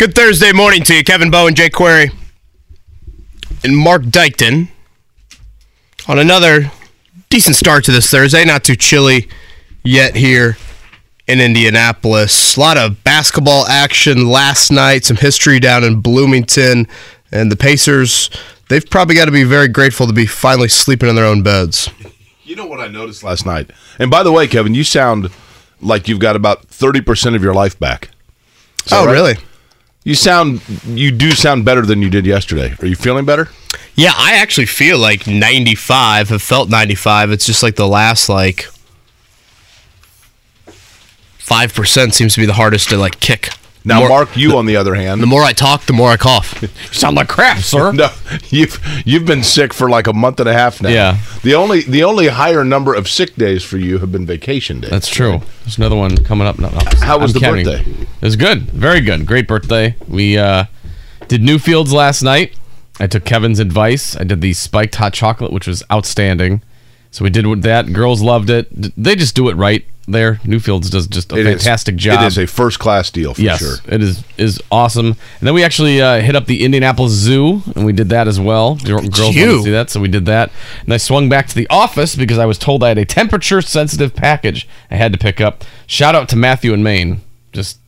Good Thursday morning to you, Kevin Bowen, Jake Query, and Mark Dykton on another decent start to this Thursday. Not too chilly yet here in Indianapolis. A lot of basketball action last night, some history down in Bloomington, and the Pacers. They've probably got to be very grateful to be finally sleeping in their own beds. You know what I noticed last night? And by the way, Kevin, you sound like you've got about 30% of your life back. Oh, right? really? You sound you do sound better than you did yesterday. Are you feeling better? Yeah, I actually feel like 95. Have felt 95. It's just like the last like five percent seems to be the hardest to like kick. Now, more- Mark, you on the other hand, The more I talk, the more I cough. Sound like crap, sir. no, you've you've been sick for like a month and a half now. Yeah. The only the only higher number of sick days for you have been vacation days. That's true. There's another one coming up. No, no. How was I'm the counting. birthday? It was good. Very good. Great birthday. We uh, did Newfields last night. I took Kevin's advice. I did the spiked hot chocolate, which was outstanding. So we did that. Girls loved it. They just do it right there. Newfields does just a It is- fantastic job. It is a first class deal for yes, sure. it is is awesome. And then we actually uh, hit up the Indianapolis Zoo, and we did that as well. Girls wanted you. to see that, so we did that. And I swung back to the office because I was told I had a temperature sensitive package I had to pick up. Shout out to Matthew in Maine, just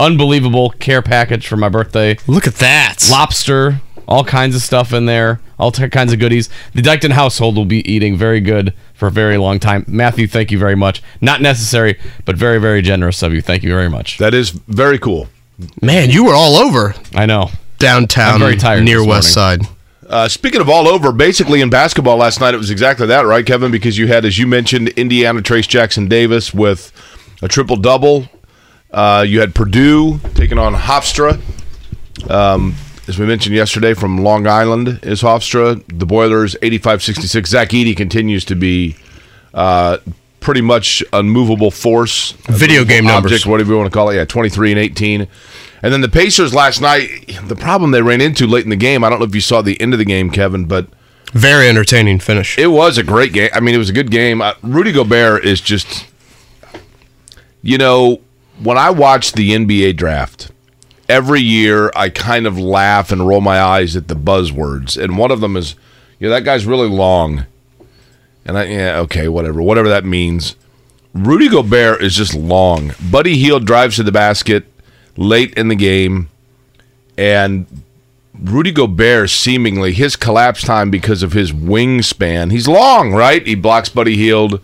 unbelievable care package for my birthday. Look at that. Lobster, all kinds of stuff in there, all t- kinds of goodies. The Dykton household will be eating very good for a very long time. Matthew, thank you very much. Not necessary, but very, very generous of you. Thank you very much. That is very cool. Man, you were all over I know. downtown I'm very tired near West Side. Uh, speaking of all over, basically in basketball last night, it was exactly that, right, Kevin? Because you had, as you mentioned, Indiana Trace Jackson Davis with a triple double. Uh, you had Purdue taking on Hofstra. Um, as we mentioned yesterday, from Long Island is Hofstra. The Boilers 85 66. Zach Edey continues to be uh, pretty much unmovable force. Video game Object, numbers. whatever you want to call it. Yeah, 23 and 18. And then the Pacers last night, the problem they ran into late in the game, I don't know if you saw the end of the game, Kevin, but Very entertaining finish. it was a great game. I mean, it was a good game. Uh, Rudy Gobert is just, you know, when I watch the NBA draft, every year I kind of laugh and roll my eyes at the buzzwords. And one of them is, you know, that guy's really long. And I, yeah, okay, whatever, whatever that means. Rudy Gobert is just long. Buddy Hield drives to the basket late in the game, and Rudy Gobert seemingly his collapse time because of his wingspan. He's long, right? He blocks Buddy Hield,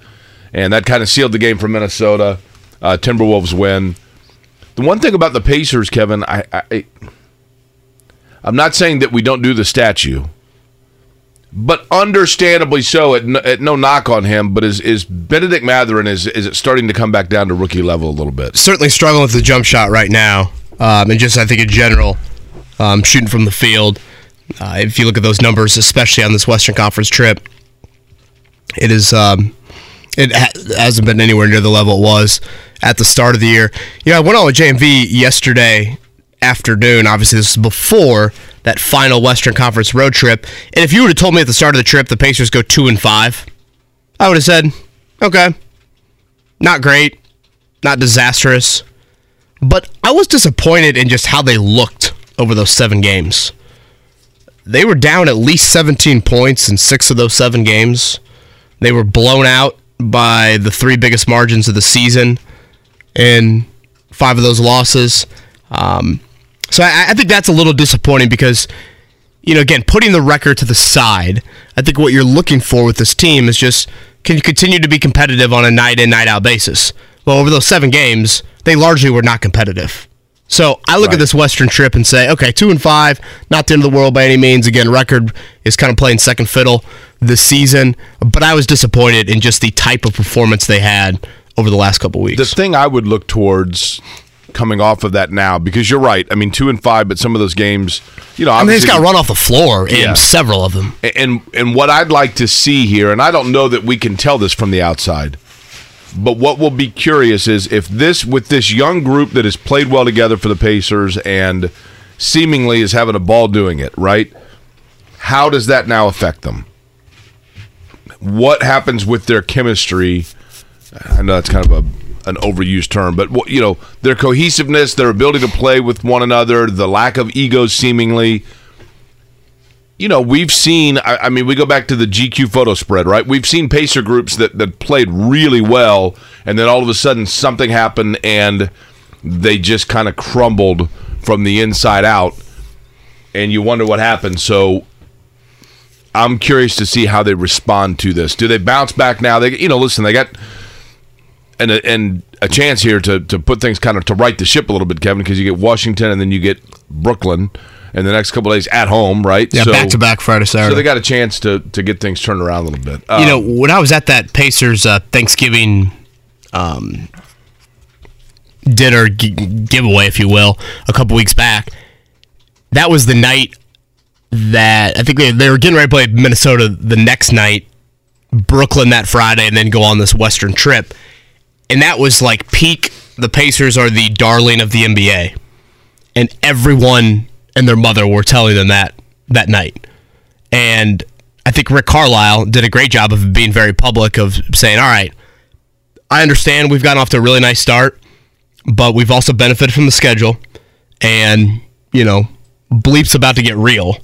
and that kind of sealed the game for Minnesota. Uh, Timberwolves win. The one thing about the Pacers, Kevin, I, I I'm not saying that we don't do the statue, but understandably so. At no, at no knock on him, but is is Bennedict Mathurin is is it starting to come back down to rookie level a little bit? Certainly struggling with the jump shot right now, um, and just I think in general, um, shooting from the field. Uh, if you look at those numbers, especially on this Western Conference trip, it is um, it ha- hasn't been anywhere near the level it was at the start of the year. You know, I went on with JMV yesterday afternoon. Obviously, this is before that final Western Conference road trip. And if you would have told me at the start of the trip the Pacers go two and five, I would have said, okay, not great, not disastrous, but I was disappointed in just how they looked over those seven games. They were down at least 17 points in six of those seven games. They were blown out by the three biggest margins of the season in five of those losses. Um, so I, I think that's a little disappointing because, you know, again, putting the record to the side, I think what you're looking for with this team is just can you continue to be competitive on a night in, night out basis? Well, over those seven games, they largely were not competitive. So I look at this Western trip and say, okay, two and five, not the end of the world by any means. Again, record is kind of playing second fiddle this season, but I was disappointed in just the type of performance they had over the last couple weeks. The thing I would look towards coming off of that now because you're right. I mean, two and five, but some of those games, you know, I mean, he's got run off the floor in Yeah. several of them. and and what I'd like to see here, and I don't know that we can tell this from the outside, but what will be curious is if this with this young group that has played well together for the Pacers and seemingly is having a ball doing it, right? How does that now affect them? What happens with their chemistry? I know that's kind of a an overused term, but you know their cohesiveness, their ability to play with one another, the lack of egos, seemingly you know, we've seen. I, I mean, we go back to the GQ photo spread, right? We've seen Pacer groups that that played really well, and then all of a sudden something happened, and they just kind of crumbled from the inside out, and you wonder what happened. So. I'm curious to see how they respond to this. Do they bounce back now? They, you know, listen, they got and a, and a chance here to to put things kind of to right the ship a little bit, Kevin, because you get Washington and then you get Brooklyn, in the next couple days at home, right? Yeah, back to back Friday, Saturday. So they got a chance to to get things turned around a little bit. Uh, you know, when I was at that Pacers uh, Thanksgiving um, dinner g- giveaway, if you will, a couple weeks back, that was the night that I think they, they were getting ready to play Minnesota the next night, Brooklyn that Friday, and then go on this Western trip. And that was like peak. The Pacers are the darling of the NBA, and everyone and their mother were telling them that that night. And I think Rick Carlisle did a great job of being very public of saying, "All right, I understand we've gotten off to a really nice start, but we've also benefited from the schedule, and you know, bleep's about to get real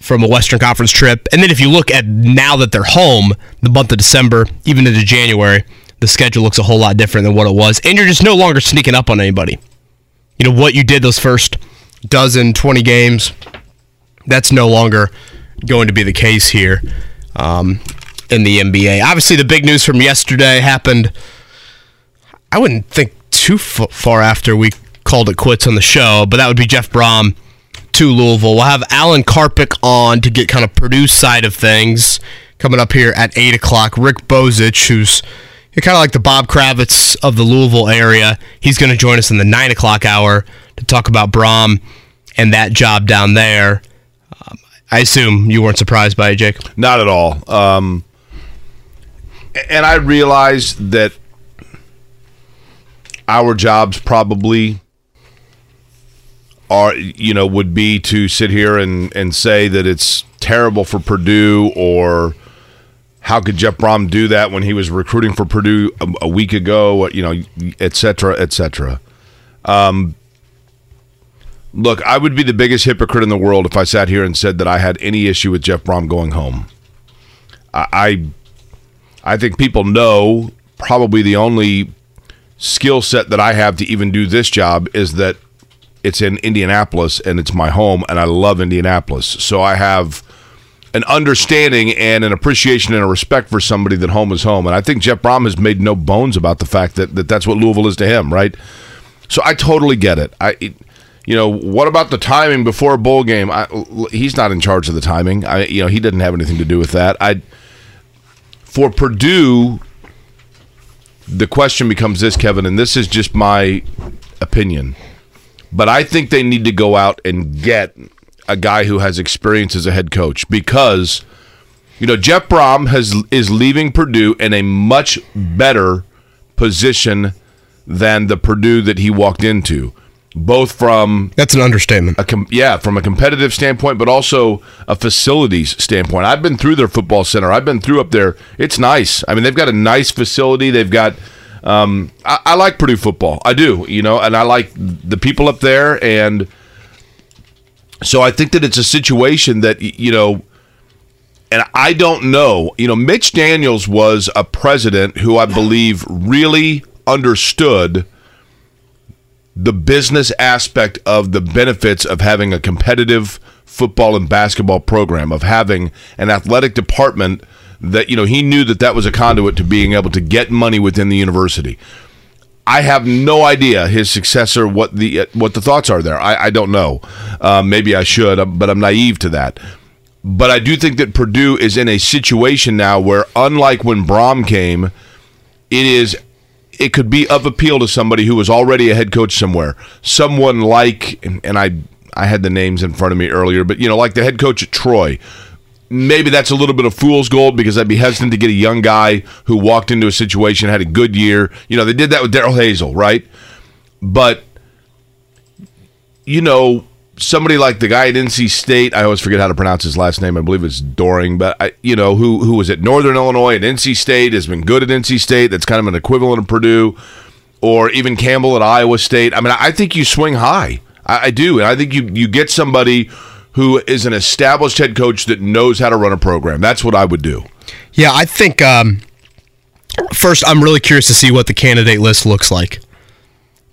from a Western Conference trip. And then if you look at now that they're home, the month of December, even into January, the schedule looks a whole lot different than what it was, and you're just no longer sneaking up on anybody. You know what you did those first dozen, 20 games, that's no longer going to be the case here um, in the NBA. Obviously, the big news from yesterday happened. I wouldn't think too far after we called it quits on the show, but that would be Jeff Brohm to Louisville. We'll have Alan Karpick on to get kind of Purdue's side of things coming up here at 8 o'clock. Rick Bozich, who's kind of like the Bob Kravitz of the Louisville area, he's going to join us in the 9 o'clock hour to talk about Brohm and that job down there. Um, I assume you weren't surprised by it, Jake. Not at all. Um, and I realize that our jobs probably are, you know, would be to sit here and, and say that it's terrible for Purdue or how could Jeff Brohm do that when he was recruiting for Purdue a, a week ago, you know, et cetera, et cetera. Um, look, I would be the biggest hypocrite in the world if I sat here and said that I had any issue with Jeff Brohm going home. I, I, I think people know probably the only skill set that I have to even do this job is that it's in Indianapolis and it's my home and I love Indianapolis. So I have an understanding and an appreciation and a respect for somebody that home is home. And I think Jeff Brohm has made no bones about the fact that, that that's what Louisville is to him, right? So I totally get it. I, you know, what about the timing before a bowl game? I, he's not in charge of the timing. I, you know, he didn't have anything to do with that. I, for Purdue, the question becomes this, Kevin, and this is just my opinion, but I think they need to go out and get a guy who has experience as a head coach because, you know, Jeff Brohm has is leaving Purdue in a much better position than the Purdue that he walked into, both from That's an understatement. a com- yeah, from a competitive standpoint, but also a facilities standpoint. I've been through their football center. I've been through up there. It's nice. I mean, they've got a nice facility. They've got. Um, I, I like Purdue football. I do, you know, and I like the people up there, and so I think that it's a situation that you know. And I don't know. You know, Mitch Daniels was a president who I believe really understood the business aspect of the benefits of having a competitive football and basketball program of having an athletic department that you know he knew that that was a conduit to being able to get money within the university I have no idea his successor what the what the thoughts are there. I, I don't know. Um, maybe I should, um, but I'm naive to that. But I do think that Purdue is in a situation now where, unlike when Brohm came, it is it could be of appeal to somebody who was already a head coach somewhere. Someone like, and, and I I had the names in front of me earlier, but you know, like the head coach at Troy. Maybe that's a little bit of fool's gold because I'd be hesitant to get a young guy who walked into a situation had a good year. You know, they did that with Darrell Hazell, right? But you know, somebody like the guy at NC State, I always forget how to pronounce his last name. I believe it's Doring, but I, you know, who who was at Northern Illinois and NC State has been good at NC State. That's kind of an equivalent of Purdue, or even Campbell at Iowa State. I mean, I think you swing high. I, I do, and I think you you get somebody who is an established head coach that knows how to run a program. That's what I would do. Yeah, I think um, first I'm really curious to see what the candidate list looks like.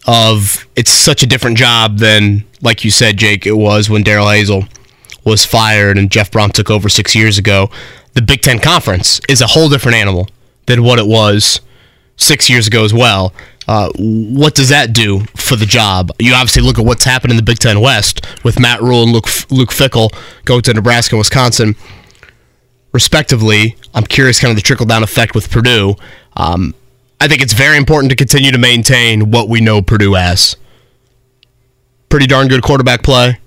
Of it's such a different job than, like you said, Jake, it was when Darrell Hazell was fired and Jeff Brohm took over six years ago. The Big Ten Conference is a whole different animal than what it was six years ago as well. Uh, what does that do for the job? You obviously look at what's happened in the Big Ten West with Matt Rhule and Luke, Luke Fickell go to Nebraska and Wisconsin, respectively. I'm curious, kind of the trickle down effect with Purdue. Um, I think it's very important to continue to maintain what we know Purdue as. Pretty darn good quarterback play,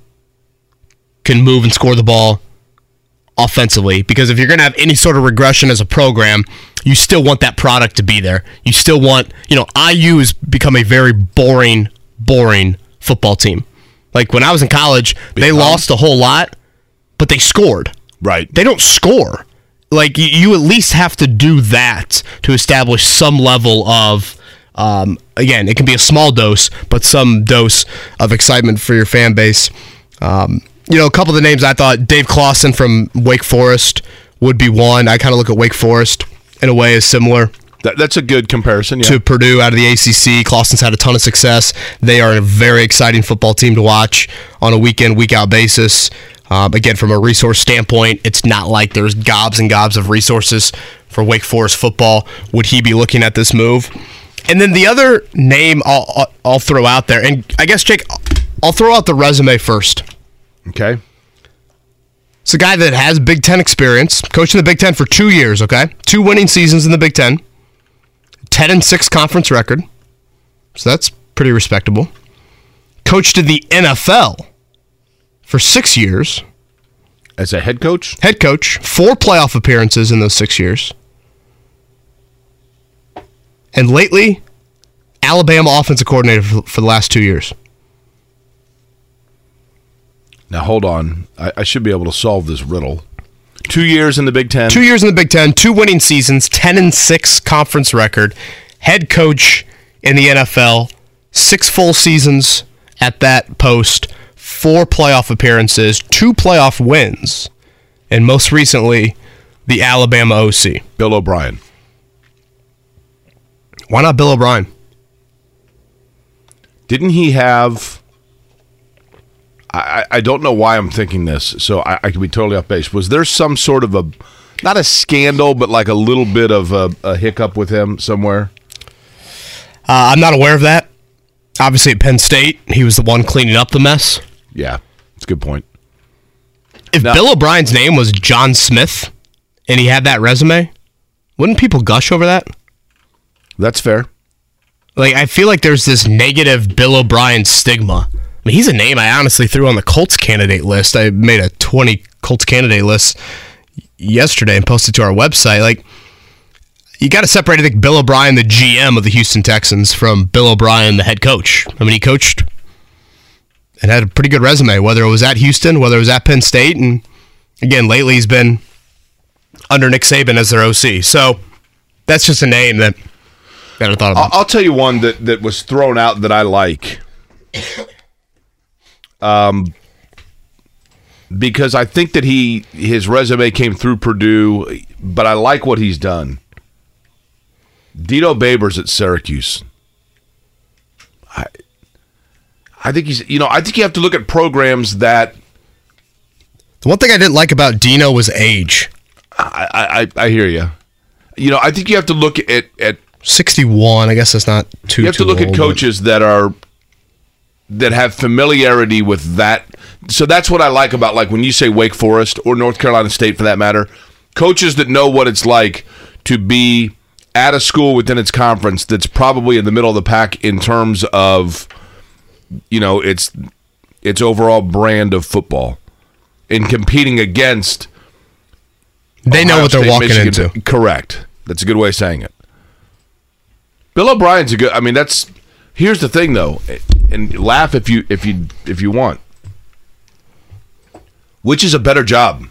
can move and score the ball offensively because if you're going to have any sort of regression as a program, you still want that product to be there. You still want, you know, IU has become a very boring, boring football team. Like when I was in college, they lost a whole lot, but they scored. Right. They don't score. Like you, you at least have to do that to establish some level of um, again, it can be a small dose, but some dose of excitement for your fan base. Um, you know, a couple of the names I thought Dave Clawson from Wake Forest would be one. I kind of look at Wake Forest in a way as similar That, that's a good comparison. Yeah. to Purdue out of the ACC. Clawson's had a ton of success. They are a very exciting football team to watch on a weekend, week out basis. Um, again, from a resource standpoint, it's not like there's gobs and gobs of resources for Wake Forest football. Would he be looking at this move? And then the other name I'll, I'll, I'll throw out there, and I guess, Jake, I'll throw out the resume first. Okay. It's a guy that has Big Ten experience, coached in the Big Ten for two years, okay? Two winning seasons in the Big Ten, 10 and 6 conference record. So that's pretty respectable. Coached in the NFL for six years. As a head coach, Head coach, four playoff appearances in those six years. And lately, Alabama offensive coordinator for the last two years. Now hold on. I, I should be able to solve this riddle. Two years in the Big Ten. Two years in the Big Ten, two winning seasons, ten and six conference record, head coach in the NFL, six full seasons at that post, four playoff appearances, two playoff wins, and most recently, the Alabama OC. Bill O'Brien. Why not Bill O'Brien? Didn't he have? I, I- don't know why I'm thinking this, so I, I could be totally off base. Was there some sort of a, not a scandal, but like a little bit of a, a hiccup with him somewhere? Uh, I'm not aware of that. Obviously, at Penn State, he was the one cleaning up the mess. Yeah, it's a good point. If No. Bill O'Brien's name was John Smith and he had that resume, wouldn't people gush over that? That's fair. Like I feel like there's this negative Bill O'Brien stigma. Mean, he's a name I honestly threw on the Colts candidate list. I made a 20 Colts candidate list yesterday and posted to our website. Like you got to separate I think Bill O'Brien, the GM of the Houston Texans, from Bill O'Brien, the head coach. I mean, he coached and had a pretty good resume, whether it was at Houston, whether it was at Penn State, and again, lately he's been under Nick Saban as their OC. So that's just a name that I thought about. I'll tell you one that, that was thrown out that I like. Um, because I think that he his resume came through Purdue, but I like what he's done. Dino Babers at Syracuse. I I think he's you know I think you have to look at programs that The one thing I didn't like about Dino was age. I I, I hear you. You know I think you have to look at at 61. I guess that's not too. you have to too look at old, coaches that are that have familiarity with that. So that's what I like about like when you say Wake Forest or North Carolina State for that matter, coaches that know what it's like to be at a school within its conference that's probably in the middle of the pack in terms of you know its its overall brand of football in competing against They know Ohio what they're walking Michigan. into. Correct. That's a good way of saying it. Bill O'Brien's a good. I mean, that's. Here's the thing, though, and laugh if you if you if you want. Which is a better job,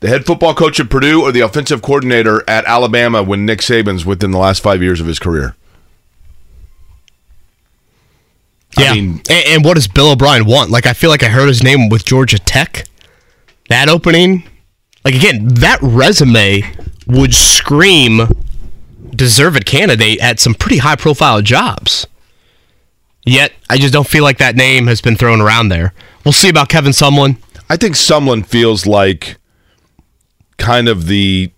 the head football coach at Purdue or the offensive coordinator at Alabama when Nick Saban's within the last five years of his career? I Yeah. mean- and, and what does Bill O'Brien want? Like, I feel like I heard his name with Georgia Tech. That opening, like again, that resume would scream deserved candidate at some pretty high profile jobs. Yet, I just don't feel like that name has been thrown around there. We'll see about Kevin Sumlin. I think Sumlin feels like kind of the.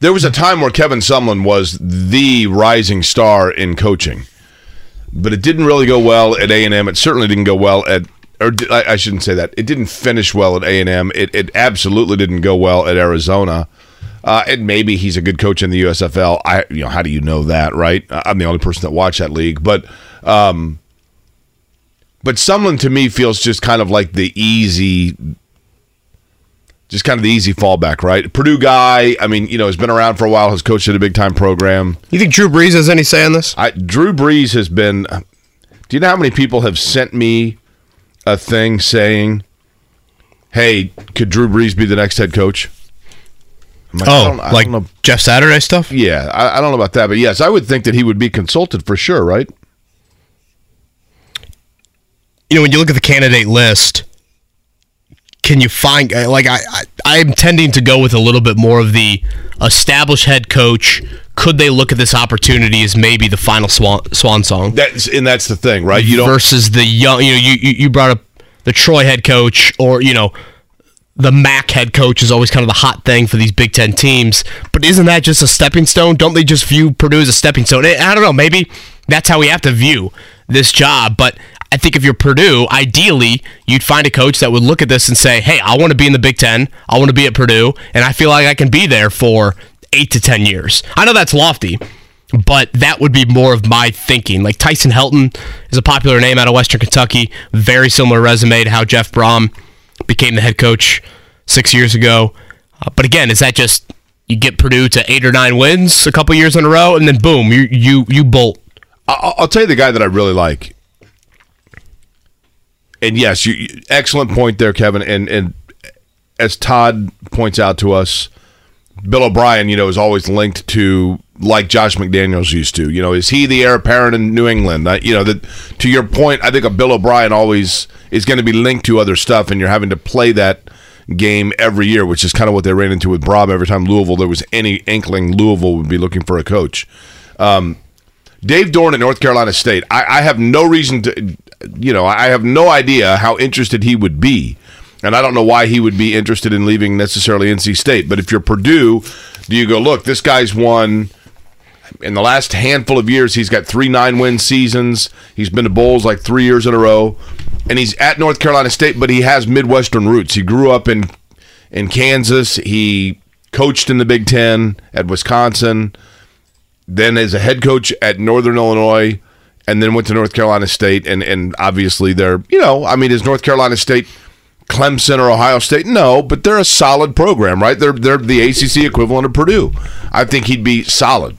There was a time where Kevin Sumlin was the rising star in coaching, but it didn't really go well at A and M. It certainly didn't go well at, or I shouldn't say that. It didn't finish well at A and M. It it absolutely didn't go well at Arizona. Uh, and maybe he's a good coach in the USFL. I, you know, how do you know that, right? I'm the only person that watched that league, but um, but Sumlin to me feels just kind of like the easy, just kind of the easy fallback, right? Purdue guy. I mean, you know, has been around for a while. Has coached at a big time program. You think Drew Brees has any say in this? I Drew Brees has been. Do you know how many people have sent me a thing saying, "Hey, could Drew Brees be the next head coach?" Like, I Oh, don't- I like. Jeff Saturday stuff? Yeah, I, I don't know about that, but yes, I would think that he would be consulted for sure, right? You know, when you look at the candidate list, can you find uh, like I, I I'm tending to go with a little bit more of the established head coach. Could they look at this opportunity as maybe the final swan swan song That's and that's the thing, right? You don't versus the young? You know, you you, brought up the Troy head coach, or you know, the MAC head coach is always kind of the hot thing for these Big Ten teams. But isn't that just a stepping stone? Don't they just view Purdue as a stepping stone? I I don't know. Maybe that's how we have to view this job. But I think if you're Purdue, ideally, you'd find a coach that would look at this and say, hey, I want to be in the Big Ten. I want to be at Purdue. And I feel like I can be there for eight to 10 years. I know that's lofty. But that would be more of my thinking. Like Tyson Helton is a popular name out of Western Kentucky. Very similar resume to how Jeff Brohm became the head coach six years ago. Uh, but again, is that just you get Purdue to eight or nine wins a couple years in a row, and then boom, you you you bolt. I'll, I'll tell you the guy that I really like. And yes, you, excellent point there, Kevin. And and as Todd points out to us, Bill O'Brien, you know, is always linked to like Josh McDaniels used to. You know, is he the heir apparent in New England? I, you know, that to your point, I think a Bill O'Brien always is going to be linked to other stuff, and you're having to play that game every year, which is kind of what they ran into with Brohm every time Louisville there was any inkling Louisville would be looking for a coach. Um, Dave Doeren at North Carolina State. I, I have no reason to, you know, I have no idea how interested he would be. And I don't know why he would be interested in leaving necessarily NC State. But if you're Purdue, do you go, look, this guy's won in the last handful of years, he's got three nine win seasons. He's been to bowls like three years in a row. And he's at North Carolina State, but he has Midwestern roots. He grew up in in Kansas. He coached in the Big Ten at Wisconsin then as a head coach at Northern Illinois, and then went to North Carolina State, and and obviously they're you know I mean is North Carolina State Clemson or Ohio State? No, but they're a solid program, right? They're they're the ACC equivalent of Purdue. I think he'd be solid.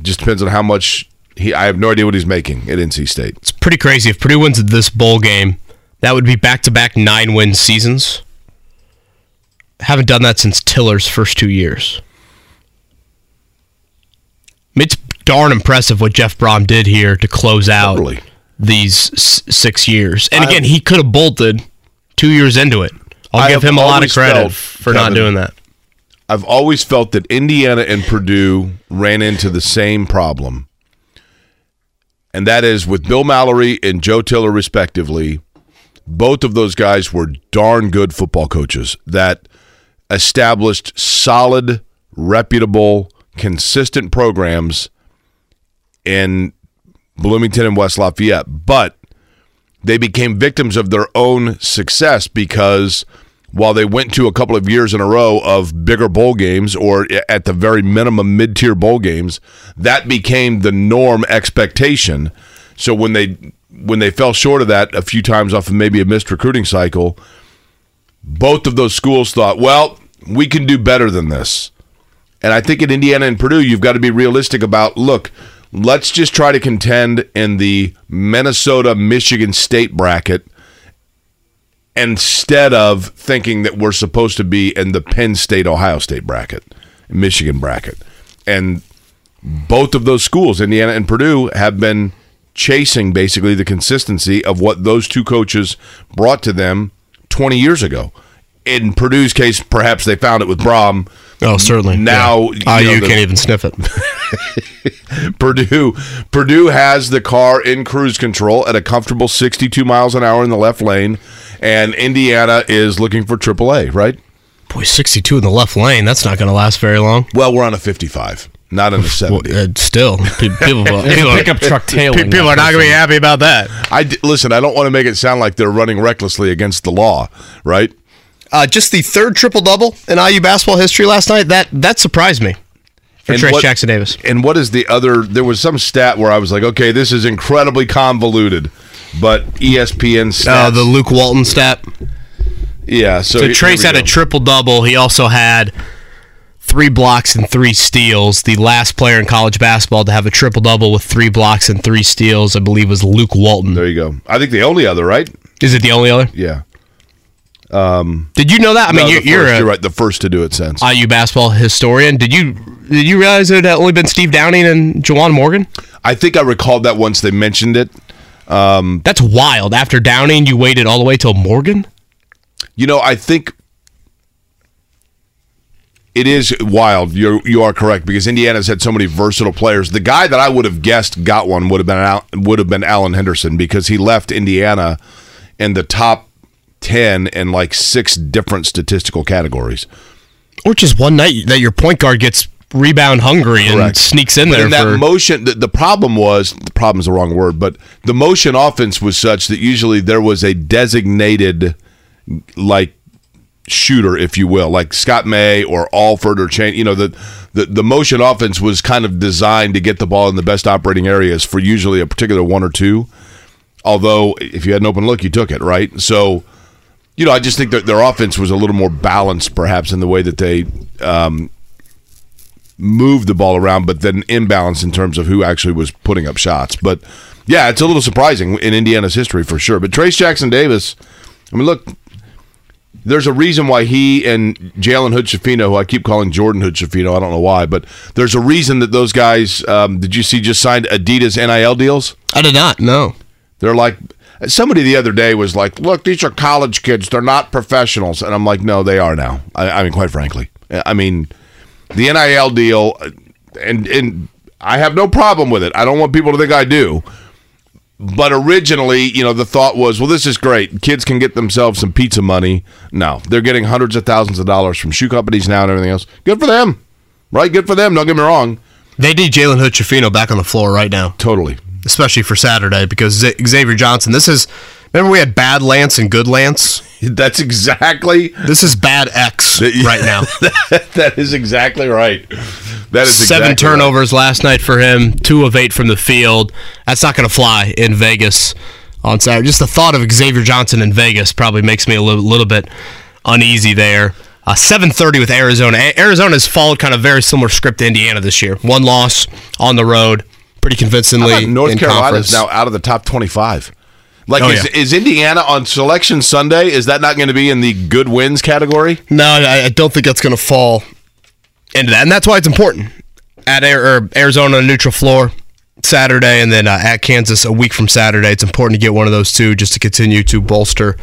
Just depends on how much he. I have no idea what he's making at NC State. It's pretty crazy. If Purdue wins this bowl game, that would be back to back nine win seasons. Haven't done that since Tiller's first two years. Darn impressive what Jeff Brohm did here to close out Totally. these s- six years. And I- again, he could have bolted two years into it. I'll I give him a lot of credit for not doing that. I've always felt that Indiana and Purdue ran into the same problem. And that is with Bill Mallory and Joe Tiller, respectively, both of those guys were darn good football coaches that established solid, reputable, consistent programs in Bloomington and West Lafayette. But they became victims of their own success because while they went to a couple of years in a row of bigger bowl games or at the very minimum mid-tier bowl games, that became the norm expectation. So when they when they fell short of that a few times off of maybe a missed recruiting cycle, both of those schools thought, well, we can do better than this. And I think in Indiana and Purdue, you've got to be realistic about look, let's just try to contend in the Minnesota Michigan State bracket instead of thinking that we're supposed to be in the Penn State Ohio State bracket, Michigan bracket. And both of those schools, Indiana and Purdue, have been chasing basically the consistency of what those two coaches brought to them 20 years ago. In Purdue's case, perhaps they found it with Brohm. Oh, certainly. Now, yeah. you know, IU the- can't even sniff it. Purdue Purdue has the car in cruise control at a comfortable 62 miles an hour in the left lane and Indiana is looking for AAA, right? Boy, 62 in the left lane. That's not going to last very long. Well, we're on a 55, not in a 70. Well, uh, still, people, people, Pickup truck tailing. people are not going to be happy about that. I d- listen, I don't want to make it sound like they're running recklessly against the law, right? Uh, just the third triple double in IU basketball history last night. That that surprised me for And Trace what- Jackson Davis. And what is the other there was some stat where I was like, okay, this is incredibly convoluted, but ESPN stats Uh, the Luke Walton stat. Yeah, so, So Trace had a triple double. He also had three blocks and three steals. The last player in college basketball to have a triple double with three blocks and three steals, I believe, was Luke Walton. There you go. I think the only other, right? Is it the only other? Yeah. Um, did you know that? I mean, you're, the you're first, a you're right, the first to do it since. IU basketball historian. Did you did you realize it had only been Steve Downing and Juwan Morgan? I think I recalled that once they mentioned it. Um, That's wild. After Downing, you waited all the way till Morgan. You know, I think it is wild. You you are correct because Indiana's had so many versatile players. The guy that I would have guessed got one would have been Al, would have been Alan Henderson because he left Indiana in the top ten in like six different statistical categories. Or just one night that your point guard gets rebound hungry and Correct. sneaks in But there that for motion, the, the problem was the problem is the wrong word, but the motion offense was such that usually there was a designated like shooter, if you will, like Scott May or Alford or Chain. You know, the, the the motion offense was kind of designed to get the ball in the best operating areas for usually a particular one or two. Although, if you had an open look, you took it right. So, you know, I just think that their offense was a little more balanced, perhaps, in the way that they um, moved the ball around, but then imbalance in terms of who actually was putting up shots. But yeah, it's a little surprising in Indiana's history for sure. But Trace Jackson Davis, I mean, look, there's a reason why he and Jalen Hood Schifino, who I keep calling Jordan Hood Schifino, I don't know why, but there's a reason that those guys, um, did you see, just signed Adidas NIL deals? I did not. No. They're like, somebody the other day was like, look, these are college kids. They're not professionals. And I'm like, no, they are now. I, I mean, quite frankly. I mean, the NIL deal, and, and I have no problem with it. I don't want people to think I do. But originally, you know, the thought was, well, this is great. Kids can get themselves some pizza money. No, they're getting hundreds of thousands of dollars from shoe companies now and everything else. Good for them, right? Good for them. Don't get me wrong. They need Jalen Hood Schifino back on the floor right now, Totally. Especially for Saturday because Z- Xavier Johnson. This is remember we had bad Lance and good Lance. That's exactly This is bad X right now. that is exactly right. That is Seven exactly right. turnovers last night for him. Two of eight from the field. That's not going to fly in Vegas on Saturday. Just the thought of Xavier Johnson in Vegas probably makes me a little, little bit uneasy there. Uh, 7:30 with Arizona. A- Arizona has followed kind of very similar script to Indiana this year. One loss on the road, pretty convincingly. North in Carolina's conference. now out of the top twenty-five. Like, Oh, is, yeah. is Indiana on Selection Sunday? Is that not going to be in the good wins category? No, I, don't think that's going to fall into that, and that's why it's important. At Air, or Arizona neutral floor Saturday, and then uh, at Kansas a week from Saturday. It's important to get one of those two just to continue to bolster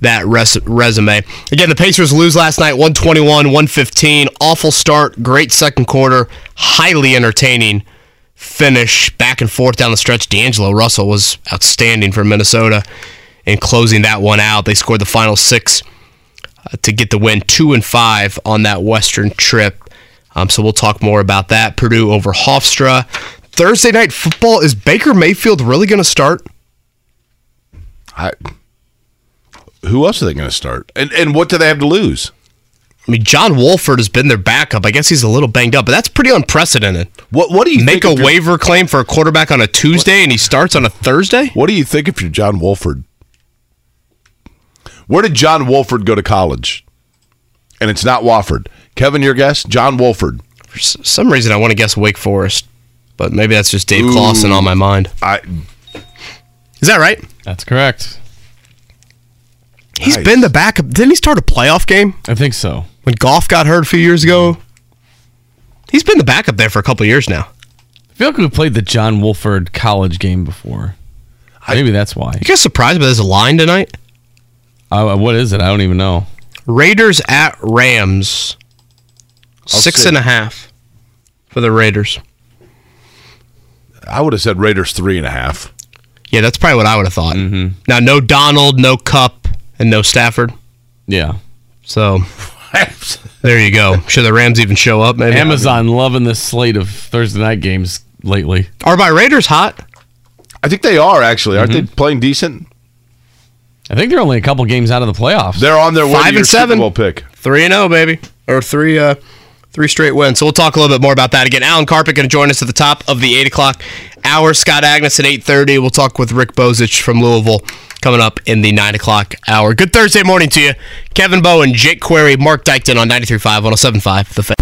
that res- resume. Again, the Pacers lose last night, 121, 115. Awful start, great second quarter, highly entertaining finish, back and forth down the stretch. D'Angelo Russell was outstanding for Minnesota in closing that one out. They scored the final six uh, to get the win, two and five on that Western trip. Um, so we'll talk more about that. Purdue over Hofstra. Thursday night football is Baker Mayfield really going to start? I, who else are they going to start? And and what do they have to lose? I mean, John Wolford has been their backup. I guess he's a little banged up, but that's pretty unprecedented. What what do you think? Make think a waiver claim for a quarterback on a Tuesday and he starts on a Thursday? What do you think if you're John Wolford? Where did John Wolford go to college? And it's not Wofford. Kevin, your guess? John Wolford. For s- some reason, I want to guess Wake Forest, but maybe that's just Dave Clawson on my mind. I Is that right? That's correct. He's Nice. been the backup. Didn't he start a playoff game I think so. When Goff got hurt a few years ago? He's been the backup there for a couple of years now. I feel like we played the John Wolford college game before. Maybe that's why. You guys surprised by this line tonight? Uh, what is it? I don't even know. Raiders at Rams. Six see. and a half for the Raiders. I would have said Raiders three and a half. Yeah, that's probably what I would have thought. Now, no Donald, no Kupp, and no Stafford. Yeah. So there you go. Should the Rams even show up? Maybe Amazon loving this slate of Thursday night games lately. Are my Raiders hot? I think they are actually. Aren't they playing decent? I think they're only a couple games out of the playoffs. They're on their way Five to and your seven. Super Bowl pick. Three and zero, baby, or three uh three straight wins. So we'll talk a little bit more about that again. Alan Karpick going to join us at the top of the eight o'clock hour. Scott Agness at eight thirty. We'll talk with Rick Bozich from Louisville coming up in the nine o'clock hour. Good Thursday morning to you, Kevin Bowen, Jake Query, Mark Dykton on 93.5, 107.5, The Fan.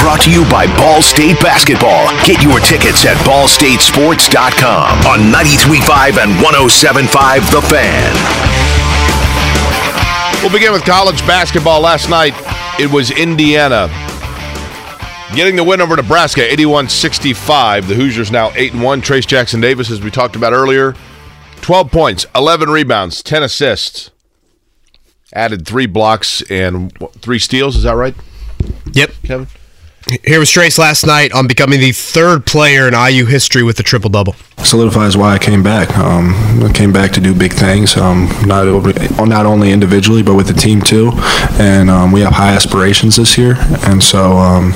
Brought to you by Ball State Basketball. Get your tickets at ballstatesports.com on 93.5 and 107.5 The Fan. We'll begin with college basketball. Last night, it was Indiana getting the win over Nebraska, 81-65. The Hoosiers now 8 and 1. Trace Jackson Davis, as we talked about earlier, 12 points, 11 rebounds, 10 assists. Added three blocks and three steals. Is that right, Yep. Kevin? Here was Trace last night on becoming the third player in IU history with a triple double. solidifies why I came back. Um, I came back to do big things, um, not over, not only individually but with the team too. And um, we have high aspirations this year, and so um,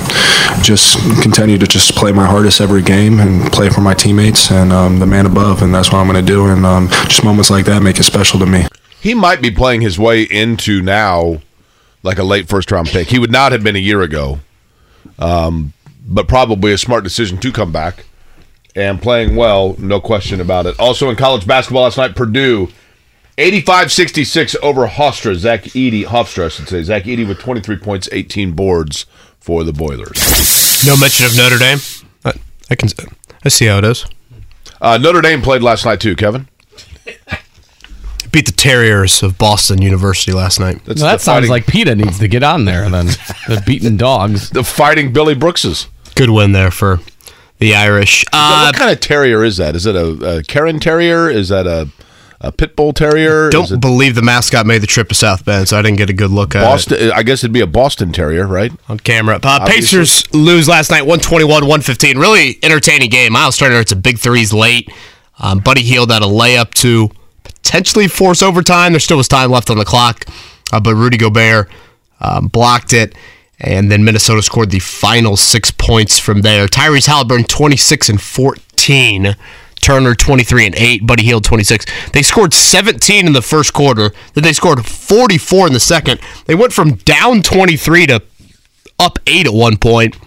just continue to just play my hardest every game and play for my teammates and um, the man above, and that's what I'm going to do. And um, just moments like that make it special to me. He might be playing his way into now like a late first round pick. He would not have been a year ago, um, but probably a smart decision to come back and playing well, no question about it. Also in college basketball last night, Purdue 85-66 over Hofstra. Zach Edey, Hofstra, I should say. Zach Edey with 23 points, 18 boards for the Boilers. No mention of Notre Dame. I, I can I see how it is. Uh, Notre Dame played last night too, Kevin. Beat the Terriers of Boston University last night. That's Well, that sounds fighting- like PETA needs to get on there then. the beaten dogs. the fighting Billy Brookses. Good win there for the Irish. Uh, what kind of terrier is that? Is it a, a Cairn Terrier? Is that a, a pit bull terrier? Don't it believe the mascot made the trip to South Bend, so I didn't get a good look at it Boston? I guess it'd be a Boston Terrier, right? on camera. Uh, Pacers lose last night, 121-115. Really entertaining game. Myles Turner, it's a big threes late. Um, Buddy Hield had a layup to potentially force overtime. There still was time left on the clock, uh, but Rudy Gobert um, blocked it. And then Minnesota scored the final six points from there. Tyrese Halliburton, 26 and 14. Turner, 23 and 8. Buddy Hield, 26. They scored 17 in the first quarter. Then they scored 44 in the second. They went from down 23 to up 8 at one point.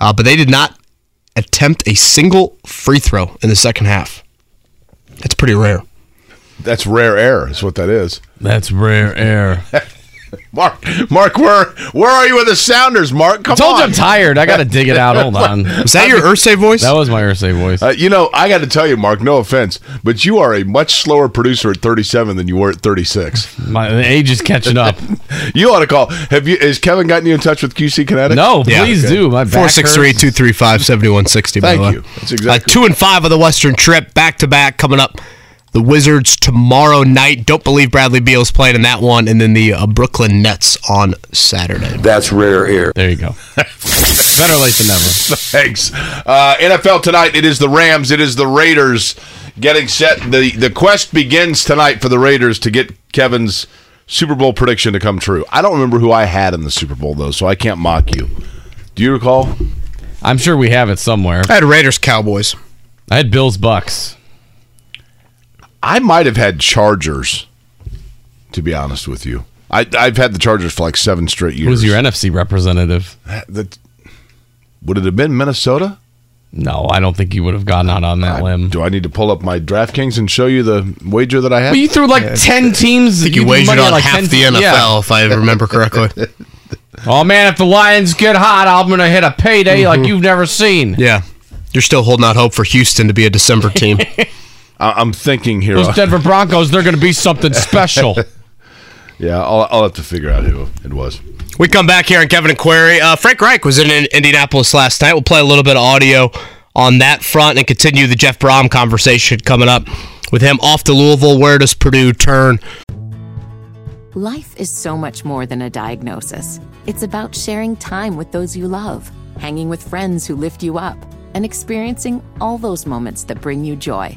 Uh, but they did not attempt a single free throw in the second half. That's pretty rare. That's rare air, is what that is. That's rare air. Mark, Mark, where where are you with the Sounders, Mark? Come I told on. you I'm tired. I got to dig it out. Hold on. Is that your Irsay voice? That was my Irsay voice. Uh, you know, I got to tell you, Mark. No offense, but you are a much slower producer at 37 than you were at 36. My the age is catching up. You ought to call. Have you? Has Kevin gotten you in touch with QC Kinetix? No, Yeah. please Okay. do. My back 463 hurts. 235 7160. by Thank the way. you. That's exactly- Uh, two and five of the Western trip, back to back, coming up. The Wizards tomorrow night. Don't believe Bradley Beal's playing in that one. And then the uh, Brooklyn Nets on Saturday. That's rare air. There you go. Better late than never. Thanks. Uh, NFL tonight. It is the Rams. It is the Raiders getting set. the The quest begins tonight for the Raiders to get Kevin's Super Bowl prediction to come true. I don't remember who I had in the Super Bowl though, so I can't mock you. Do you recall? I'm sure we have it somewhere. I had Raiders Cowboys. I had Bills Bucks. I might have had Chargers. To be honest with you, I, I've had the Chargers for like seven straight years. Who's your NFC representative? That, would it have been Minnesota? No, I don't think you would have gone out on that limb. Do I need to pull up my DraftKings and show you the wager that I had? But you threw like ten teams. I think you threw wagered money on like half 10 the NFL, Yeah. if I remember correctly. Oh man, if the Lions get hot, I'm gonna hit a payday Mm-hmm. like you've never seen. yeah. You're still holding out hope for Houston to be a December team. I- I'm thinking here. Those Denver Broncos, they're gonna be something special. yeah, I'll, I'll have to figure out who it was. We come back here on Kevin and Query. Uh, Frank Reich was in Indianapolis last night. We'll play a little bit of audio on that front and continue the Jeff Brohm conversation coming up with him off to Louisville. Where does Purdue turn? Life is so much more than a diagnosis. It's about sharing time with those you love, hanging with friends who lift you up, and experiencing all those moments that bring you joy.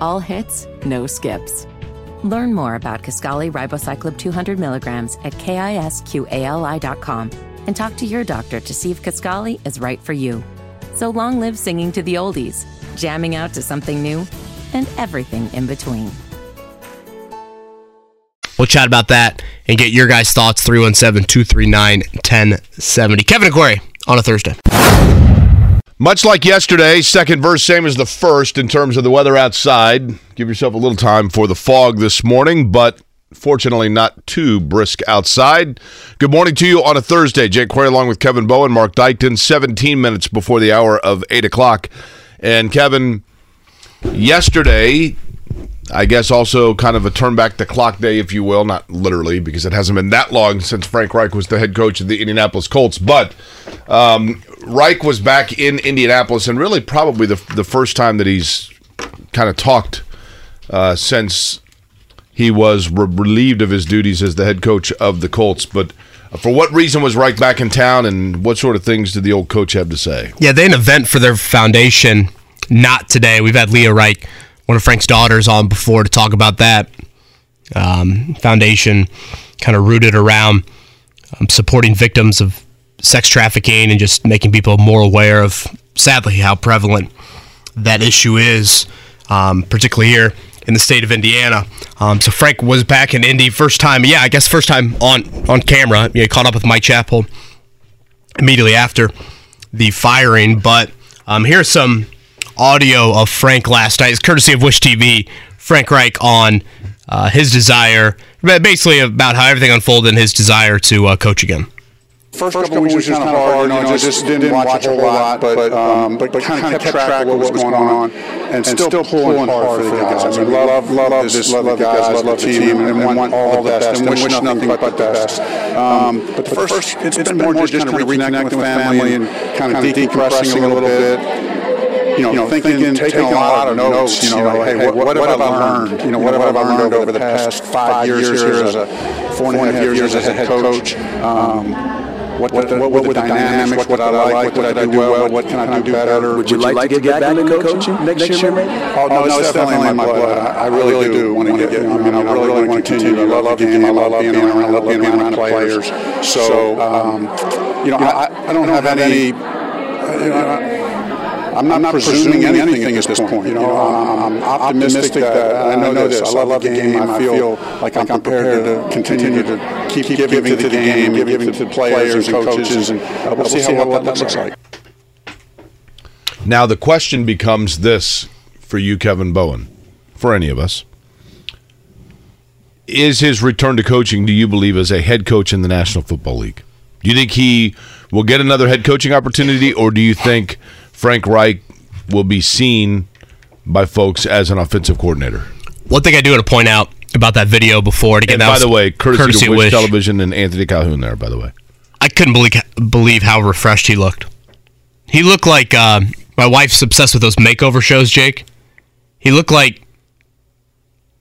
All hits, no skips. Learn more about Kisqali Ribociclib 200 milligrams at kisqali.com and talk to your doctor to see if Kisqali is right for you. So long live singing to the oldies, jamming out to something new, and everything in between. We'll chat about that and get your guys' thoughts 317 239 1070. Kevin and Query on a Thursday. Much like yesterday, second verse same as the first in terms of the weather outside. Give yourself a little time for the fog this morning, but fortunately not too brisk outside. Good morning to you on a Thursday. Jake Query along with Kevin Bowen, Marc Dykton, 17 minutes before the hour of 8 o'clock. And Kevin, yesterday, I guess also kind of a turn back the clock day, if you will, not literally, because it hasn't been that long since Frank Reich was the head coach of the Indianapolis Colts, but um, Reich was back in Indianapolis, and really probably the the first time that he's kind of talked uh, since he was re- relieved of his duties as the head coach of the Colts. But uh, for what reason was Reich back in town, and what sort of things did the old coach have to say? Yeah, they had an event for their foundation. Not today. We've had Leah Reich, one of Frank's daughters, on before to talk about that um, foundation, kind of rooted around um, supporting victims of sex trafficking and just making people more aware of, sadly, how prevalent that issue is, um, particularly here in the state of Indiana. Um, so Frank was back in Indy first time. Yeah, I guess first time on on camera. You know, caught up with Mike Chappell immediately after the firing. But um, here's some audio of Frank last night. It's courtesy of Wish TV. Frank Reich on uh, his desire, basically about how everything unfolded and his desire to uh, coach again. First, couple of weeks was kind of hard, you know, just didn't watch a whole lot, but um, but, but kind of kept track of what was going on, and still pulling hard for the guys. I mean, love, love this, love the guys, love the team, and want all the best, and wish nothing but the best. Um, but the first, it's been more just kind of reconnecting with family and kind of decompressing a little bit. You know, thinking, taking a lot of notes. You know, like, hey, what, what have I learned? You know, what have I learned over the past five years here as a four and a half years as a head coach? Um, what, what, what, what were the dynamics? What did I like? What did I do well? What can I do better? Would you like to get back into coaching next year, maybe? Oh, no, it's definitely in my blood. I I really do want to get, I mean, I really want to continue. I love the game. I love being around, I love being around the players. So, um, you know, I, I don't have any, you know, I'm not, I'm not presuming anything at this point. You know, I'm, I'm optimistic that I know this. I love the game. I feel like I'm prepared to continue to keep giving to the game, giving to the players and coaches, and uh, we'll see how what that looks like. Now the question becomes this for you, Kevin Bowen, for any of us. Is his return to coaching, do you believe, as a head coach in the National Football League? Do you think he will get another head coaching opportunity, or do you think Frank Reich will be seen by folks as an offensive coordinator? One thing I do want to point out about that video before, to get And that by the way, courtesy, courtesy to Wish Wish. Television and Anthony Calhoun there, by the way. I couldn't believe believe how refreshed he looked. He looked like uh, my wife's obsessed with those makeover shows. Jake, he looked like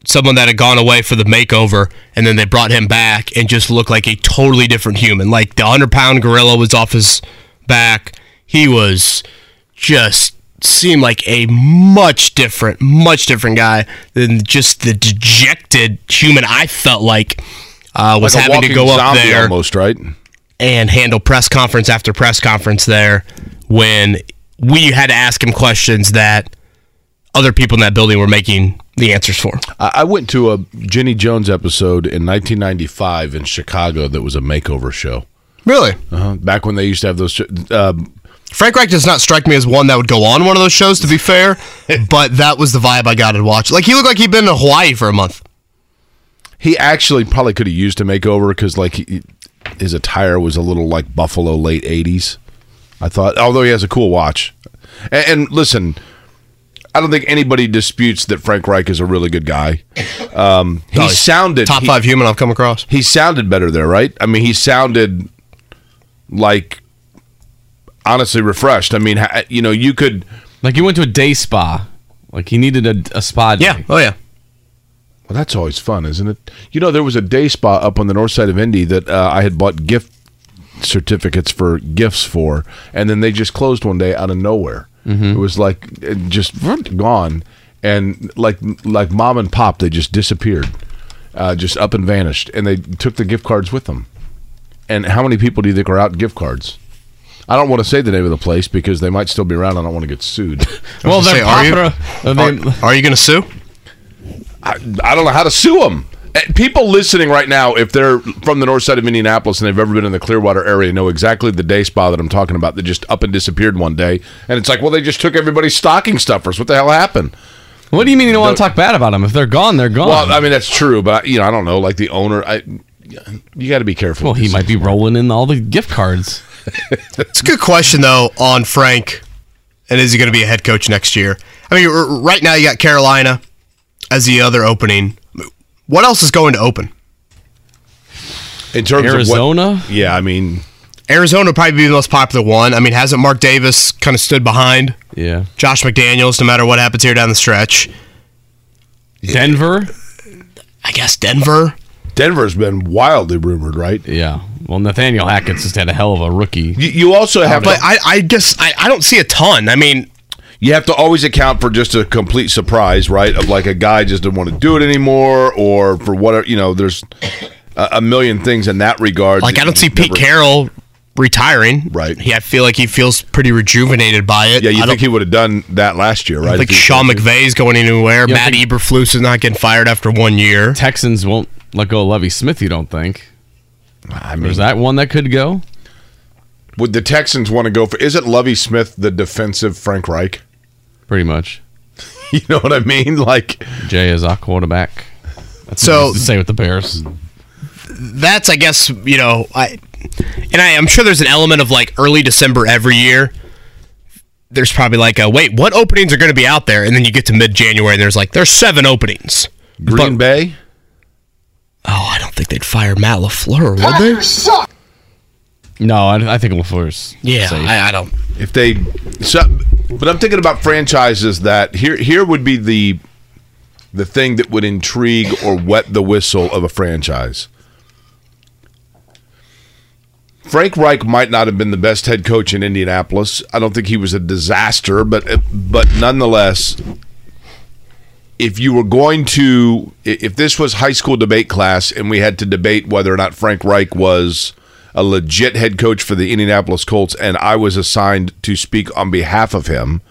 someone that had gone away for the makeover, and then they brought him back and just looked like a totally different human. Like the 100 pound gorilla was off his back. He was just seemed like a much different, much different guy than just the dejected human I felt like uh, was Like having to go up there almost, right? and handle press conference after press conference there when we had to ask him questions that other people in that building were making the answers for. I went to a Jenny Jones episode in 1995 in Chicago that was a makeover show. Really? Uh-huh. Back when they used to have those. Um, Frank Reich does not strike me as one that would go on one of those shows, to be fair, but that was the vibe I got to watch. Like, he looked like he'd been to Hawaii for a month. he actually probably could have used a makeover because like he, his attire was a little like Buffalo late 80s. I thought, although he has a cool watch. And, and listen, I don't think anybody disputes that Frank Reich is a really good guy. Um, he sounded Top he- five human I've come across. He sounded better there, right? I mean, he sounded like honestly refreshed. I mean, you know, you could Like you went to a day spa. Like he needed a, a spa day. Yeah. Oh, yeah. Well, that's always fun, isn't it? You know, there was a day spa up on the north side of Indy that uh, I had bought gift certificates for gifts for, and then they just closed one day out of nowhere. It was like it just gone, and like like mom and pop, they just disappeared, uh, just up and vanished, and they took the gift cards with them. And how many people do you think are out gift cards? I don't want to say the name of the place because they might still be around. I don't want to get sued. Well, they're are you- popular. I mean, Are, are you going to sue? I, I don't know how to sue them. Eh, people listening right now, if they're from the north side of Indianapolis and they've ever been in the Clearwater area, know exactly the day spa that I'm talking about that just up and disappeared one day. And it's like, well, they just took everybody's stocking stuffers. What the hell happened? what do you mean you don't want to talk bad about them? If they're gone, they're gone. Well, I mean, that's true, but you know, I don't know. Like the owner, I, you got to be careful. well, he might be rolling in all the gift cards. It's a good question though on Frank, and is he going to be a head coach next year? I mean, right now you got Carolina as the other opening. What else is going to open? in terms Arizona? of what, yeah, I mean, Arizona would probably be the most popular one. I mean, hasn't Mark Davis kind of stood behind Yeah. Josh McDaniels no matter what happens here down the stretch? Denver? I guess Denver. Denver's been wildly rumored, right? Yeah. Well, Nathaniel Hackett's just had a hell of a rookie. You, you also have But to, I, I guess I, I don't see a ton. I mean, you have to always account for just a complete surprise, right? Of like a guy just didn't want to do it anymore, or for whatever you know. There's a, a million things in that regard. like I don't see Pete never- Carroll retiring. Right. He, I feel like he feels pretty rejuvenated by it. Yeah, you I think he would have done that last year, right? think Sean McVay's going anywhere. Matt Eberflus is not getting fired after one year. Texans won't let go of Lovie Smith, you don't think? I Or mean, is that one that could go? would the Texans want to go for? Isn't Lovie Smith the defensive Frank Reich? Pretty much. You know what I mean? Like, Jay is our quarterback. That's So- what to say with the Bears. that's I guess you know I and I, I'm sure there's an element of like early December every year. There's probably like a wait, what openings are going to be out there? And then you get to mid January and there's like there's seven openings. Green But- Bay. Oh, I don't think they'd fire Matt LaFleur, would they? No, I, I think LaFleur's Yeah, safe. I, I don't. if they so, but I'm thinking about franchises that here here would be the the thing that would intrigue or wet the whistle of a franchise. Frank Reich might not have been the best head coach in Indianapolis. I don't think he was a disaster, but but nonetheless, if you were going to if this was high school debate class and we had to debate whether or not Frank Reich was a legit head coach for the Indianapolis Colts and I was assigned to speak on behalf of him,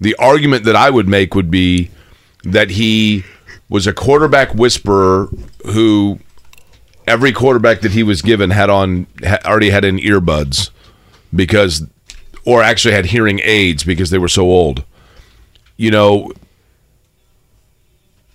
the argument that I would make would be that he was a quarterback whisperer who every quarterback that he was given had on already had in earbuds because or actually had hearing aids because they were so old. You know,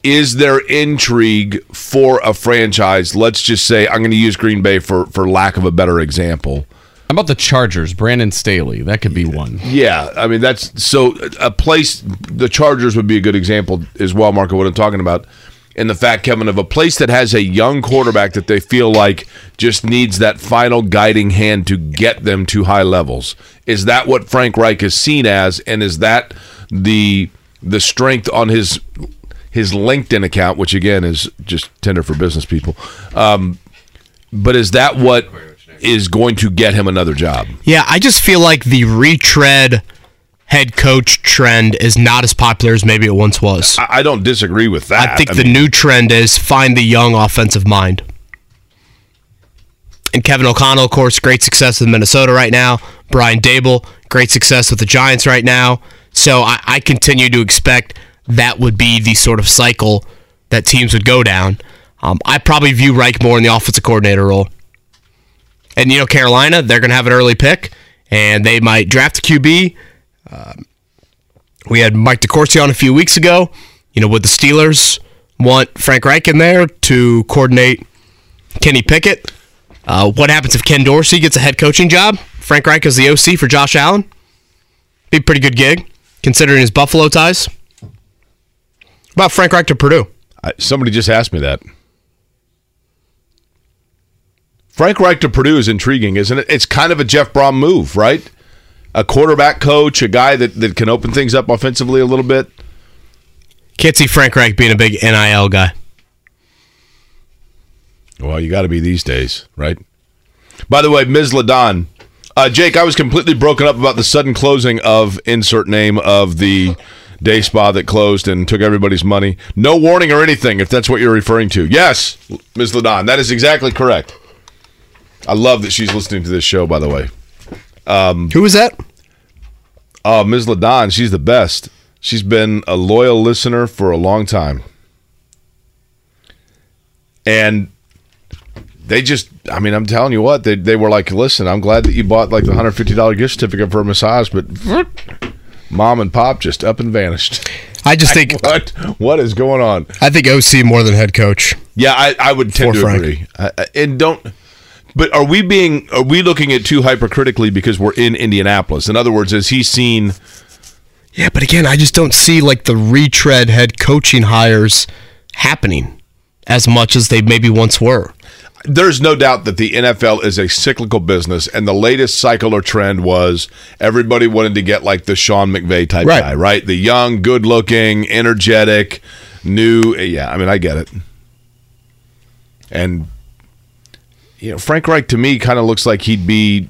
is there intrigue for a franchise? Let's just say I'm going to use Green Bay for for lack of a better example. How about the Chargers? Brandon Staley. That could be one. Yeah, I mean that's so a place. The Chargers would be a good example as well, Marco. What I'm talking about, and the fact, Kevin, of a place that has a young quarterback that they feel like just needs that final guiding hand to get them to high levels. Is that what Frank Reich is seen as, and is that the the strength on his his LinkedIn account, which again is just tender for business people. Um, but is that what is going to get him another job? Yeah, I just feel like the retread head coach trend is not as popular as maybe it once was. I, I don't disagree with that. I think I the mean- new trend is find the young offensive mind. And Kevin O'Connell, of course, great success with Minnesota right now. Brian Daboll, great success with the Giants right now. So I, I continue to expect that would be the sort of cycle that teams would go down. Um, I probably view Reich more in the offensive coordinator role. And, you know, Carolina, they're going to have an early pick, and they might draft a QB. Um, we had Mike DeCourcy on a few weeks ago. You know, would the Steelers want Frank Reich in there to coordinate Kenny Pickett? Uh, what happens if Ken Dorsey gets a head coaching job? Frank Reich is the OC for Josh Allen. Be a pretty good gig, considering his Buffalo ties. About Frank Reich to Purdue. I, somebody just asked me that. Frank Reich to Purdue is intriguing, isn't it? It's kind of a Jeff Brohm move, right? A quarterback coach, a guy that, that can open things up offensively a little bit. Can't see Frank Reich being a big NIL guy. Well, you got to be these days, right? By the way, Ms. Ladon, uh, Jake, I was completely broken up about the sudden closing of insert name of the day spa that closed and took everybody's money. No warning or anything, if that's what you're referring to. Yes, Ms. Ladon, that is exactly correct. I love that she's listening to this show. By the way, um, who was that? Oh, Ms. Ladon, she's the best. She's been a loyal listener for a long time, and they just i mean i'm telling you what they, they were like listen i'm glad that you bought like the $150 gift certificate for a massage but mom and pop just up and vanished I just think what what is going on I think OC more than head coach. yeah i, I would tend to Frank. agree I- and don't but are we being are we looking at too hypercritically because we're in indianapolis in other words has he seen Yeah, but again, I just don't see like the retread head coaching hires happening as much as they maybe once were. There's no doubt that the NFL is a cyclical business, and the latest cycle or trend was everybody wanted to get like the Sean McVay type Right. guy, right? The young, good looking, energetic, new. Yeah, I mean, I get it. And, you know, Frank Reich to me kind of looks like he'd be.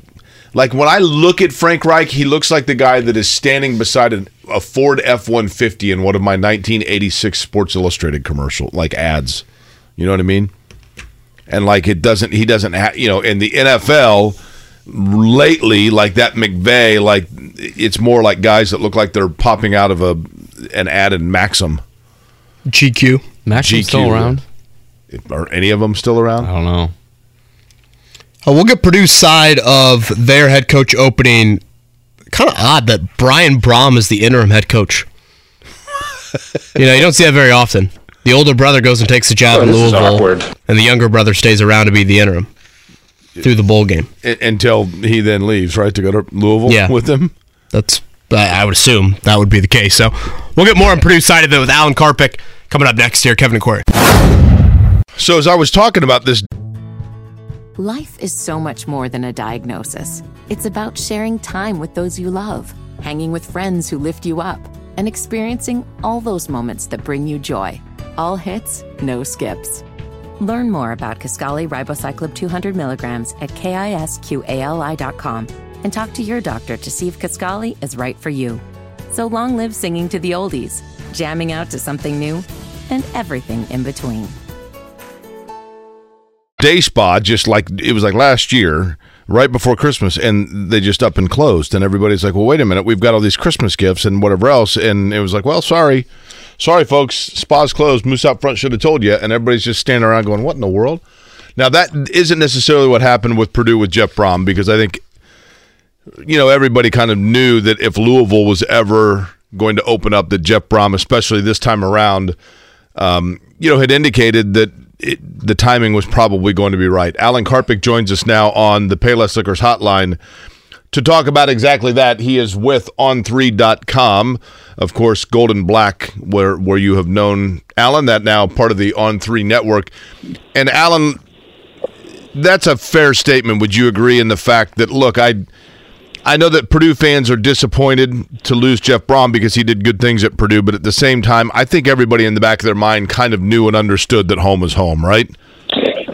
Like when I look at Frank Reich, he looks like the guy that is standing beside an, a Ford F 150 in one of my 1986 Sports Illustrated commercial, like ads. You know what I mean? And like it doesn't he doesn't have you know in the NFL lately like that McVay like it's more like guys that look like they're popping out of a an ad in Maxim GQ. Maxim's still around? are any of them still around I don't know Uh, we'll get Purdue's side of their head coach opening. Kind of odd that Brian Brohm is the interim head coach. you know, you don't see that very often. The older brother goes and takes the job Oh, in Louisville, awkward. and the younger brother stays around to be the interim through the bowl game. I- until he then leaves right to go to Louisville Yeah. with them That's I I would assume that would be the case. So we'll get more on Purdue's side of it with Alan Karpick coming up next here. Kevin and Query. so as I was talking about this Life is so much more than a diagnosis. It's about sharing time with those you love, hanging with friends who lift you up, and experiencing all those moments that bring you joy. All hits, no skips. Learn more about Kisqali Ribociclib 200 milligrams at kisqali.com and talk to your doctor to see if Kisqali is right for you. So long live singing to the oldies, jamming out to something new, and everything in between. day spa just like it was like last year right before christmas and they just up and closed and everybody's like well wait a minute we've got all these christmas gifts and whatever else and it was like well sorry sorry folks spa's closed moose out front should have told you and everybody's just standing around going what in the world now that isn't necessarily what happened with purdue with jeff brohm because i think you know everybody kind of knew that if louisville was ever going to open up that jeff brohm especially this time around um, you know, had indicated that it, the timing was probably going to be right. Alan Karpick joins us now on the Payless Liquors hotline to talk about exactly that. He is with on3.com, of course, Gold and Black, where where you have known Alan, that now part of the On3 network. And Alan, that's a fair statement. Would you agree in the fact that look, I I know that Purdue fans are disappointed to lose Jeff Brohm because he did good things at Purdue, but at the same time, I think everybody in the back of their mind kind of knew and understood that home is home, right?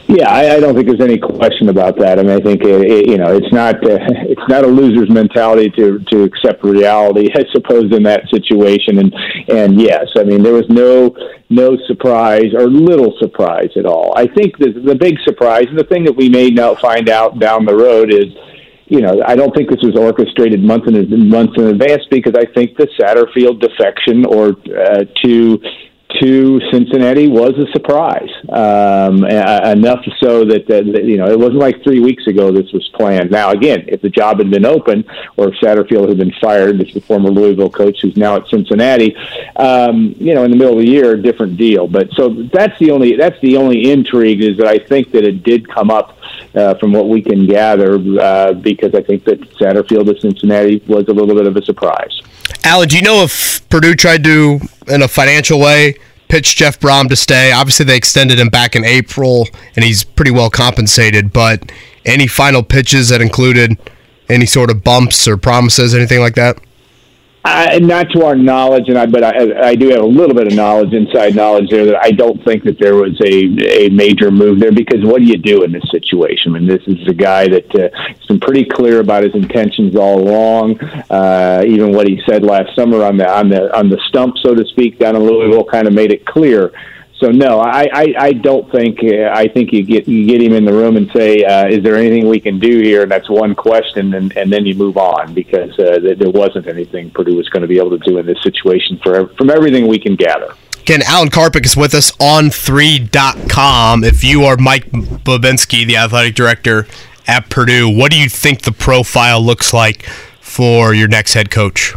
Yeah, I, I don't think there's any question about that. I mean, I think it, it, you know it's not uh, it's not a loser's mentality to to accept reality, I suppose, in that situation. And and yes, I mean there was no no surprise or little surprise at all. I think the the big surprise and the thing that we may now find out down the road is you know, I don't think this was orchestrated months in months in advance because I think the Satterfield defection or uh, to to Cincinnati was a surprise. Um, enough so that, that, you know it wasn't like three weeks ago this was planned. Now again, if the job had been open or if Satterfield had been fired, this is the former Louisville coach who's now at Cincinnati, um, you know, in the middle of the year, different deal. But so that's the only that's the only intrigue is that I think that it did come up uh, from what we can gather uh, because I think that Satterfield at Cincinnati was a little bit of a surprise. Alan, do you know if Purdue tried to, in a financial way, pitch Jeff Brohm to stay? Obviously, they extended him back in April, and he's pretty well compensated. But any final pitches that included any sort of bumps or promises, anything like that? Uh, not to our knowledge, and I, but I, I do have a little bit of knowledge, inside knowledge there, that I don't think that there was a, a major move there because what do you do in this situation? I mean, this is a guy that uh, has been pretty clear about his intentions all along. Uh, even what he said last summer on the on the on the stump, so to speak, down in Louisville, kind of made it clear so no, I, I, I don't think uh, I think you get you get him in the room and say, uh, is there anything we can do here? And that's one question, and, and then you move on because uh, there wasn't anything Purdue was going to be able to do in this situation for from everything we can gather. Again, Alan Karpick is with us on 3.com. If you are Mike Bobinski, the athletic director at Purdue, what do you think the profile looks like for your next head coach?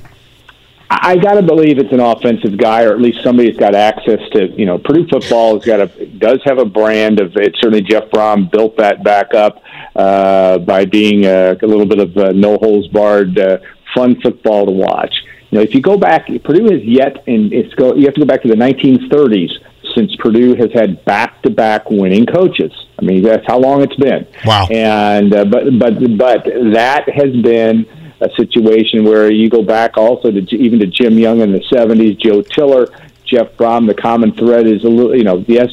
I got to believe it's an offensive guy, or at least somebody that's got access to. You know, Purdue football has got a does have a brand of it. Certainly, Jeff Brohm built that back up uh, by being a, a little bit of a no holes barred, uh, fun football to watch. You know, if you go back, Purdue has yet, and it's go. You have to go back to the 1930s since Purdue has had back to back winning coaches. I mean, that's how long it's been. Wow. And uh, but but but that has been a situation where you go back also to even to Jim Young in the 70s, Joe Tiller, Jeff Brohm. The common thread is a little, you know, yes,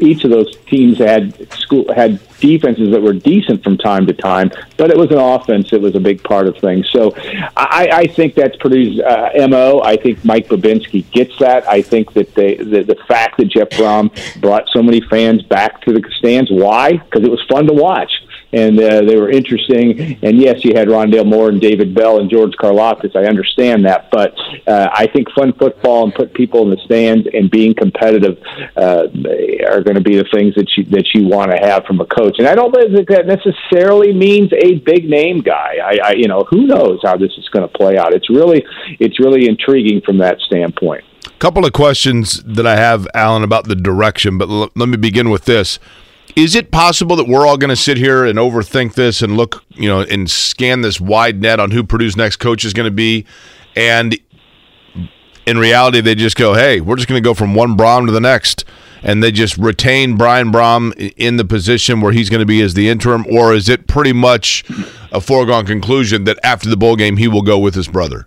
each of those teams had school had defenses that were decent from time to time, but it was an offense that was a big part of things. So I, I think that's Purdue's uh, mo. I think Mike Bobinski gets that. I think that they the, the fact that Jeff Brohm brought so many fans back to the stands. Why? Because it was fun to watch and uh, they were interesting. And yes, you had Rondale Moore and David Bell and George Karlaftis. I understand that, but uh, I think fun football and put people in the stands and being competitive uh, are going to be the things that you that you want to have from a coach. And I don't think that necessarily means a big name guy. I, I you know who knows how this is going to play out. It's really it's really intriguing from that standpoint. Couple of questions that I have, Alan, about the direction, but l- let me begin with this is it possible that we're all going to sit here and overthink this and look, you know, and scan this wide net on who Purdue's next coach is going to be, and in reality, they just go, "Hey, we're just going to go from one Brohm to the next," and they just retain Brian Brohm in the position where he's going to be as the interim, or is it pretty much a foregone conclusion that after the bowl game he will go with his brother?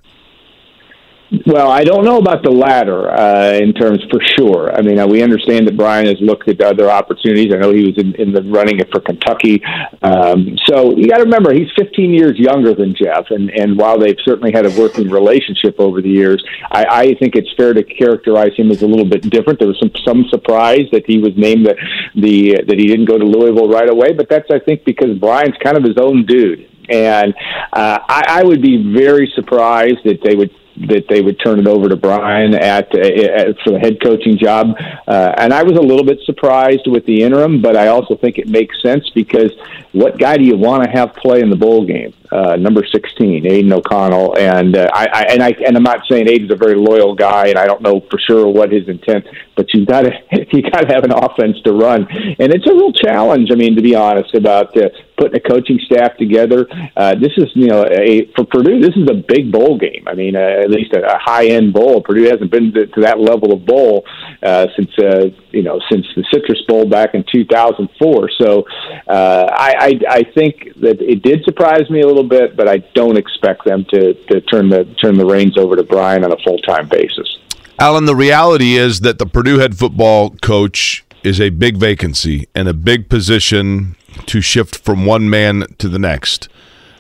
Well, I don't know about the latter uh, in terms for sure. I mean, uh, we understand that Brian has looked at other opportunities. I know he was in, in the running for Kentucky. Um, so you got to remember, he's 15 years younger than Jeff, and and while they've certainly had a working relationship over the years, I, I think it's fair to characterize him as a little bit different. There was some some surprise that he was named the the that he didn't go to Louisville right away, but that's I think because Brian's kind of his own dude. And uh, I, I would be very surprised that they would that they would turn it over to Brian at, at for the head coaching job. Uh, and I was a little bit surprised with the interim, but I also think it makes sense because what guy do you want to have play in the bowl game? Uh, number 16, Aidan O'Connell, and uh, I, I and I and I'm not saying Aidan's a very loyal guy, and I don't know for sure what his intent, but you've got to you got to have an offense to run, and it's a real challenge. I mean, to be honest, about uh, putting a coaching staff together. Uh, this is you know a for Purdue, this is a big bowl game. I mean, uh, at least a, a high end bowl. Purdue hasn't been to, to that level of bowl uh, since uh, you know since the Citrus Bowl back in 2004. So uh, I, I I think that it did surprise me a little bit, but I don't expect them to to turn the turn the reins over to Brian on a full time basis. Alan, the reality is that the Purdue head football coach is a big vacancy and a big position to shift from one man to the next.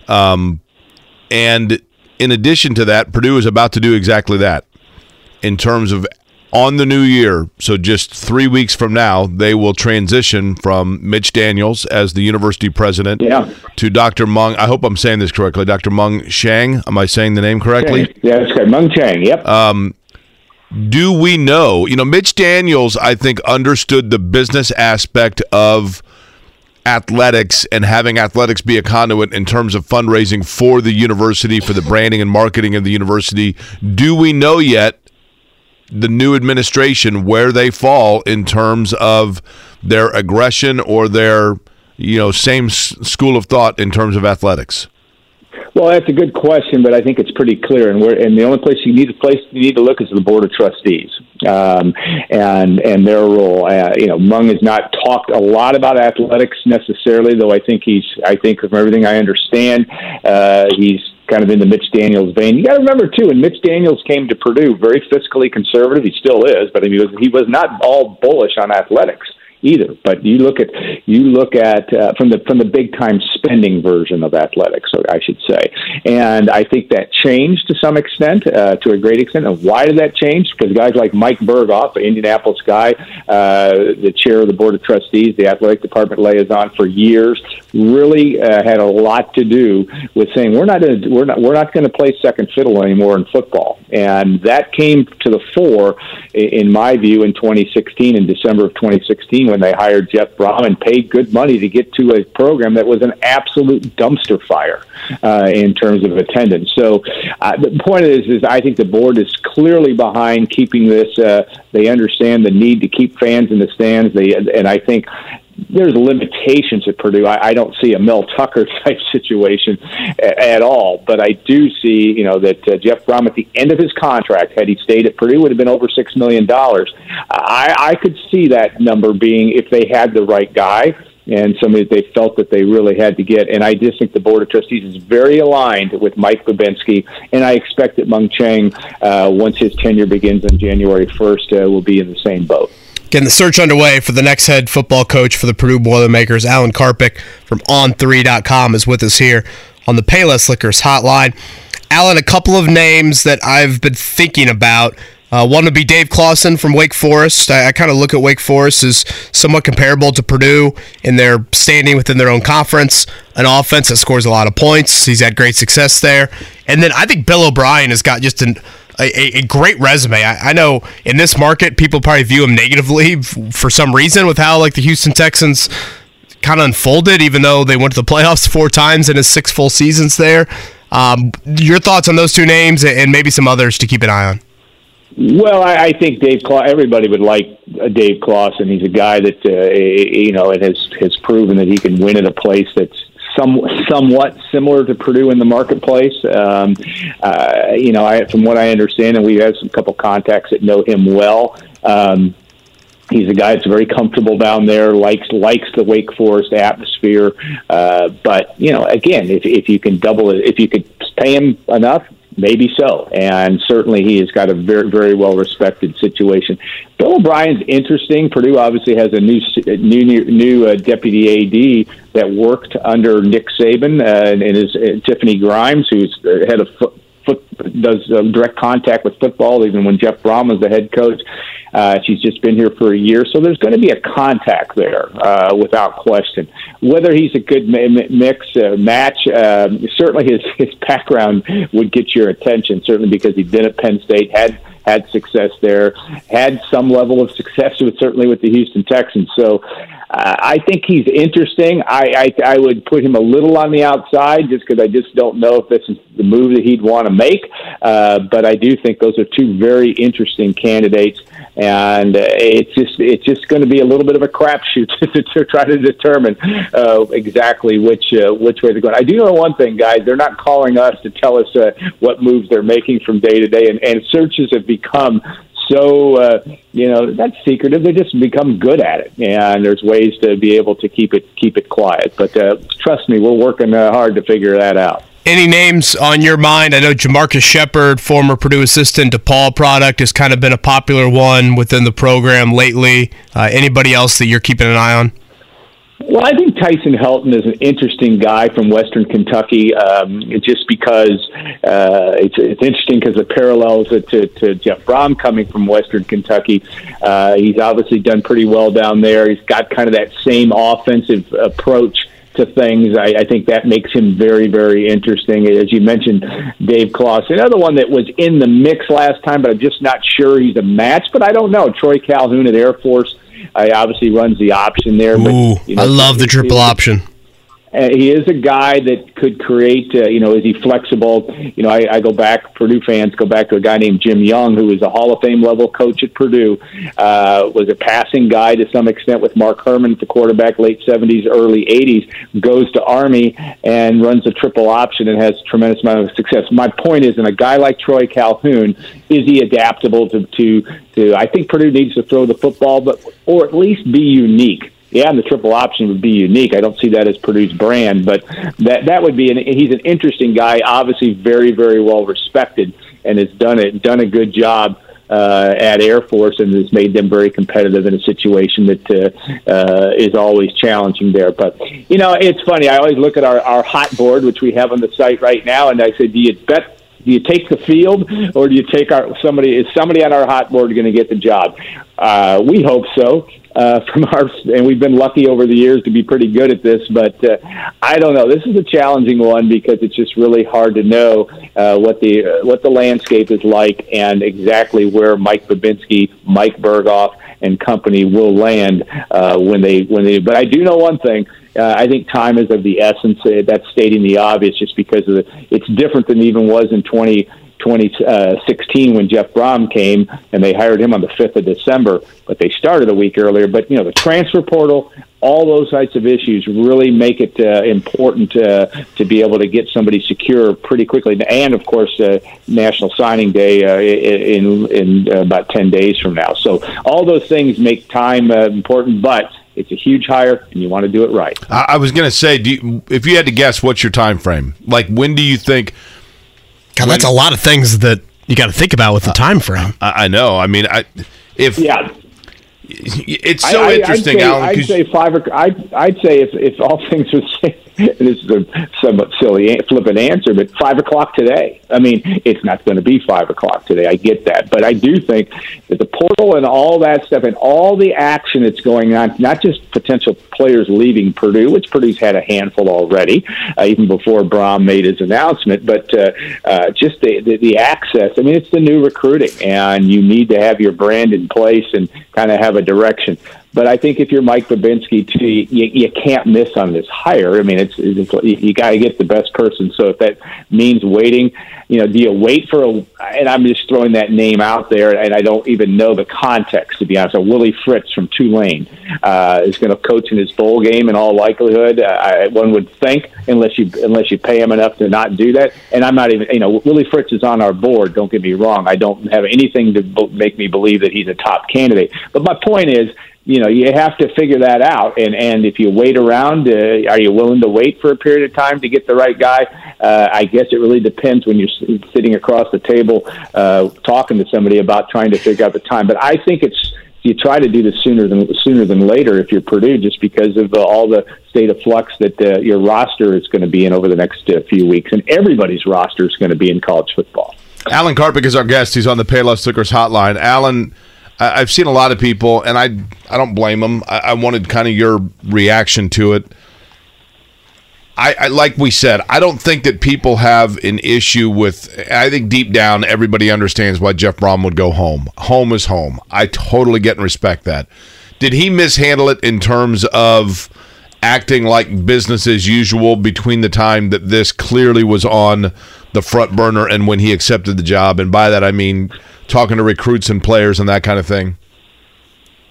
Um, and in addition to that, Purdue is about to do exactly that in terms of on the new year. So just three weeks from now, they will transition from Mitch Daniels as the university president yeah. to Dr. Meng. I hope I'm saying this correctly. Dr. Meng Shang. Am I saying the name correctly? Chiang. Yeah, that's correct. Meng Chiang. Yep. Um, do we know? You know, Mitch Daniels, I think, understood the business aspect of athletics and having athletics be a conduit in terms of fundraising for the university, for the branding and marketing of the university. Do we know yet the new administration where they fall in terms of their aggression or their, you know, same school of thought in terms of athletics? Well, that's a good question, but I think it's pretty clear. And we're and the only place you need to place you need to look is the board of trustees um, and and their role. Uh, you know, Mung has not talked a lot about athletics necessarily, though. I think he's. I think from everything I understand, uh, he's kind of in the Mitch Daniels vein. You got to remember too, when Mitch Daniels came to Purdue, very fiscally conservative. He still is, but he was, he was not all bullish on athletics either. But you look at you look at uh, from the from the big time spending version of athletics, I should say, and I think that changed to some extent, uh, to a great extent. And why did that change? Because guys like Mike Berghoff, an Indianapolis guy, uh, the chair of the board of trustees, the athletic department liaison for years, really uh, had a lot to do with saying we're not we're not we're not going to play second fiddle anymore in football, and that came to the fore, in my view, in 2016, in December of 2016 when they hired Jeff Brohm and paid good money to get to a program that was an absolute dumpster fire uh, in terms of attendance. So uh, the point is, is I think the board is clearly behind keeping this. Uh, they understand the need to keep fans in the stands. They and I think there's limitations at Purdue. I, I don't see a Mel Tucker type situation a, at all, but I do see, you know, that uh, Jeff Brohm at the end of his contract, had he stayed at Purdue, would have been over six million dollars. I, I could see that number being if they had the right guy and somebody that they felt that they really had to get. And I just think the Board of Trustees is very aligned with Mike Bobinski, and I expect that Meng Chiang, uh, once his tenure begins on January 1st, uh, will be in the same boat. Getting the search underway for the next head football coach for the Purdue Boilermakers. Alan Karpick from On3.com is with us here on the Payless Liquors hotline. Alan, a couple of names that I've been thinking about. Uh, one would be Dave Clawson from Wake Forest. I, I kind of look at Wake Forest as somewhat comparable to Purdue in their standing within their own conference. An offense that scores a lot of points. He's had great success there. And then I think Bill O'Brien has got just an a, a, great resume. I, I, know in this market, people probably view him negatively for some reason with how like the Houston Texans kind of unfolded, even though they went to the playoffs four times in his six full seasons there. Um, your thoughts on those two names and maybe some others to keep an eye on? Well, I, I think Dave. Claw- everybody would like uh, Dave Clawson. He's a guy that uh, you know and has has proven that he can win at a place that's some, somewhat similar to Purdue in the marketplace. Um, uh, you know, I, from what I understand, and we have some couple contacts that know him well. Um, he's a guy that's very comfortable down there, likes likes the Wake Forest atmosphere. Uh, but you know, again, if if you can double it, if you could pay him enough, Maybe so, and certainly he has got a very, very well respected situation. Bill O'Brien's interesting. Purdue obviously has a new, new, new uh, deputy AD that worked under Nick Saban, uh, and, and is uh, Tiffany Grimes, who's the head of foot, foot does um, direct contact with football, even when Jeff Brohm was the head coach. Uh, she's just been here for a year, so there's going to be a contact there uh, without question. Whether he's a good mix uh, match, um, certainly his his background would get your attention. Certainly because he'd been at Penn State, had had success there, had some level of success with certainly with the Houston Texans. So uh, I think he's interesting. I, I I would put him a little on the outside just because I just don't know if this is the move that he'd want to make. Uh, but I do think those are two very interesting candidates, and uh, it's just it's just going to be a little bit of a crapshoot to, to try to determine uh, exactly which uh, which way they're going. I do know one thing, guys. They're not calling us to tell us uh, what moves they're making from day to day, and, and searches have become so uh, you know that's secretive. They just become good at it, and there's ways to be able to keep it keep it quiet. But uh, trust me, we're working uh, hard to figure that out. Any names on your mind? I know JaMarcus Shephard, former Purdue assistant, DePauw product, has kind of been a popular one within the program lately. Uh, anybody else that you're keeping an eye on? Well, I think Tyson Helton is an interesting guy from Western Kentucky, um, just because uh, it's, it's interesting because the parallels to, to Jeff Brohm coming from Western Kentucky. Uh, he's obviously done pretty well down there. He's got kind of that same offensive approach to things. I, I think that makes him very, very interesting. As you mentioned, Dave Clawson, another one that was in the mix last time, but I'm just not sure he's a match. But I don't know. Troy Calhoun at Air Force. I obviously runs the option there. Ooh, but, you know, I love the triple option. Uh, he is a guy that could create. Uh, you know, is he flexible? You know, I, I go back. Purdue fans go back to a guy named Jim Young, who was a Hall of Fame level coach at Purdue. Uh, was a passing guy to some extent with Mark Herrmann, at the quarterback, late seventies, early eighties. Goes to Army and runs a triple option and has tremendous amount of success. My point is, in a guy like Troy Calhoun, is he adaptable to to to? I think Purdue needs to throw the football, but or at least be unique yeah, and the triple option would be unique. I don't see that as Purdue's brand, but that that would be an he's an interesting guy, obviously very very well respected, and has done it done a good job. Uh, at Air Force and has made them very competitive in a situation that uh, uh, is always challenging there. But you know, it's funny. I always look at our, our hot board, which we have on the site right now, and I say, do you bet do you take the field or do you take our somebody is somebody on our hot board going to get the job uh, we hope so uh, from our, and we've been lucky over the years to be pretty good at this. But uh, I don't know. This is a challenging one because it's just really hard to know uh, what the what the landscape is like and exactly where Mike Bobinski, Mike Berghoff, and company will land uh, when they when they. But I do know one thing. Uh, I think time is of the essence. Uh, that's stating the obvious, just because of the, it's different than it even was in 20, 2016 when Jeff Brohm came and they hired him on the 5th of December, but they started a week earlier. But, you know, the transfer portal, all those types of issues really make it uh, important uh, to be able to get somebody secure pretty quickly. And, of course, uh, National Signing Day uh, in, in about 10 days from now. So all those things make time uh, important, but it's a huge hire, and you want to do it right. I, was going to say, you, if you had to guess, what's your time frame? Like, when do you think – God, that's a lot of things that you got to think about with the uh, time frame. I, I know. I mean, I if yeah, it's so I, interesting, I'd say, Alan. I'd say five. I'd, I'd say if, if all things were safe, this is a somewhat silly, flippant answer, but five o'clock today. I mean, it's not going to be five o'clock today. I get that, but I do think that the portal and all that stuff and all the action that's going on, not just potential players leaving Purdue, which Purdue's had a handful already, uh, even before Brohm made his announcement, but uh, uh, just the, the the access. I mean, it's the new recruiting, and you need to have your brand in place and kind of have a direction. But I think if you're Mike Bobinski, too, you, you can't miss on this hire. I mean, it's, it's you got to get the best person. So if that means waiting, you know, do you wait for a? And I'm just throwing that name out there, and I don't even know the context to be honest. So Willie Fritz from Tulane uh, is going to coach in his bowl game in all likelihood. Uh, I, one would think, unless you unless you pay him enough to not do that. And I'm not even, you know, Willie Fritz is on our board. Don't get me wrong. I don't have anything to make me believe that he's a top candidate. But my point is you know you have to figure that out and and if you wait around uh, are you willing to wait for a period of time to get the right guy uh, i guess it really depends when you're sitting across the table uh, talking to somebody about trying to figure out the time but i think it's you try to do this sooner than sooner than later if you're Purdue, just because of uh, all the state of flux that uh, your roster is going to be in over the next uh, few weeks, and everybody's roster is going to be in college football. Alan Karpick is our guest. He's on the Payless Liquors hotline. Alan, I've seen a lot of people, and I I don't blame them. I, I wanted kind of your reaction to it. I, I, like we said, I don't think that people have an issue with. I think deep down, everybody understands why Jeff Brohm would go home. Home is home. I totally get and respect that. Did he mishandle it in terms of acting like business as usual between the time that this clearly was on the front burner and when he accepted the job? And by that, I mean talking to recruits and players and that kind of thing?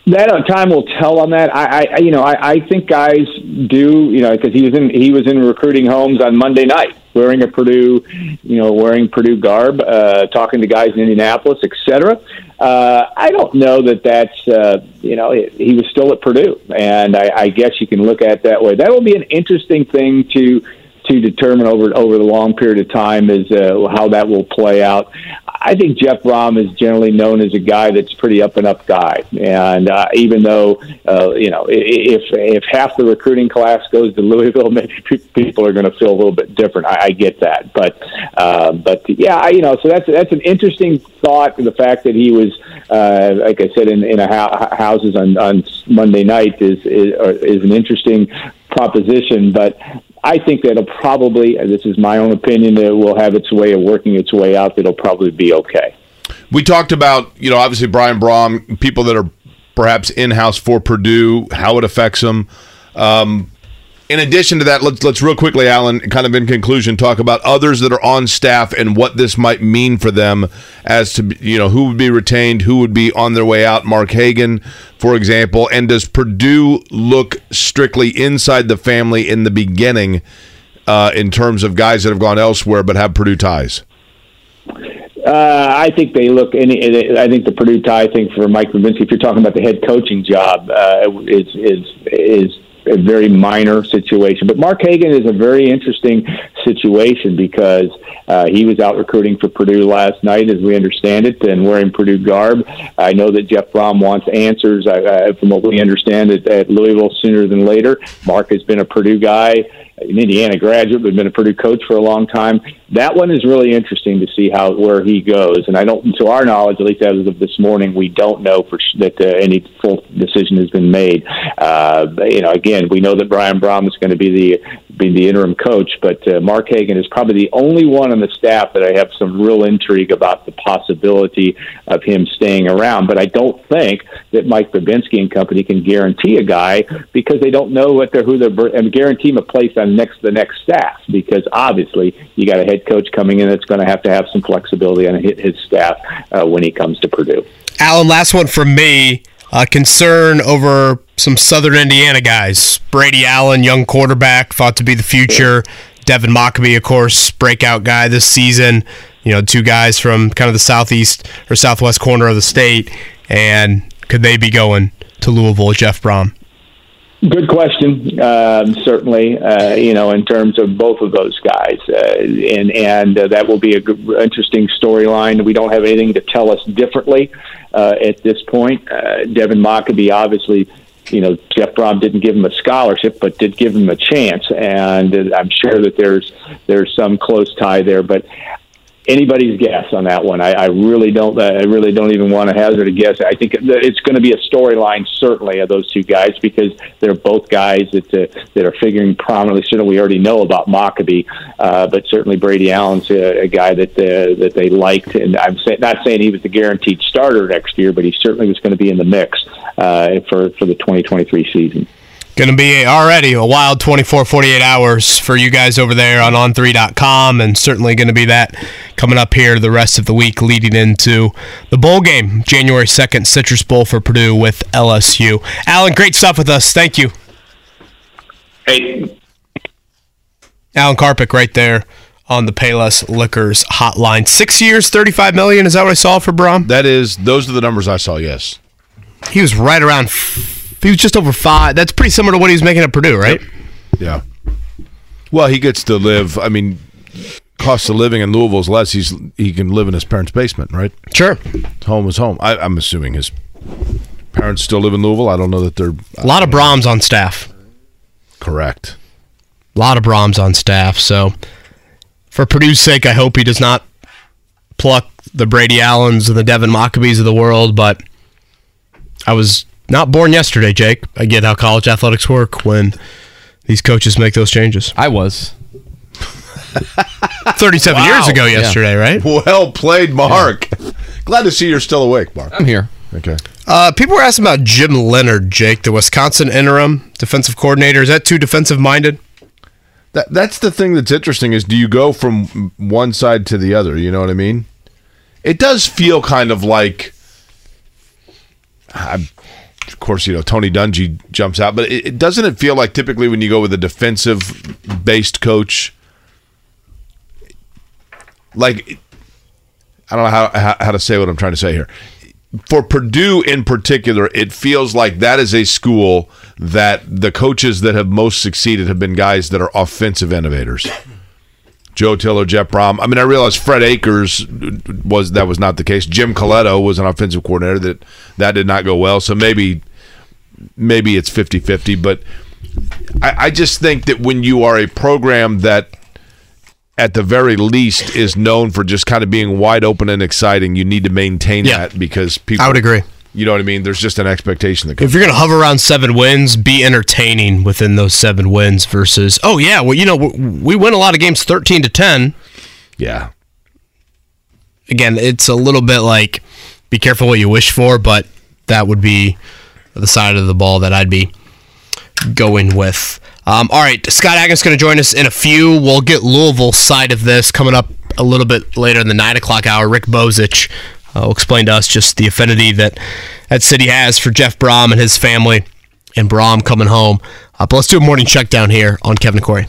That uh, time will tell on that. I, I you know, I, I think guys do, you know, because he was in he was in recruiting homes on Monday night, wearing a Purdue, you know, wearing Purdue garb, uh, talking to guys in Indianapolis, etc. Uh, I don't know that that's uh, you know he was still at Purdue, and I, I guess you can look at it that way. That will be an interesting thing to to determine over over the long period of time is uh, how that will play out. I think Jeff Brohm is generally known as a guy that's pretty up and up guy, and uh, even though uh, you know if if half the recruiting class goes to Louisville, maybe people are going to feel a little bit different. I, I get that, but uh, but yeah, I, you know, so that's that's an interesting thought. The fact that he was, uh, like I said, in in a ho- houses on on Monday night is is, is an interesting proposition, but I think that'll probably, this is my own opinion, that it will have its way of working its way out. That'll probably be okay. We talked about, you know, obviously Brian Brohm, people that are perhaps in house for Purdue, how it affects them. Um, in addition to that, let's let's real quickly, Alan, kind of in conclusion, talk about others that are on staff and what this might mean for them as to you know who would be retained, who would be on their way out. Mark Hagen, for example, and does Purdue look strictly inside the family in the beginning uh, in terms of guys that have gone elsewhere but have Purdue ties? Uh, I think they look. Any, I think the Purdue tie thing for Mike Bobinski, if you're talking about the head coaching job, uh, is is is a very minor situation. But Mark Hagen is a very interesting situation because uh, he was out recruiting for Purdue last night, as we understand it, and wearing Purdue garb. I know that Jeff Brohm wants answers, uh, from what we understand, at, at Louisville sooner than later. Mark has been a Purdue guy an Indiana graduate, but been a Purdue coach for a long time. That one is really interesting to see how where he goes. And I don't, to our knowledge, at least as of this morning, we don't know for sh- that uh, any full decision has been made. Uh, you know, again, we know that Brian Brohm is going to be the be the interim coach, but uh, Mark Hagen is probably the only one on the staff that I have some real intrigue about the possibility of him staying around. But I don't think that Mike Bobinski and company can guarantee a guy because they don't know what they're who they're and guarantee him a place on next the next staff because obviously you got a head coach coming in that's going to have to have some flexibility on his staff uh, when he comes to Purdue. Alan, last one from me. Uh, concern over some Southern Indiana guys. Brady Allen, young quarterback, thought to be the future. Devin Mockobee, of course, breakout guy this season. You know, two guys from kind of the southeast or southwest corner of the state. And could they be going to Louisville, Jeff Brohm? Good question. Um, certainly, uh, you know, in terms of both of those guys, uh, and and uh, that will be a interesting storyline. We don't have anything to tell us differently uh, at this point. Uh, Devin Mockobee, obviously, you know, Jeff Brohm didn't give him a scholarship, but did give him a chance, and I'm sure that there's there's some close tie there. But anybody's guess on that one. I, I really don't. I really don't even want to hazard a guess. I think it's going to be a storyline, certainly, of those two guys because they're both guys that uh, that are figuring prominently. Certainly, we already know about Mockobee, uh, but certainly Brady Allen's a, a guy that uh, that they liked. And I'm say, not saying he was the guaranteed starter next year, but he certainly was going to be in the mix uh, for for the 2023 season. Going to be already a wild 24, 48 hours for you guys over there on on3.com, and certainly going to be that coming up here the rest of the week leading into the bowl game, January 2nd, Citrus Bowl for Purdue with LSU. Alan, great stuff with us. Thank you. Hey. Alan Karpick right there on the Payless Liquors hotline. Six years, 35 million. Is that what I saw for Brohm? That is, those are the numbers I saw, yes. He was right around he was just over five. That's pretty similar to what he was making at Purdue, right? Yep. Yeah. Well, he gets to live. I mean, cost of living in Louisville is less. He's he can live in his parents' basement, right? Sure. Home is home. I, am assuming his parents still live in Louisville. I don't know that they're a lot of Brohms on staff. Correct. A lot of Brohms on staff. So, for Purdue's sake, I hope he does not pluck the Brady Allens and the Devin Mockobees of the world. But I was not born yesterday, Jake. I get how college athletics work when these coaches make those changes. I was. 37 wow. years ago yesterday, yeah. right? Well played, Mark. Yeah. Glad to see you're still awake, Mark. I'm here. Okay. Uh, people were asking about Jim Leonhard, Jake, the Wisconsin interim defensive coordinator. Is that too defensive minded? That that's the thing that's interesting is do you go from one side to the other? You know what I mean? It does feel kind of like I'm of course, you know Tony Dungy jumps out, but it, doesn't it feel like typically when you go with a defensive based coach, like I don't know how, how, how to say what I'm trying to say here. for Purdue in particular, it feels like that is a school that the coaches that have most succeeded have been guys that are offensive innovators. Joe Tiller, Jeff Brohm. I mean, I realize Fred Akers was that was not the case. Jim Colletto was an offensive coordinator that that did not go well. So maybe maybe it's 50-50, but I, I just think that when you are a program that at the very least is known for just kind of being wide open and exciting, you need to maintain Yeah. that because people I would agree. You know what I mean? There's just an expectation that If you're going to hover around seven wins, be entertaining within those seven wins versus, oh, yeah, well, you know, we, we win a lot of games 13 to 10. Yeah. Again, it's a little bit like be careful what you wish for, but that would be the side of the ball that I'd be going with. Um, all right, Scott Agness going to join us in a few. We'll get Louisville side of this coming up a little bit later in the nine o'clock hour. Rick Bozich uh, will explain to us just the affinity that that city has for Jeff Brohm and his family, and Brohm coming home. Uh, but let's do a morning check down here on Kevin and Query.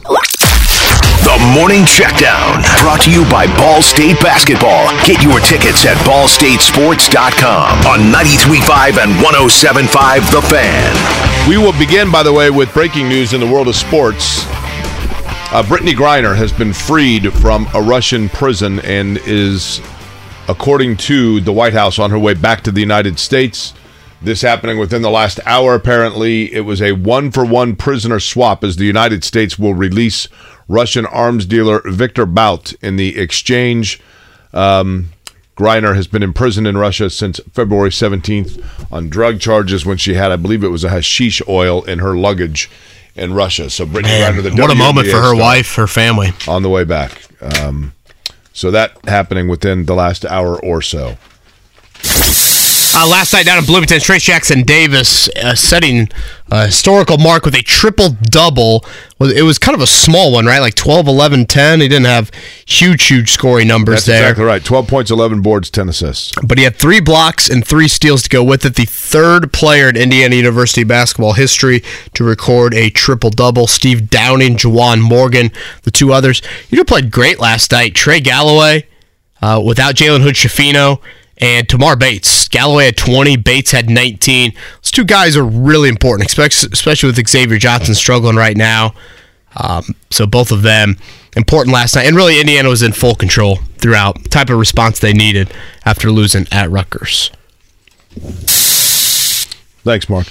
The Morning Checkdown, brought to you by Ball State Basketball. Get your tickets at ballstatesports.com on 93.5 and 107.5 The Fan. We will begin, by the way, with breaking news in the world of sports. Uh, Brittney Griner has been freed from a Russian prison and is, according to the White House, on her way back to the United States. This happening within the last hour, apparently. It was a one for one prisoner swap as the United States will release Russian arms dealer Victor Bout in the exchange. Um, Griner has been imprisoned in Russia since February 17th on drug charges when she had, I believe it was a hashish oil in her luggage in Russia. So Brittney Griner, the what a moment for her star, wife, her family. on the way back. Um, so that happening within the last hour or so. Uh, last night down in Bloomington, Trayce Jackson Davis uh, setting a historical mark with a triple double. It was kind of a small one, right? Like 12, 11, 10. He didn't have huge, huge scoring numbers That's there. exactly right. 12 points, 11 boards, 10 assists. But he had three blocks and three steals to go with it. The third player in Indiana University basketball history to record a triple double. Steve Downing, Juwan Morgan, the two others. You know, played great last night. Trey Galloway, uh, without Jalen Hood Schifino, and Tamar Bates. Galloway had 20, Bates had 19. Those two guys are really important, especially especially with Xavier Johnson struggling right now. Um, so both of them important last night, and really Indiana was in full control throughout. Type of response they needed after losing at Rutgers. Thanks, Mark.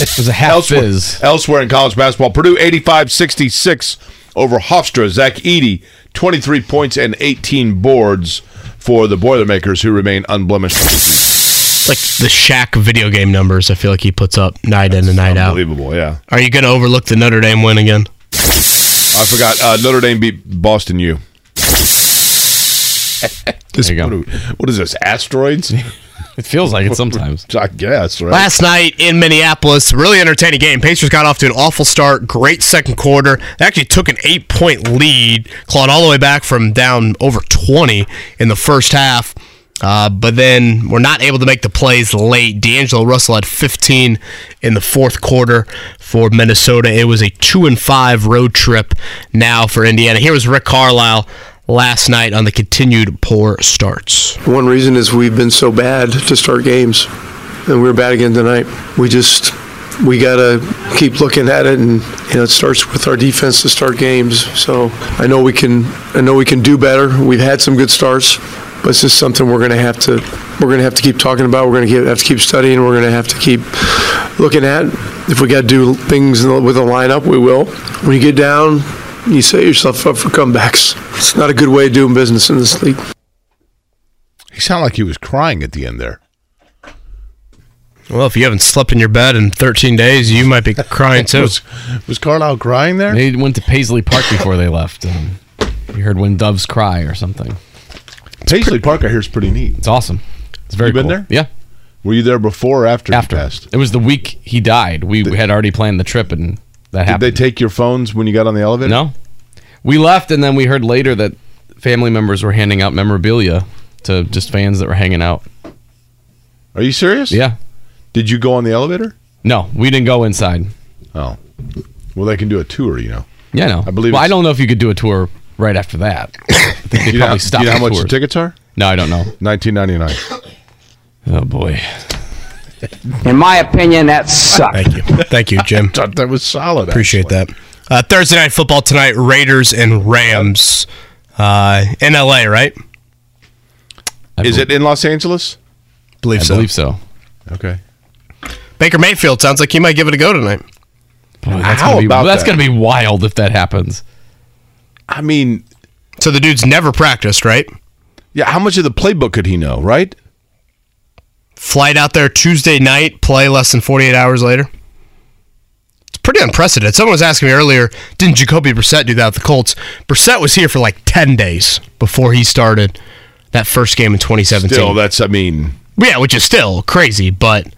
It was a half Elsewhere, fizz. elsewhere in college basketball, Purdue 85-66 over Hofstra. Zach Edey, 23 points and 18 boards for the Boilermakers, who remain unblemished. It's like the Shaq video game numbers. I feel like he puts up night in and night out. Unbelievable, yeah. Are you going to overlook the Notre Dame win again? I forgot. Uh, Notre Dame beat Boston U. There you go. What, what is this? Asteroids? It feels like it sometimes. I guess, right? Last night in Minneapolis, really entertaining game. Pacers got off to an awful start. Great second quarter. They actually took an eight point lead, clawed all the way back from down over 20 in the first half. Uh, but then we're not able to make the plays late. D'Angelo Russell had 15 in the fourth quarter for Minnesota. It was a two and five road trip now for Indiana. Here was Rick Carlisle last night on the continued poor starts. One reason is we've been so bad to start games, and we were bad again tonight. We just we gotta keep looking at it, and you know it starts with our defense to start games. So I know we can I know we can do better. We've had some good starts, but it's just something we're gonna have to we're gonna have to keep talking about. We're gonna keep, have to keep studying. We're gonna have to keep looking at. If we got to do things with a lineup, we will. When you get down, you set yourself up for comebacks. It's not a good way of doing business in this league. He sounded like he was crying at the end there. Well, if you haven't slept in your bed in 13 days, you might be crying too. Was, was Carlisle crying there? They went to Paisley Park before they left. Um, you heard when doves cry or something. Paisley Park, I hear, is pretty neat. It's awesome. It's very You been cool. there? Yeah. Were you there before or after? he After passed? it was the week he died. We, we had already planned the trip, and that Did they take your phones when you got on the elevator? No. We left, and then we heard later that family members were handing out memorabilia to just fans that were hanging out. Are you serious? Yeah. Did you go on the elevator? No, we didn't go inside. Oh. Well, they can do a tour, you know. Yeah, no. I believe Well, I don't know if you could do a tour right after that. I think they you know, probably do stopped you know how the much the tours. tickets are? No, I don't know. Nineteen ninety nine. Oh boy. In my opinion, that sucks. Thank you. Thank you, Jim. thought that was solid. Appreciate that. Uh, Thursday night football tonight: Raiders and Rams uh, in LA. Right? Is it in Los Angeles? Believe I so. believe so. Okay. Baker Mayfield sounds like he might give it a go tonight. Boy, that's How gonna be, about that's that? gonna be wild if that happens. I mean, So the dude's never practiced, right? yeah. How much of the playbook could he know? Right? Flight out there Tuesday night, play less than 48 hours later. It's pretty unprecedented. Someone was asking me earlier, didn't Jacoby Brissett do that with the Colts? Brissett was here for like 10 days before he started that first game in 2017. Still, that's. I mean, yeah, which is still crazy, but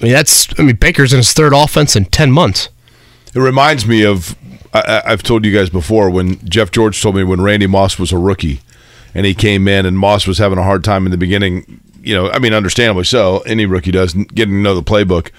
I mean that's I mean Baker's in his third offense in 10 months. It reminds me of I, I- I've told you guys before when Jeff George told me when Randy Moss was a rookie, and he came in and Moss was having a hard time in the beginning. You know, I mean, understandably so. Any rookie does getting to know the playbook.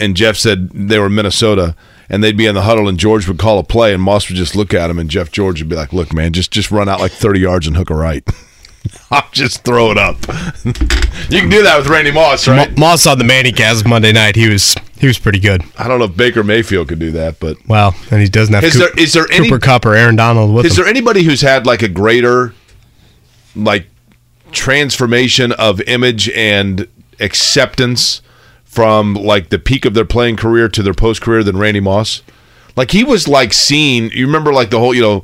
And Jeff said they were Minnesota, and they'd be in the huddle, and George would call a play, and Moss would just look at him, and Jeff George would be like, "Look, man, just just run out like thirty yards and hook a right." I'll just throw it up. you can do that with Randy Moss, right? Mo- Moss on the Manning cast Monday night. He was he was pretty good. I don't know if Baker Mayfield could do that, but Well, and he doesn't have Is Coop- there- is there any- Cooper Kupp or Aaron Donald with Is him. there anybody who's had like a greater like transformation of image and acceptance from like the peak of their playing career to their post career than Randy Moss? Like he was like seen, you remember like the whole, you know,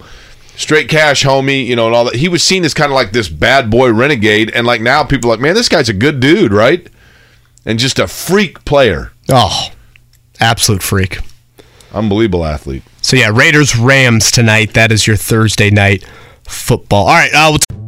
straight cash homie, you know, and all that. He was seen as kind of like this bad boy renegade and like now people are like, "Man, this guy's a good dude, right?" And just a freak player. Oh, absolute freak. Unbelievable athlete. So yeah, Raiders Rams tonight. That is your Thursday night football. All right, uh, we'll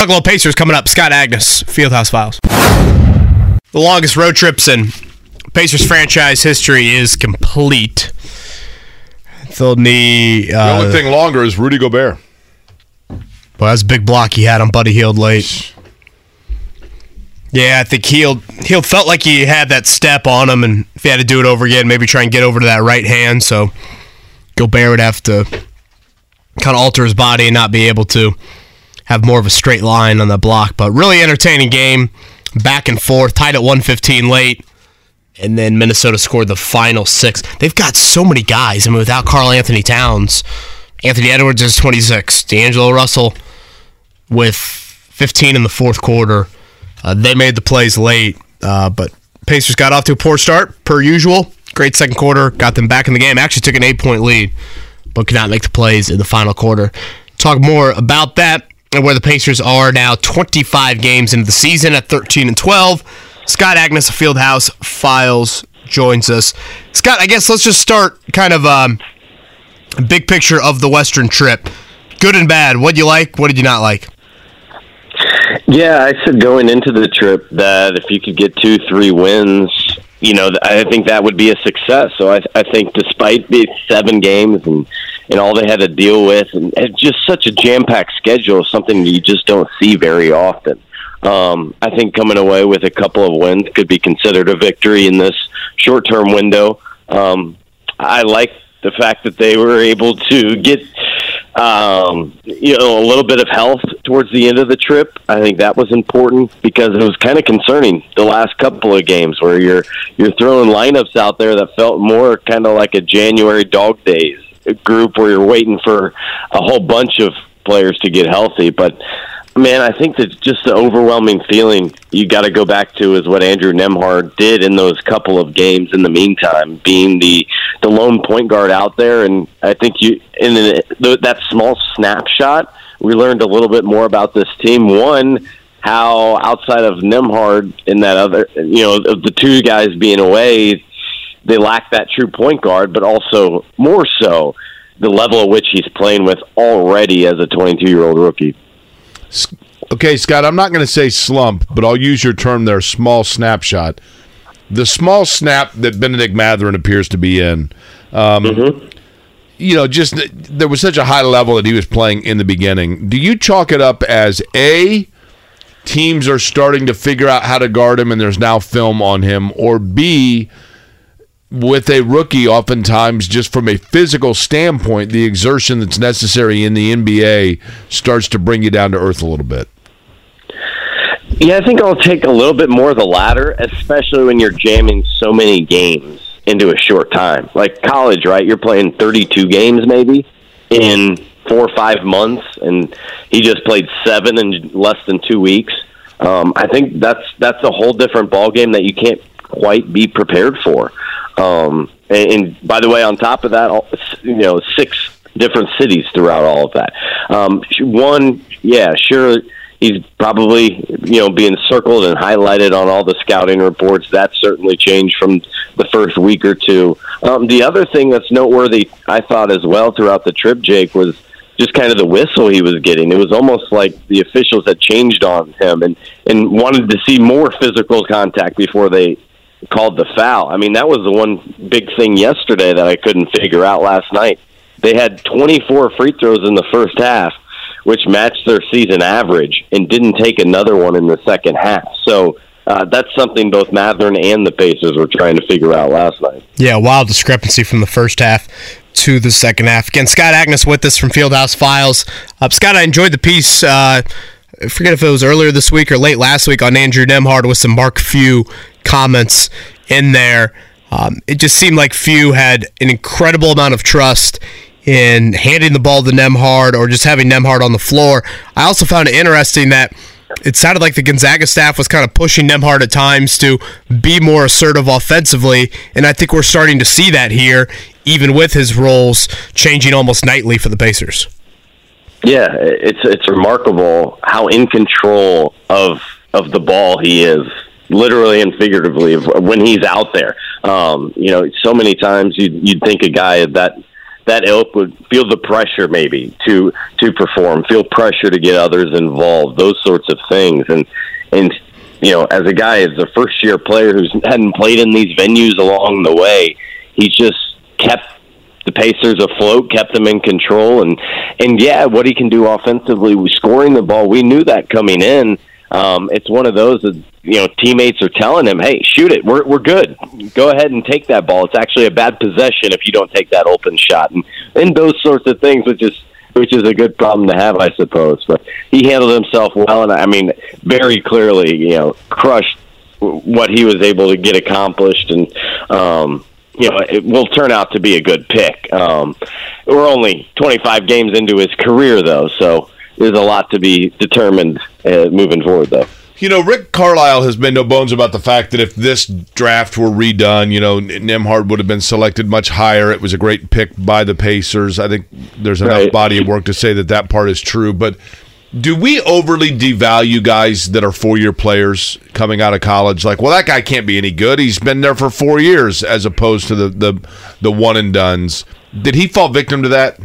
Buffalo Pacers coming up. Scott Agness, Fieldhouse Files. The longest road trips in Pacers franchise history is complete. They'll need. The Uh, only thing longer is Rudy Gobert. Well, that's a big block he had on Buddy Hield late. Yeah, I think Hield Hield felt like he had that step on him, and if he had to do it over again, maybe try and get over to that right hand. So Gobert would have to kind of alter his body and not be able to have more of a straight line on the block. But really entertaining game, back and forth, tied at 115 late. And then Minnesota scored the final six. They've got so many guys. I mean, without Karl Anthony Towns, Anthony Edwards is 26, D'Angelo Russell with 15 in the fourth quarter. Uh, they made the plays late, uh, but Pacers got off to a poor start, per usual. Great second quarter, got them back in the game. Actually took an eight point lead, but could not make the plays in the final quarter. Talk more about that where the Pacers are now 25 games into the season at 13 and 12. Scott Agness of Fieldhouse Files joins us. Scott, I guess let's just start kind of um, big picture of the Western trip. Good and bad. What did you like? What did you not like? Yeah, I said going into the trip that if you could get two, three wins, you know, I think that would be a success. So I, I think despite the seven games and and all they had to deal with, and it's just such a jam-packed schedule, something you just don't see very often. Um, I think coming away with a couple of wins could be considered a victory in this short-term window. Um, I like the fact that they were able to get um, you know, a little bit of health towards the end of the trip. I think that was important because it was kind of concerning the last couple of games where you're you're throwing lineups out there that felt more kind of like a January dog days group where you're waiting for a whole bunch of players to get healthy, but man, I think that just the overwhelming feeling you got to go back to is what Andrew Nembhard did in those couple of games. In the meantime, being the the lone point guard out there, and I think you in the, that small snapshot, we learned a little bit more about this team. One, how outside of Nembhard in that other, you know, the two guys being away, they lack that true point guard, but also more so the level at which he's playing with already as a 22 year old rookie. Okay, Scott, I'm not going to say slump, but I'll use your term there, small snapshot. The small snap that Bennedict Mathurin appears to be in. Um, You know, just there was such a high level that he was playing in the beginning. Do you chalk it up as A, teams are starting to figure out how to guard him and there's now film on him, or B, with a rookie, oftentimes, just from a physical standpoint, the exertion that's necessary in the NBA starts to bring you down to earth a little bit. Yeah, I think I'll take a little bit more of the latter, especially when you're jamming so many games into a short time. Like college, right? You're playing 32 games maybe in four or five months, and he just played seven in less than two weeks. Um, I think that's that's a whole different ball game that you can't quite be prepared for. Um, and, and by the way, on top of that, you know, six different cities throughout all of that. Um, one, yeah, sure, he's probably you know being circled and highlighted on all the scouting reports. That certainly changed from the first week or two. Um, the other thing that's noteworthy, I thought as well throughout the trip, Jake, was just kind of the whistle he was getting. It was almost like the officials had changed on him and and wanted to see more physical contact before they called the foul. I mean, that was the one big thing yesterday that I couldn't figure out last night. They had 24 free throws in the first half, which matched their season average, and didn't take another one in the second half. So uh, that's something both Mathurin and the Pacers were trying to figure out last night. Yeah, wild discrepancy from the first half to the second half. Again, Scott Agness with us from Fieldhouse Files. Uh, Scott, I enjoyed the piece. Uh, I forget if it was earlier this week or late last week on Andrew Nembhard with some Mark Few comments in there. Um, it just seemed like Few had an incredible amount of trust in handing the ball to Nembhard or just having Nembhard on the floor. I also found it interesting that it sounded like the Gonzaga staff was kind of pushing Nembhard at times to be more assertive offensively, and I think we're starting to see that here, even with his roles changing almost nightly for the Pacers. Yeah, it's it's remarkable how in control of of the ball he is, literally and figuratively, when he's out there. Um, you know, so many times you'd, you'd think a guy that that ilk would feel the pressure maybe to to perform, feel pressure to get others involved, those sorts of things, and and you know, as a guy, as a first year player who hadn't played in these venues along the way, he's just kept the Pacers afloat, kept them in control, and and yeah, what he can do offensively, scoring the ball, we knew that coming in. Um, it's one of those that you know teammates are telling him, "Hey, shoot it. We're we're good. Go ahead and take that ball. It's actually a bad possession if you don't take that open shot." And and those sorts of things, which is which is a good problem to have, I suppose. But he handled himself well, and I mean, very clearly, you know, crushed what he was able to get accomplished, and um, you know, it will turn out to be a good pick. Um, we're only 25 games into his career, though, so there's a lot to be determined uh, moving forward, though. You know, Rick Carlisle has made no bones about the fact that if this draft were redone, you know, Nembhard would have been selected much higher. It was a great pick by the Pacers. I think there's enough Right. body of work to say that that part is true. But do we overly devalue guys that are four year players coming out of college? Like, well, that guy can't be any good. He's been there for four years, as opposed to the the, the one and duns. Did he fall victim to that?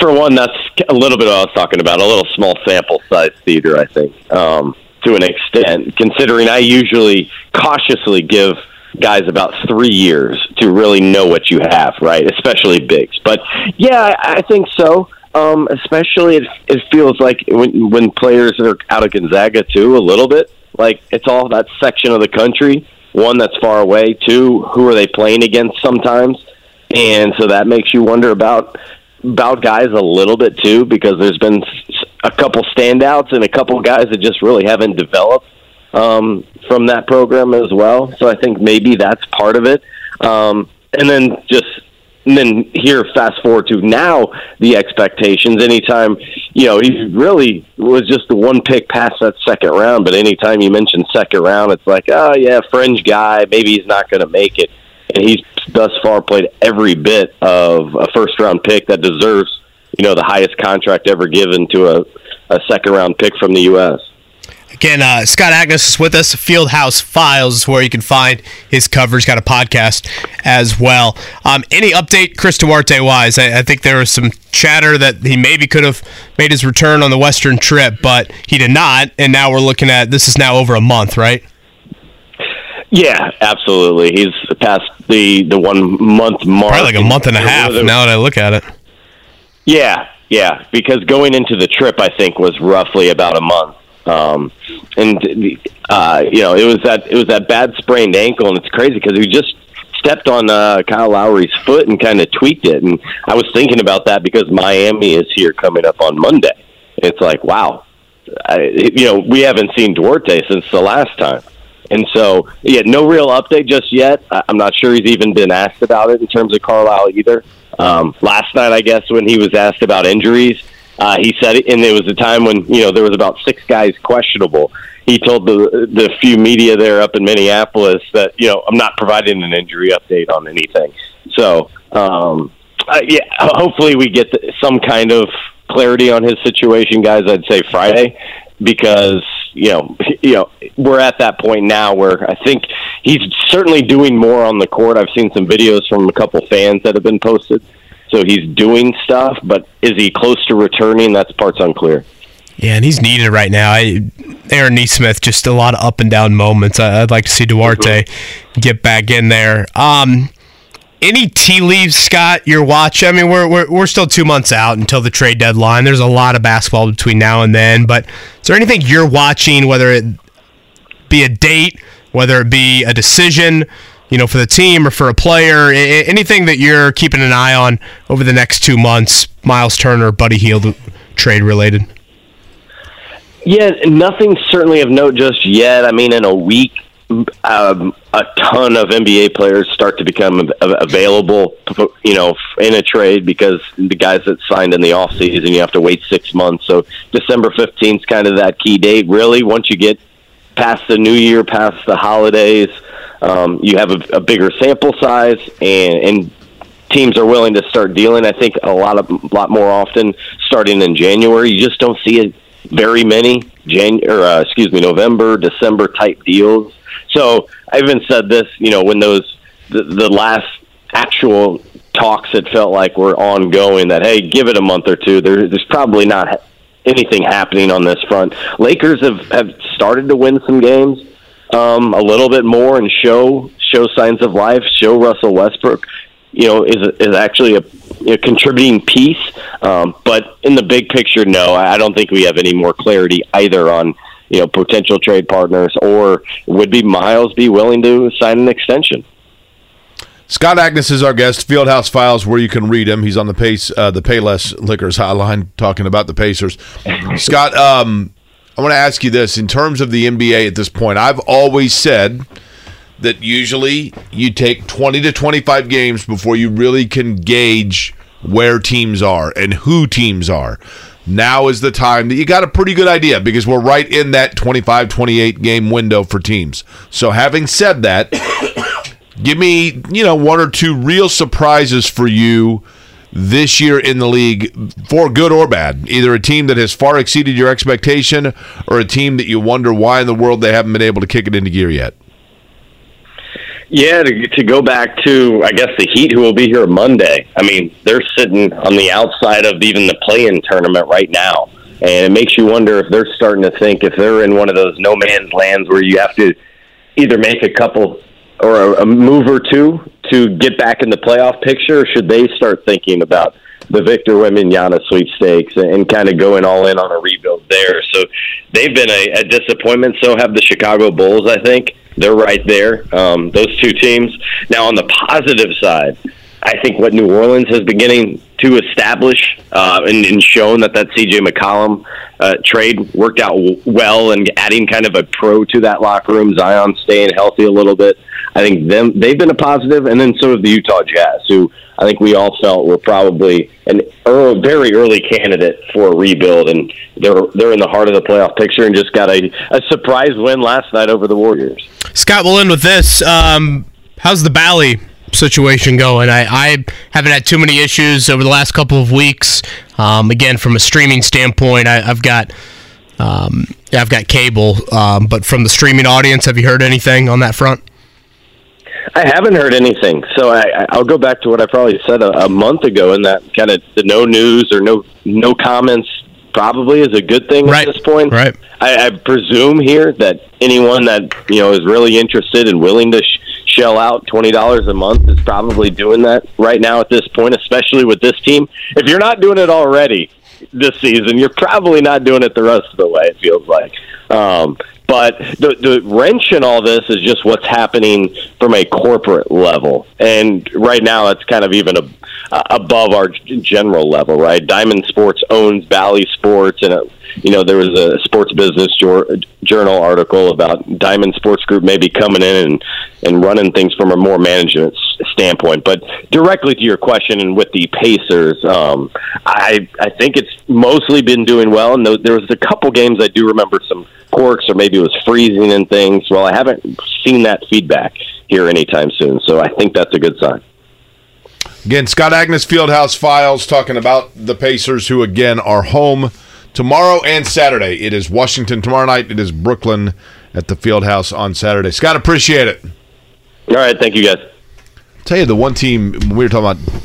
For one, that's a little bit what I was talking about, a little small sample size theater, I think, um, to an extent, considering I usually cautiously give guys about three years to really know what you have, right? Especially bigs. But yeah, I, I think so. Um, especially it, it feels like when, when players are out of Gonzaga too, a little bit like it's all that section of the country. One that's far away. Two, who are they playing against sometimes? And so that makes you wonder about about guys a little bit too, because there's been a couple standouts and a couple guys that just really haven't developed um, from that program as well. So I think maybe that's part of it. Um, and then just and then here, fast forward to now, the expectations. Anytime, you know, he really was just the one pick past that second round. But anytime you mention second round, it's like, oh yeah, fringe guy. Maybe he's not going to make it. And he's thus far played every bit of a first round pick that deserves, you know, the highest contract ever given to a, a second round pick from the U.S. Again, uh, Scott Agness is with us. Fieldhouse Files is where you can find his coverage. Got a podcast as well. Um, any update, Chris Duarte wise? I, I, think there was some chatter that he maybe could have made his return on the Western trip, but he did not. And now we're looking at this is now over a month, right? Yeah, absolutely. He's past the the one month mark. Probably like a month and a half. Now that I look at it. Yeah, yeah. Because going into the trip, I think was roughly about a month. Um, and uh, you know, it was that it was that bad sprained ankle, and it's crazy because he just stepped on uh, Kyle Lowry's foot and kind of tweaked it. And I was thinking about that because Miami is here coming up on Monday. It's like, wow, I, you know, we haven't seen Duarte since the last time. And so, yeah, no real update just yet. I'm not sure he's even been asked about it in terms of Carlisle either. Um, last night, I guess, when he was asked about injuries, uh, he said, and it was a time when you know there was about six guys questionable. He told the the few media there up in Minneapolis that you know I'm not providing an injury update on anything. So um, uh, yeah, hopefully we get some kind of clarity on his situation, guys. I'd say Friday because you know you know we're at that point now where I think he's certainly doing more on the court. I've seen some videos from a couple fans that have been posted so he's doing stuff, but is he close to returning? That's part's unclear. Yeah, and he's needed right now. I, Aaron Nesmith, just a lot of up and down moments. I, would like to see Duarte get back in there. Um, any tea leaves, Scott? You're watching. I mean, we're, we're we're still two months out until the trade deadline. There's a lot of basketball between now and then. But is there anything you're watching, whether it be a date, whether it be a decision? You know, for the team or for a player? Anything that you're keeping an eye on over the next two months, Myles Turner, Buddy Hield trade related? Yeah, nothing certainly of note just yet. I mean, in a week, um, a ton of NBA players start to become available, you know, in a trade because the guys that signed in the off season, you have to wait six months. So December 15th is kind of that key date. Really, once you get past the new year, past the holidays, um, you have a, a bigger sample size, and, and teams are willing to start dealing. I think a lot of lot more often starting in January. You just don't see it very many Jan or uh, excuse me November December type deals. So I even said this, you know, when those the, the last actual talks it felt like were ongoing. That hey, give it a month or two. There, there's probably not anything happening on this front. Lakers have have started to win some games um, a little bit more and show show signs of life. Show Russell Westbrook, you know, is is actually a, a contributing piece. Um, but in the big picture, no, I don't think we have any more clarity either on you know potential trade partners or would be Myles be willing to sign an extension. Scott Agness is our guest. Fieldhouse Files, where you can read him. He's on the pace, uh, the Payless Liquors hotline, talking about the Pacers. Scott, um, I want to ask you this in terms of the NBA at this point. I've always said that usually you take 20 to 25 games before you really can gauge where teams are and who teams are. Now is the time that you got a pretty good idea because we're right in that 25 28 game window for teams. So, having said that, give me, you know, one or two real surprises for you this year in the league for good or bad. Either a team that has far exceeded your expectation or a team that you wonder why in the world they haven't been able to kick it into gear yet. Yeah, to, to go back to, I guess, the Heat, who will be here Monday. I mean, they're sitting on the outside of even the play in tournament right now. And it makes you wonder if they're starting to think if they're in one of those no man's lands where you have to either make a couple or a, a move or two to get back in the playoff picture? Should they start thinking about the Victor Wembanyama sweepstakes and, and kind of going all in on a rebuild there? So they've been a, a disappointment. So have the Chicago Bulls. I think they're right there. Um, those two teams. Now on the positive side, I think what New Orleans is beginning to establish uh, and, and shown that that CJ McCollum uh, trade worked out w- well and adding kind of a pro to that locker room. Zion staying healthy a little bit. I think them they've been a positive, and then so have the Utah Jazz, who I think we all felt were probably an very early candidate for a rebuild, and they're they're in the heart of the playoff picture and just got a, a surprise win last night over the Warriors. Scott, we'll end with this. Um, how's the Bally situation going? I, I haven't had too many issues over the last couple of weeks. Um, again, from a streaming standpoint, I, I've got Um, I've got cable, um, but from the streaming audience, have you heard anything on that front? I haven't heard anything, so I, I'll go back to what I probably said a, a month ago, and that kind of the no news or no no comments probably is a good thing right. at this point. Right. I, I presume here that anyone that you know is really interested and willing to sh- shell out twenty dollars a month is probably doing that right now at this point, especially with this team. If you're not doing it already this season, you're probably not doing it the rest of the way. It feels like. Um, but the, the wrench in all this is just what's happening from a corporate level, and right now it's kind of even a, uh, above our general level, right? Diamond Sports owns Bally Sports, and it, you know there was a Sports Business Journal article about Diamond Sports Group maybe coming in and and running things from a more management standpoint. But directly to your question, and with the Pacers, um, I I think it's mostly been doing well, and there was a couple games I do remember some quirks or maybe it was freezing and things. Well, I haven't seen that feedback here anytime soon, so I think that's a good sign. Again, Scott Agness Fieldhouse Files talking about the Pacers, who again are home tomorrow and Saturday. It is Washington tomorrow night. It is Brooklyn at the Fieldhouse on Saturday. Scott, appreciate it. All right, thank you guys. I'll tell you the one team we were talking about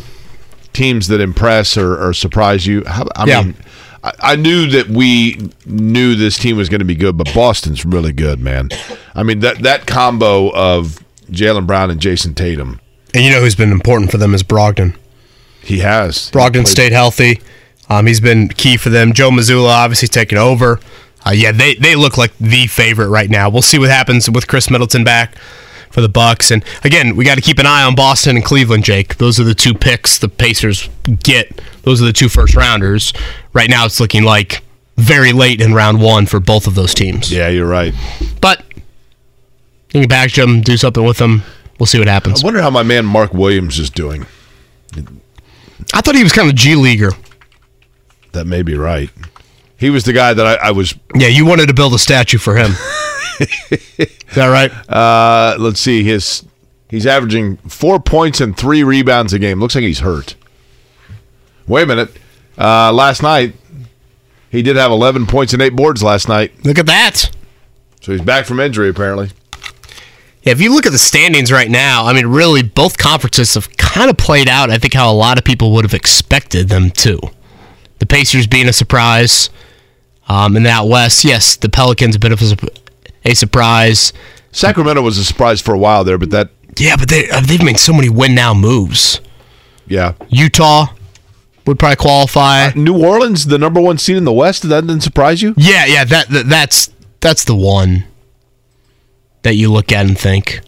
teams that impress or, or surprise you. I Yeah. mean, I, I knew that we knew this team was going to be good, but Boston's really good, man. I mean that that combo of Jaylen Brown and Jayson Tatum. And you know who's been important for them is Brogdon. He has. Brogdon He stayed healthy. Um, he's been key for them. Joe Mazzulla obviously taking over. Uh, yeah, they they look like the favorite right now. We'll see what happens with Khris Middleton back for the Bucks. And again, we got to keep an eye on Boston and Cleveland. Jake, those are the two picks the Pacers get. Those are the two first rounders. Right now, it's looking like very late in round one for both of those teams. Yeah, you're right. But you can package them, do something with them. We'll see what happens. I wonder how my man Mark Williams is doing. I thought he was kind of a G leaguer. That may be right. He was the guy that I, I was. Yeah, you wanted to build a statue for him. is that right? Uh, let's see. His he's averaging four points and three rebounds a game. Looks like he's hurt. Wait a minute. Uh, last night he did have 11 points and eight boards last night. Look at that. So he's back from injury apparently. Yeah, if you look at the standings right now, I mean, really, both conferences have kind of played out, I think, how a lot of people would have expected them to. The Pacers being a surprise. Um, in the out west, yes, the Pelicans a bit of a, a surprise. Sacramento was a surprise for a while there, but that Yeah, but they, uh, they've made so many win now moves. yeah. Utah would probably qualify. New Orleans, the number one seed in the West, that didn't surprise you? Yeah, yeah, that, that that's that's the one that you look at and think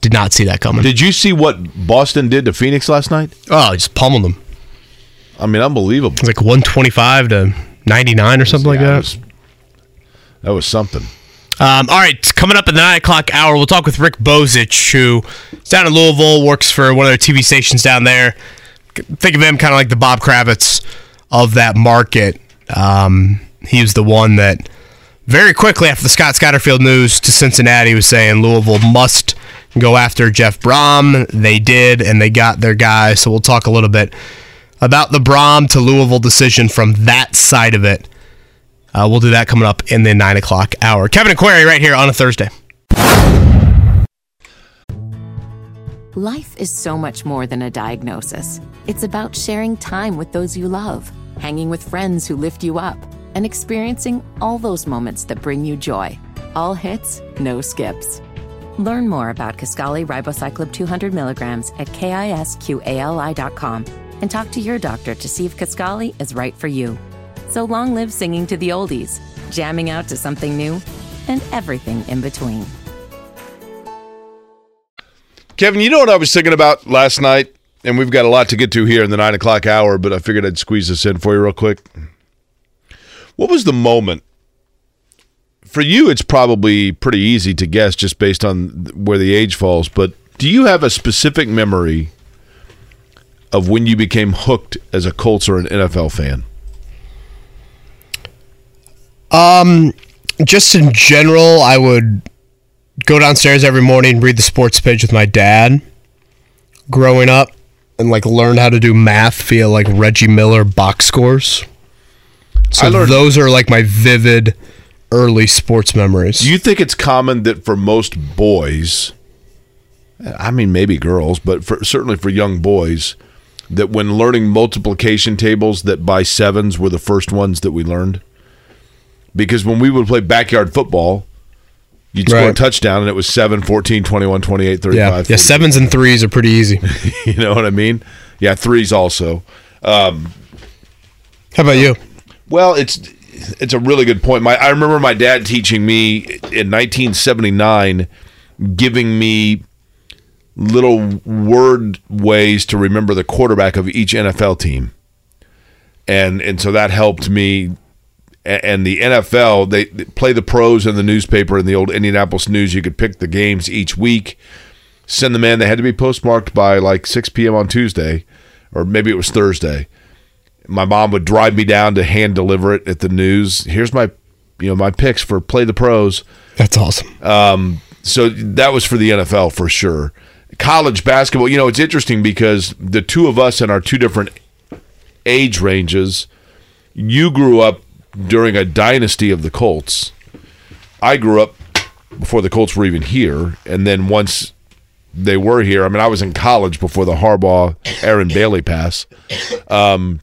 did not see that coming. Did you see what Boston did to Phoenix last night? oh, just pummeled them. I mean, unbelievable. It's like 125 to 99 or something like Yeah, that. That was, that was something. Um, all right, coming up at the 9 o'clock hour, we'll talk with Rick Bozich, who is down in Louisville, works for one of their TV stations down there. Think of him kind of like the Bob Kravitz of that market. Um, he was the one that very quickly after the Scott Satterfield news to Cincinnati was saying Louisville must go after Jeff Brohm. They did, and they got their guy. So we'll talk a little bit about the Brohm to Louisville decision from that side of it. Uh, we'll do that coming up in the 9 o'clock hour. Kevin and Query right here on a Thursday. Life is so much more than a diagnosis. It's about sharing time with those you love, hanging with friends who lift you up, and experiencing all those moments that bring you joy. All hits, no skips. Learn more about Kisqali Ribociclib 200 milligrams at kisqali.com and talk to your doctor to see if Kisqali is right for you. So long live singing to the oldies, jamming out to something new, and everything in between. Kevin, you know what I was thinking about last night? And we've got a lot to get to here in the nine o'clock hour, but I figured I'd squeeze this in for you real quick. What was the moment? For you, it's probably pretty easy to guess just based on where the age falls, but do you have a specific memory of when you became hooked as a Colts or an NFL fan? Um, just in general, I would go downstairs every morning, read the sports page with my dad. Growing up, and like learn how to do math via like Reggie Miller box scores. So learned- those are like my vivid early sports memories. Do you think it's common that for most boys, I mean, maybe girls, but for, certainly for young boys, that when learning multiplication tables, that by sevens were the first ones that we learned? Because when we would play backyard football, you'd score a touchdown and it was 7, 14, 21, 28, 35. yeah, yeah, sevens and threes are pretty easy. you know what I mean? Yeah, threes also. Um, How about you? Well, it's it's a really good point. My I remember my dad teaching me in 1979, giving me little word ways to remember the quarterback of each NFL team, and and so that helped me. And the NFL, they play the pros in the newspaper in the old Indianapolis News. You could pick the games each week, send them in. They had to be postmarked by like 6 p.m. on Tuesday, or maybe it was Thursday my mom would drive me down to hand deliver it at the news. Here's my, you know, my picks for play the pros. That's awesome. Um, so that was for the NFL for sure. College basketball, you know, it's interesting because the two of us in our two different age ranges, you grew up during a dynasty of the Colts. I grew up before the Colts were even here, and then once they were here, I mean, I was in college before the Harbaugh Aaron Bailey pass. Um,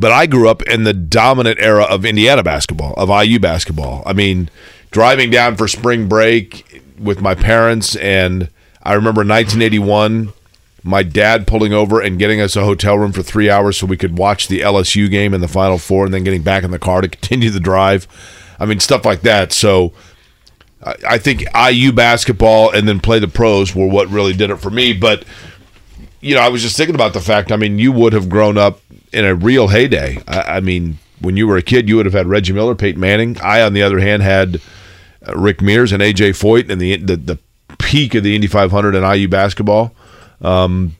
but I grew up in the dominant era of Indiana basketball, of IU basketball. I mean, driving down for spring break with my parents, and I remember 1981, my dad pulling over and getting us a hotel room for three hours so we could watch the LSU game in the Final Four, and then getting back in the car to continue the drive. I mean, stuff like that. So. I think IU basketball and then play the pros were what really did it for me. But you know, I was just thinking about the fact. I mean, you would have grown up in a real heyday. I, I mean, when you were a kid, you would have had Reggie Miller, Peyton Manning. I, on the other hand, had uh, Rick Mears and AJ Foyt and the the, the peak of the Indy 500 and IU basketball. Um,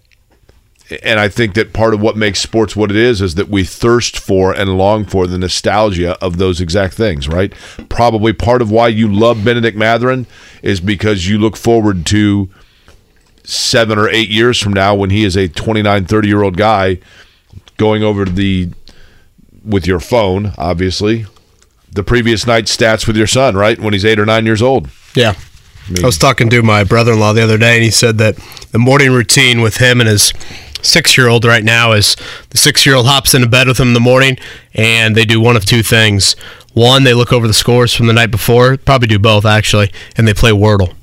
and I think that part of what makes sports what it is is that we thirst for and long for the nostalgia of those exact things, right? Probably part of why you love Bennedict Mathurin is because you look forward to seven or eight years from now when he is a 29, 30 year old guy going over the, with your phone, obviously, the previous night's stats with your son, right? When he's eight or nine years old. Yeah. I was talking to my brother in law the other day, and he said that the morning routine with him and his six year old right now is the six year old hops into bed with him in the morning, and they do one of two things. One, they look over the scores from the night before, probably do both actually, and they play Wordle.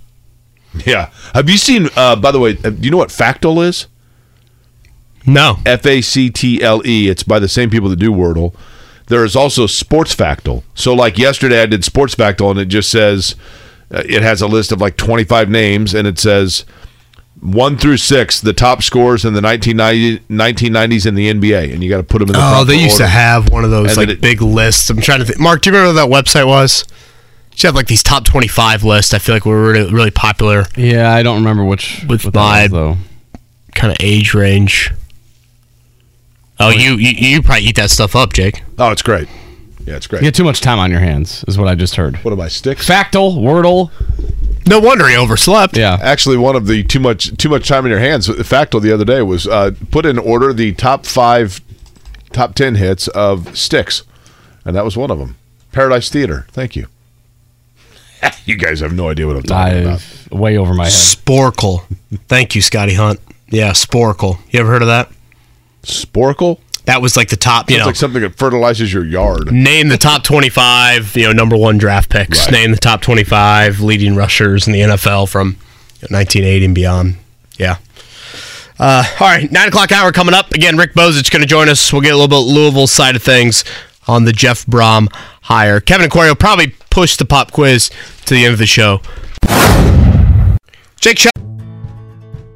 Yeah. Have you seen, uh, by the way, uh, do you know what Factle is? No. F A C T L E. It's by the same people that do Wordle. There is also Sports Factle. So, like yesterday, I did Sports Factle, and it just says uh, it has a list of like 25 names, and it says one through six, the top scores in the 1990, 1990s in the NBA, and you got to put them in the Oh, they used order. to have one of those And like it- big lists. I'm trying to think. Mark, do you remember what that website was? She had like these top 25 lists. I feel like we were really, really popular. Yeah, I don't remember which with what that my kind of age range. Oh, you, you you probably eat that stuff up, Jake. Oh, it's great. Yeah, it's great. You get too much time on your hands, is what I just heard. What am I sticks? Factle, Wordle. No wonder he overslept. Yeah. Actually, one of the too much too much time in your hands. Factle the other day was uh, put in order the top five, top ten hits of Styx, and that was one of them. Paradise Theater. Thank you. you guys have no idea what I'm talking about. I've way over my head. Sporcle. Thank you, Scotty Hunt. Yeah, Sporcle. You ever heard of that? Sporcle. That was like the top. You It's know, like something that fertilizes your yard. name the top 25. You know, number one draft picks. Right. Name the top 25 leading rushers in the NFL from 1980 and beyond. Yeah. Uh, all right, nine o'clock hour coming up. Again, Rick Bozich going to join us. We'll get a little bit Louisville side of things on the Jeff Brohm hire. Kevin and Query will probably push the pop quiz to the end of the show. Jake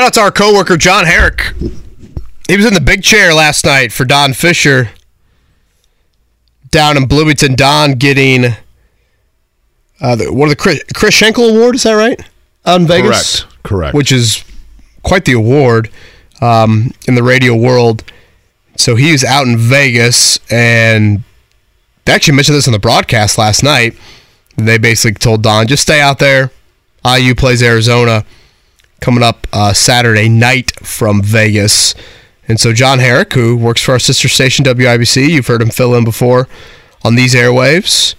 Shout out to our coworker John Herrick. He was in the big chair last night for Don Fisher. down in Bloomington. Don getting uh, the, what are the Chris, Chris Schenkel Award? Is that right? Out in Vegas, Correct. Correct. Which is quite the award um, in the radio world. So he was out in Vegas, and they actually mentioned this on the broadcast last night. They basically told Don, just stay out there. IU plays Arizona coming up uh, Saturday night from Vegas. And so John Herrick, who works for our sister station WIBC, you've heard him fill in before on these airwaves.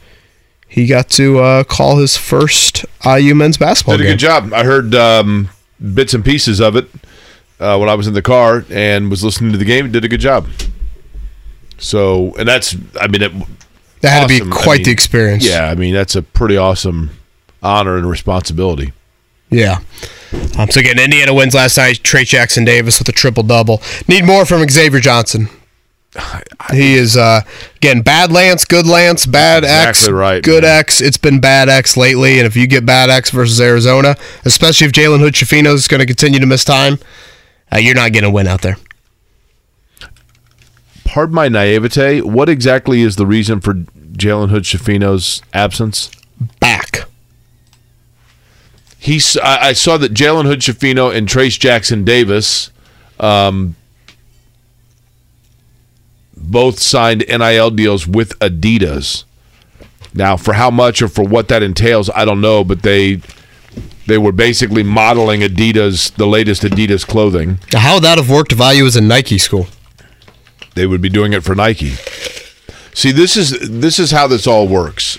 He got to uh, call his first IU men's basketball game. Did a game. good job. I heard um, bits and pieces of it uh, when I was in the car and was listening to the game. Did a good job. So, and that's, I mean, it, That had to be awesome. I quite mean, the experience. Yeah, I mean, that's a pretty awesome honor and responsibility. Yeah. Um, so again, Indiana wins last night. Trayce Jackson Davis with a triple double. Need more from Xavier Johnson. He is uh, again bad Lance, good Lance, bad X, Exactly right, good X. It's been bad X lately, and if you get bad X versus Arizona, especially if Jalen Hood Schifino is going to continue to miss time, uh, you're not going to win out there. Pardon my naivete. What exactly is the reason for Jalen Hood Schifino's absence? Back. He's. I, I saw that Jalen Hood Schifino and Trayce Jackson Davis, um, both signed NIL deals with Adidas. Now, for how much or for what that entails, I don't know. But they they were basically modeling Adidas, the latest Adidas clothing. How would that have worked if IU was in Nike school? They would be doing it for Nike. See, this is this is how this all works.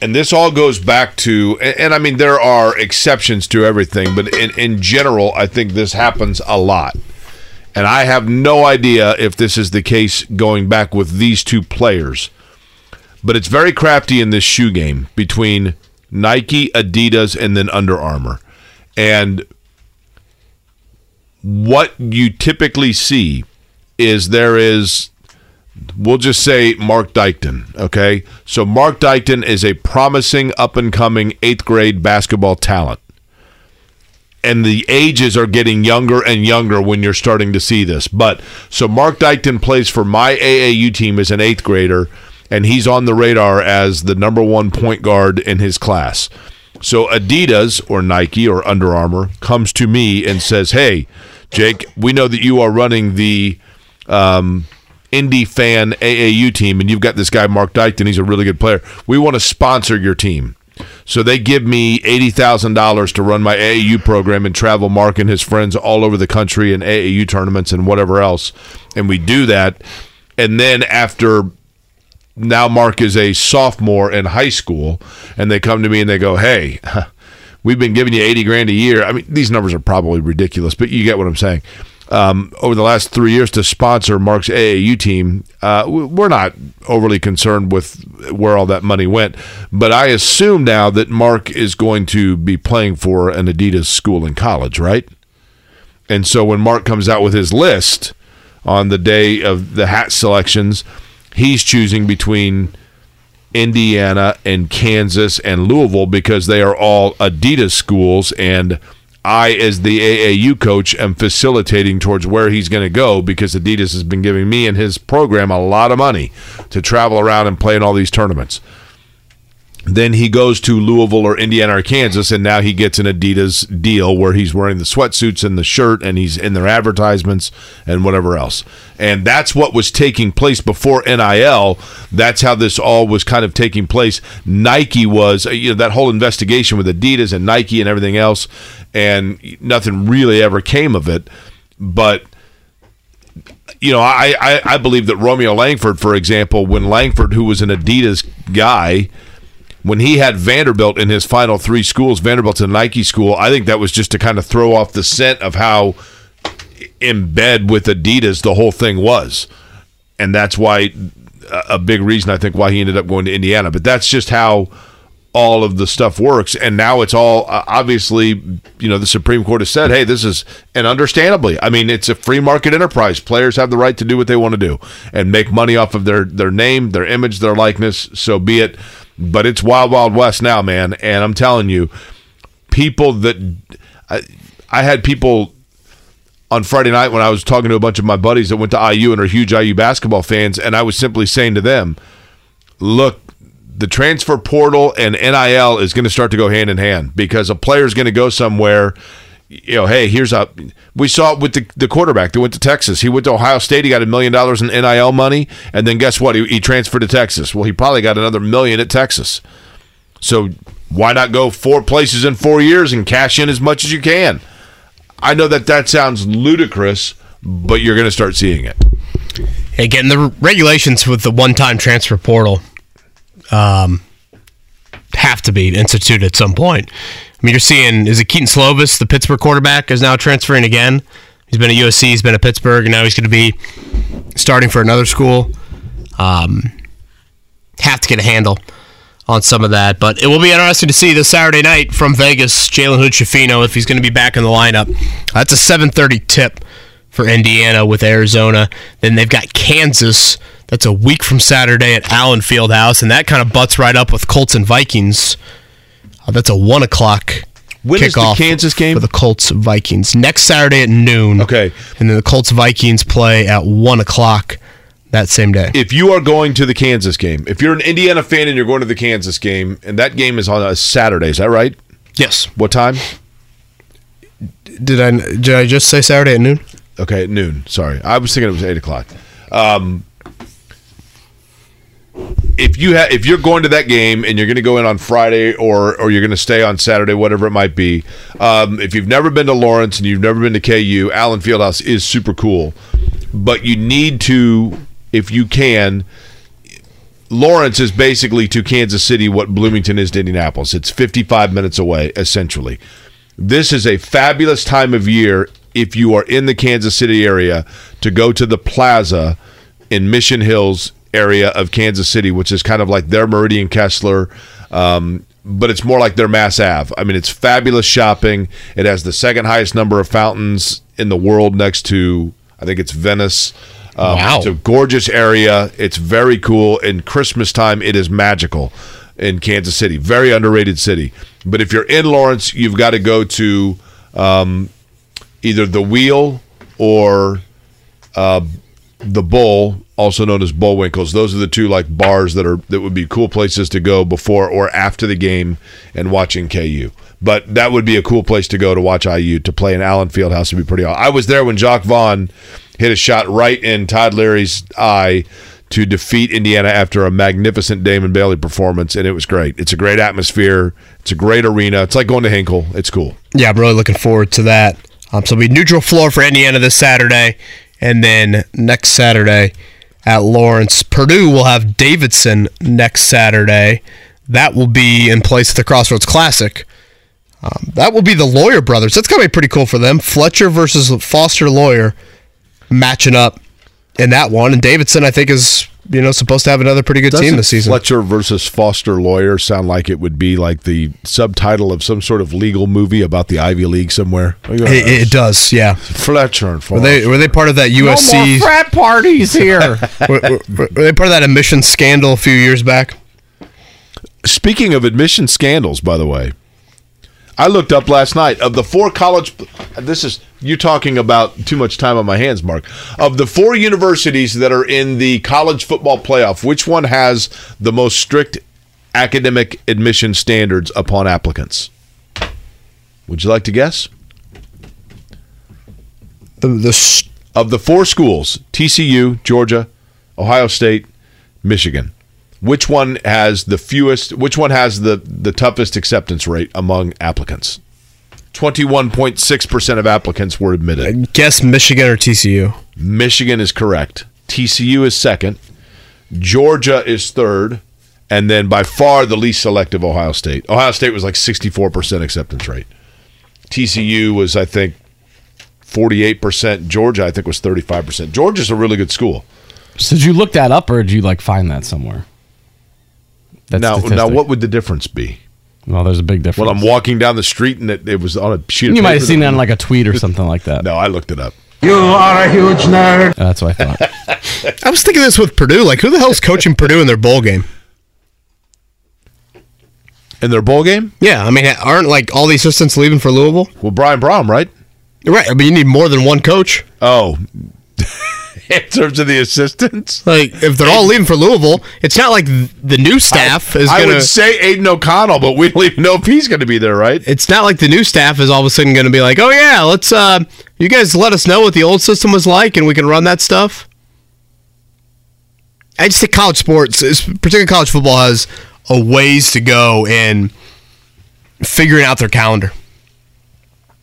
And this all goes back to and, and I mean there are exceptions to everything, but in, in general, I think this happens a lot. And I have no idea if this is the case going back with these two players. But it's very crafty in this shoe game between Nike, Adidas, and then Under Armour. And what you typically see is there is we'll just say Mark Dykton, okay? So Mark Dykton is a promising up and coming 8th grade basketball talent. And the ages are getting younger and younger when you're starting to see this. But so Mark Dykton plays for my AAU team as an 8th grader and he's on the radar as the number 1 point guard in his class. So Adidas or Nike or Under Armour comes to me and says, "Hey, Jake, we know that you are running the um, indie fan AAU team, and you've got this guy Mark Dykton. He's a really good player. We want to sponsor your team." So they give me eighty thousand dollars to run my AAU program and travel Mark and his friends all over the country in AAU tournaments and whatever else, and we do that. And then after now Mark is a sophomore in high school, and they come to me and they go, "Hey, we've been giving you eighty grand a year. I mean, these numbers are probably ridiculous, but you get what I'm saying. Um, over the last three years to sponsor Mark's AAU team, uh, we- we're not overly concerned with where all that money went. But I assume now that Mark is going to be playing for an Adidas school in college, right? And so when Mark comes out with his list on the day of the hat selections, he's choosing between Indiana and Kansas and Louisville because they are all Adidas schools and I as the AAU coach am facilitating towards where he's going to go because Adidas has been giving me and his program a lot of money to travel around and play in all these tournaments. Then he goes to Louisville or Indiana or Kansas, and now he gets an Adidas deal where he's wearing the sweatsuits and the shirt, and he's in their advertisements and whatever else. And that's what was taking place before NIL. That's how this all was kind of taking place. Nike was, uh, you know, that whole investigation with Adidas and Nike and everything else, and nothing really ever came of it. But you know, I, I, I believe that Romeo Langford, for example, when Langford, who was an Adidas guy, when he had Vanderbilt in his final three schools, Vanderbilt's a Nike school, I think that was just to kind of throw off the scent of how in bed with Adidas the whole thing was. And that's why a a big reason I think why he ended up going to Indiana. But that's just how all of the stuff works. And now it's all uh, obviously, you know, the Supreme Court has said, hey, this is, and understandably, I mean, it's a free market enterprise. Players have the right to do what they want to do and make money off of their, their name, their image, their likeness. So be it. But it's wild, wild west now, man. And I'm telling you, people that I, I had people on Friday night when I was talking to a bunch of my buddies that went to IU and are huge IU basketball fans, and I was simply saying to them, look, the transfer portal and NIL is going to start to go hand in hand because a player is going to go somewhere. You know, hey, here's a. We saw it with the, the quarterback that went to Texas. He went to Ohio State. He got a million dollars in NIL money, and then guess what? He, he transferred to Texas. Well, he probably got another million at Texas. So why not go four places in four years and cash in as much as you can? I know that that sounds ludicrous, but you're going to start seeing it. Again, the regulations with the one-time transfer portal um, have to be instituted at some point. I mean, you're seeing is it Kedon Slovis, the Pittsburgh quarterback, is now transferring again. He's been at USC, he's been at Pittsburgh, and now he's going to be starting for another school. Um, have to get a handle on some of that, but it will be interesting to see this Saturday night from Vegas, Jalen Hood Schifino, if he's going to be back in the lineup. That's a 7:30 tip for Indiana with Arizona. Then they've got Kansas. That's a week from Saturday at Allen Fieldhouse, and that kind of butts right up with Colts and Vikings. Uh, that's a one o'clock When is the kickoff Kansas game? for the Colts Vikings next Saturday at noon. Okay, and then the Colts Vikings play at one o'clock that same day. If you are going to the Kansas game, if you're an Indiana fan and you're going to the Kansas game, and that game is on a Saturday, is that right? Yes. What time? Did I did I just say Saturday at noon? Okay, at noon. Sorry, I was thinking it was eight o'clock. Um, if you ha- if you're going to that game and you're going to go in on Friday or or you're going to stay on Saturday, whatever it might be, um, if you've never been to Lawrence and you've never been to KU, Allen Fieldhouse is super cool, but you need to, if you can. Lawrence is basically to Kansas City what Bloomington is to Indianapolis. It's 55 minutes away, essentially. This is a fabulous time of year if you are in the Kansas City area to go to the plaza in Mission Hills area of Kansas City, which is kind of like their Meridian Kessler, um, but it's more like their Mass Ave. I mean, it's fabulous shopping. It has the second highest number of fountains in the world next to, I think it's Venice. Um, Wow. It's a gorgeous area. It's very cool. In Christmas time, it is magical in Kansas City. Very underrated city. But if you're in Lawrence, you've got to go to um, either the Wheel or uh, the Bull, also known as Bullwinkles. Those are the two like bars that are that would be cool places to go before or after the game and watching KU. But that would be a cool place to go to watch IU to play in Allen Fieldhouse would be pretty. Awesome. I was there when Jacque Vaughn hit a shot right in Todd Leary's eye to defeat Indiana after a magnificent Damon Bailey performance, and it was great. It's a great atmosphere. It's a great arena. It's like going to Hinkle. It's cool. Yeah, I'm really looking forward to that. Um, so it'll be neutral floor for Indiana this Saturday, and then next Saturday at Lawrence, Purdue will have Davidson next Saturday. That will be in place at the Crossroads Classic. Um, that will be the Loyer brothers. That's gonna be pretty cool for them. Fletcher versus Foster Loyer matching up in that one, and Davidson I think is you know supposed to have another pretty good team Doesn't this season. Fletcher versus Foster Loyer sound like it would be like the subtitle of some sort of legal movie about the Ivy League somewhere. It, it does, yeah. Fletcher and Were they were they part of that USC? no frat parties here. were, were- were they part of that admission scandal a few years back? Speaking of admission scandals, by the way, I looked up last night of the four college. This is you talking about too much time on my hands, Mark. Of the four universities that are in the college football playoff, which one has the most strict academic admission standards upon applicants? Would you like to guess? The the of the four schools: TCU, Georgia, Ohio State, Michigan. Which one has the fewest? Which one has the the toughest acceptance rate among applicants? Twenty-one point six percent of applicants were admitted. I guess Michigan or TCU. Michigan is correct. TCU is second. Georgia is third, and then by far the least selective Ohio State. Ohio State was like sixty-four percent acceptance rate. TCU was, I think, forty-eight percent. Georgia, I think, was thirty-five percent. Georgia's a really good school. So did you look that up, or did you like find that somewhere? That now, now, what would the difference be? Well, there's a big difference. Well, I'm walking down the street and it, it was on a sheet. Of You might have seen that on like a tweet or something like that. No, I looked it up. You are a huge nerd. That's what I thought. I was thinking this with Purdue. Like, who the hell's coaching Purdue in their bowl game? In their bowl game? Yeah, I mean, aren't like all the assistants leaving for Louisville? Well, Brian Brohm, right? Right. I mean, you need more than one coach. Oh, in terms of the assistants, Like, if they're all leaving for Louisville, it's not like the new staff is I going would say Aidan O'Connell, but we don't even know if he's going to be there, right? It's not like the new staff is all of a sudden going to be like, oh, yeah, let's, uh, you guys let us know what the old system was like and we can run that stuff. I just think college sports, particularly college football, has a ways to go in figuring out their calendar.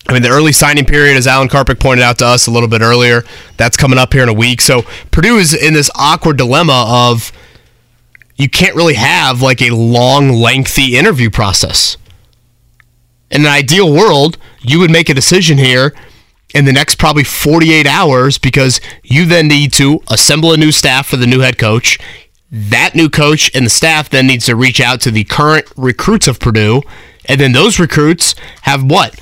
I mean, the early signing period, as Alan Karpick pointed out to us a little bit earlier, that's coming up here in a week. So Purdue is in this awkward dilemma of you can't really have like a long, lengthy interview process. In an ideal world, you would make a decision here in the next probably 48 hours because you then need to assemble a new staff for the new head coach. That new coach and the staff then needs to reach out to the current recruits of Purdue. And then those recruits have what?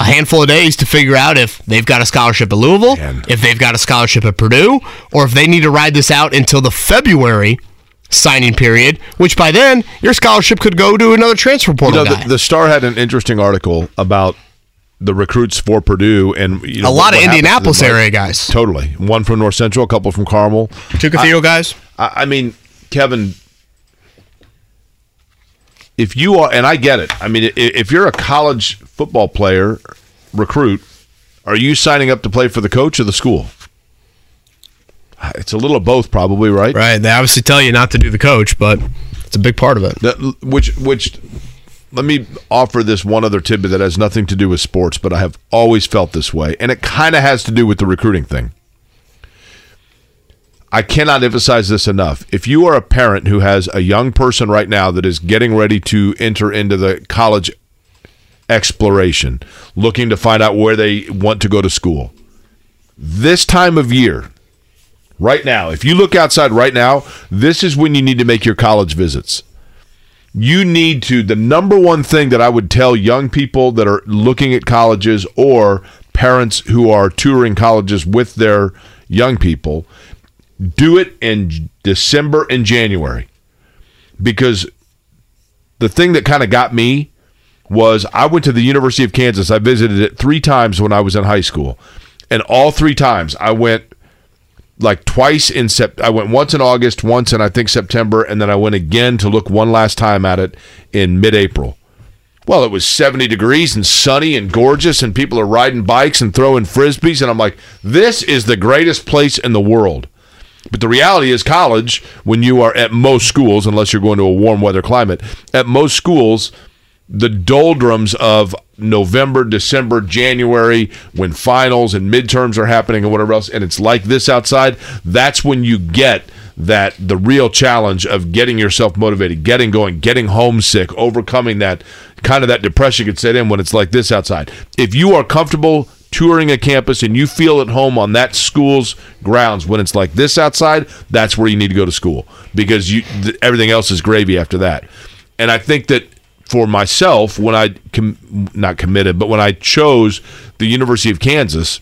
A handful of days to figure out if they've got a scholarship at Louisville, if they've got a scholarship at Purdue, or if they need to ride this out until the February signing period, which by then your scholarship could go to another transfer You portal know, guy. the, the Star had an interesting article about the recruits for Purdue and you know, A lot what of happens Indianapolis right? area guys. Totally, one from North Central, a couple from Carmel, Two Cathedral I- guys. I, I mean, Kevin, if you are, and I get it. I mean, if you're a college football player recruit, are you signing up to play for the coach or the school? It's a little of both, probably, right? Right. They obviously tell you not to do the coach, but it's a big part of it. That, which which let me offer this one other tidbit that has nothing to do with sports, but I have always felt this way, and it kind of has to do with the recruiting thing. I cannot emphasize this enough. If you are a parent who has a young person right now that is getting ready to enter into the college exploration, looking to find out where they want to go to school, this time of year, right now, if you look outside right now, this is when you need to make your college visits. You need to, the number one thing that I would tell young people that are looking at colleges or parents who are touring colleges with their young people, do it in December and January. Because the thing that kind of got me was I went to the University of Kansas. I visited it three times when I was in high school. And all three times I went like twice in Sep. I went once in August, once in I think September, and then I went again to look one last time at it in mid-April. Well, it was 70 degrees and sunny and gorgeous, and people are riding bikes and throwing frisbees, and I'm like, this is the greatest place in the world. But the reality is, college, when you are at most schools, unless you're going to a warm weather climate, at most schools, the doldrums of November, December, January, when finals and midterms are happening and whatever else, and it's like this outside, that's when you get that the real challenge of getting yourself motivated, getting going, getting homesick, overcoming that kind of that depression You could set in when it's like this outside. If you are comfortable touring a campus and you feel at home on that school's grounds when it's like this outside, that's where you need to go to school because you th- everything else is gravy after that. And I think that for myself, when I com- not committed, but when I chose the University of Kansas,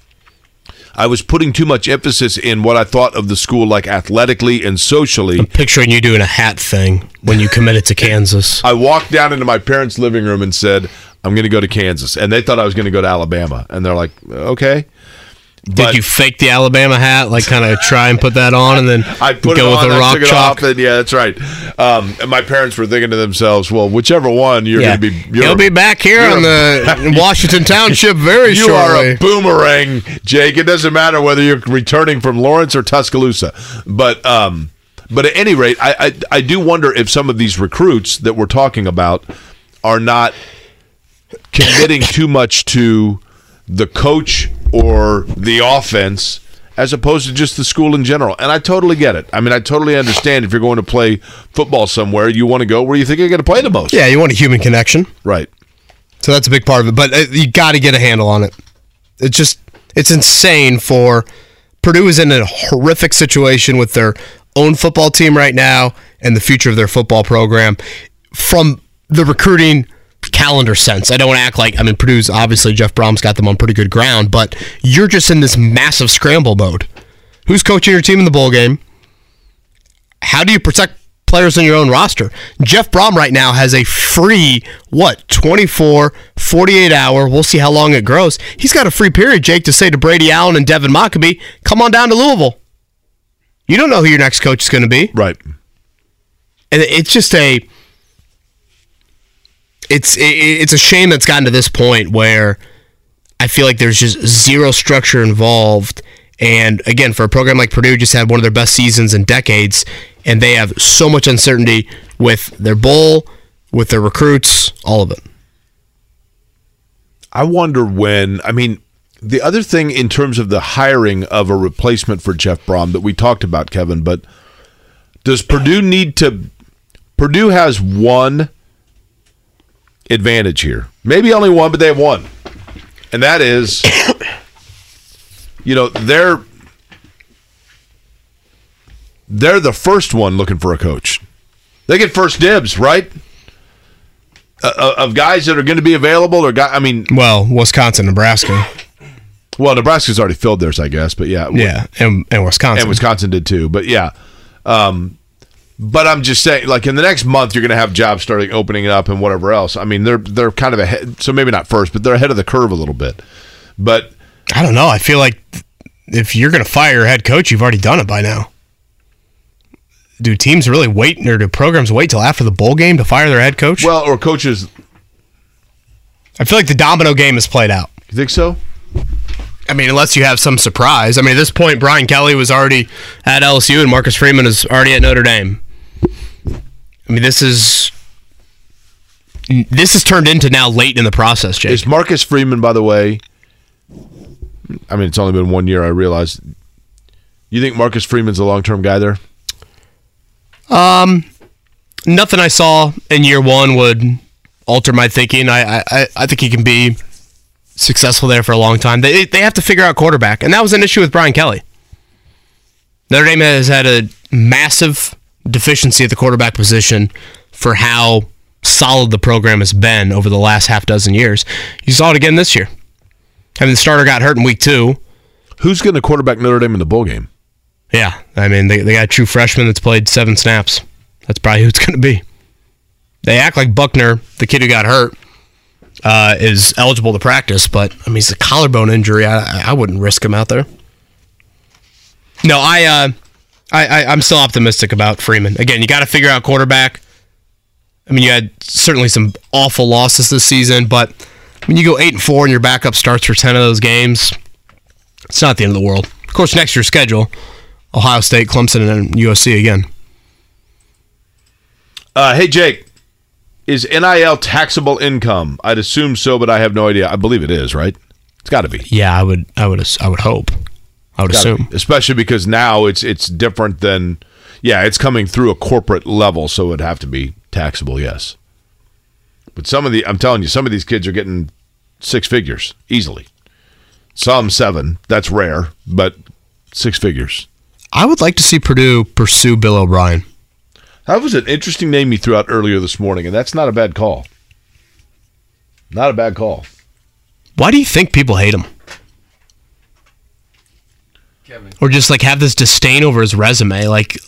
I was putting too much emphasis in what I thought of the school, like athletically and socially. I'm picturing you doing a hat thing when you committed to Kansas. I walked down into my parents' living room and said, "I'm going to go to Kansas," and they thought I was going to go to Alabama, and they're like, "Okay." Did you fake the Alabama hat, like kind of try and put that on, and then I put go it on, with a rock chalk? off, and yeah, that's right. Um, and my parents were thinking to themselves, "Well, whichever one you're Yeah. going to be, you're, He'll be back here on the Washington Township very you shortly. are a boomerang, Jake. It doesn't matter whether you're returning from Lawrence or Tuscaloosa, but um, but at any rate, I, I I do wonder if some of these recruits that we're talking about are not committing too much to the coach or the offense as opposed to just the school in general. And I totally get it. I mean, I totally understand if you're going to play football somewhere, you want to go where you think you're going to play the most. Yeah, you want a human connection, right? So that's a big part of it. But uh, you got to get a handle on it. It's just it's insane for Purdue is in a horrific situation with their own football team right now and the future of their football program from the recruiting calendar sense. I don't want to act like I mean Purdue's obviously Jeff Brohm's got them on pretty good ground, but you're just in this massive scramble mode. Who's coaching your team in the bowl game? How do you protect players on your own roster. Jeff Brohm right now has a free, what, 24, 48 hour, we'll see how long it grows. He's got a free period, Jake, to say to Brady Allen and Devin Mockobee, come on down to Louisville. You don't know who your next coach is going to be. Right. And it's just a it's it, it's a shame that's gotten to this point where I feel like there's just zero structure involved. And again, for a program like Purdue, just had one of their best seasons in decades, and they have so much uncertainty with their bowl, with their recruits, all of it. I wonder when. I mean, the other thing in terms of the hiring of a replacement for Jeff Brohm that we talked about, Kevin, but does Purdue need to? Purdue has one advantage here. Maybe only one, but they have one. And that is, you know, they're they're the first one looking for a coach. They get first dibs, right? Uh, of guys that are going to be available, or guy, I mean, well, Wisconsin, Nebraska. Well, Nebraska's already filled theirs, I guess, but yeah, yeah, and, and Wisconsin, and Wisconsin did too, but yeah. Um, but I'm just saying, like in the next month, you're going to have jobs starting opening up and whatever else. I mean, they're they're kind of ahead, so maybe not first, but they're ahead of the curve a little bit. But I don't know. I feel like if you're going to fire your head coach, you've already done it by now. Do teams really wait, or do programs wait till after the bowl game to fire their head coach? Well, or coaches. I feel like the domino game is played out. You think so? I mean, unless you have some surprise. I mean, at this point, Brian Kelly was already at LSU, and Marcus Freeman is already at Notre Dame. I mean, this is this has turned into now late in the process, Jake. Is Marcus Freeman, by the way? I mean, it's only been one year. I realize. You think Marcus Freeman's a long-term guy there? Um, nothing I saw in year one would alter my thinking. I I, I think he can be successful there for a long time. They they have to figure out quarterback, and that was an issue with Brian Kelly. Notre Dame has had a massive deficiency at the quarterback position for how solid the program has been over the last half dozen years. You saw it again this year. I mean, the starter got hurt in week two. Who's going to quarterback Notre Dame in the bowl game? Yeah, I mean, they, they got a true freshman that's played seven snaps. That's probably who it's going to be. They act like Buchner, the kid who got hurt, uh, is eligible to practice, but I mean, it's a collarbone injury. I, I wouldn't risk him out there. No, I, uh, I, I I'm still optimistic about Freeman. Again, you got to figure out quarterback. I mean, you had certainly some awful losses this season, but when you go eight and four and your backup starts for ten of those games, it's not the end of the world. Of course, next year's schedule: Ohio State, Clemson, and USC again. Uh, hey, Jake, is NIL taxable income? I'd assume so, but I have no idea. I believe it is, right? It's got to be. Yeah, I would. I would. I would hope. I would assume, be. especially because now it's it's different than. Yeah, it's coming through a corporate level, so it'd have to be taxable. Yes. But some of the, I'm telling you, some of these kids are getting six figures easily. Some seven. That's rare, but six figures. I would like to see Purdue pursue Bill O'Brien. That was an interesting name you threw out earlier this morning, and that's not a bad call. Not a bad call. Why do you think people hate him? Kevin. Or just like have this disdain over his resume, like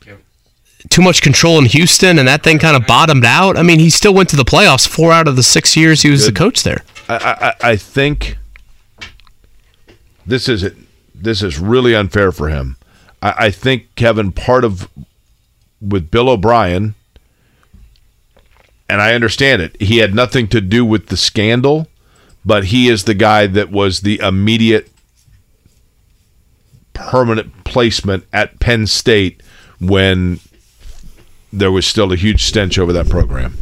Kevin. too much control in Houston, and that thing kind of bottomed out. I mean, he still went to the playoffs four out of the six years he was Good. the coach there. I, I, I think this is this is really unfair for him. I, I think Kevin part of with Bill O'Brien, and I understand it. He had nothing to do with the scandal, but he is the guy that was the immediate permanent placement at Penn State when there was still a huge stench over that program.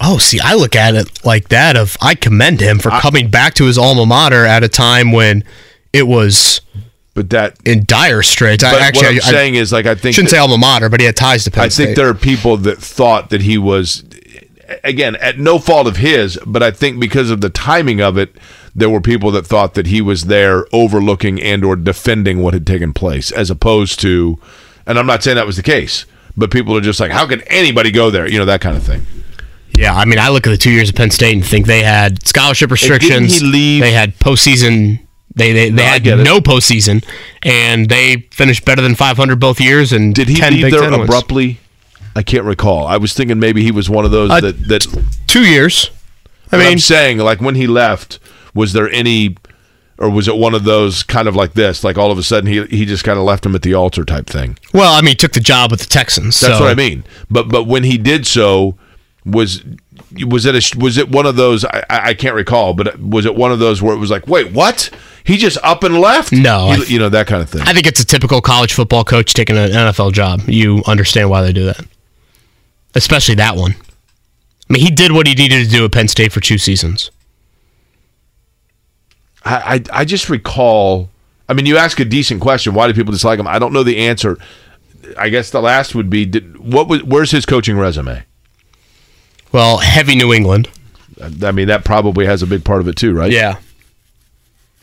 Oh, see, I look at it like that of I commend him for I, coming back to his alma mater at a time when it was but that in dire straits. I, actually, what I'm I, saying is like I think shouldn't that, say alma mater, but he had ties to Penn I State. think there are people that thought that he was again at no fault of his, but I think because of the timing of it, there were people that thought that he was there overlooking and or defending what had taken place as opposed to and I'm not saying that was the case, but people are just like how can anybody go there, you know that kind of thing. Yeah, I mean, I look at the two years of Penn State and think they had scholarship restrictions. he leave? They had postseason They they, they No, had no postseason, and they finished better than 500 both years. And Did he 10 leave Big there abruptly? I can't recall. I was thinking maybe he was one of those Uh, that that. Two years. I mean- am saying like when he left, was there any, or was it one of those kind of like this? Like all of a sudden he he just kind of left him at the altar type thing. Well, I mean, he took the job with the Texans. That's so- what I mean. But but when he did so, was was it a, was it one of those? I, I can't recall, but was it one of those where it was like, wait, what? He just up and left? No, you, you know that kind of thing. I think it's a typical college football coach taking an NFL job. You understand why they do that, especially that one. I mean, he did what he needed to do at Penn State for two seasons. I, I I just recall. I mean, you ask a decent question. Why do people dislike him? I don't know the answer. I guess the last would be did, what was where's his coaching resume? Well, heavy New England. I mean, that probably has a big part of it too, right? Yeah.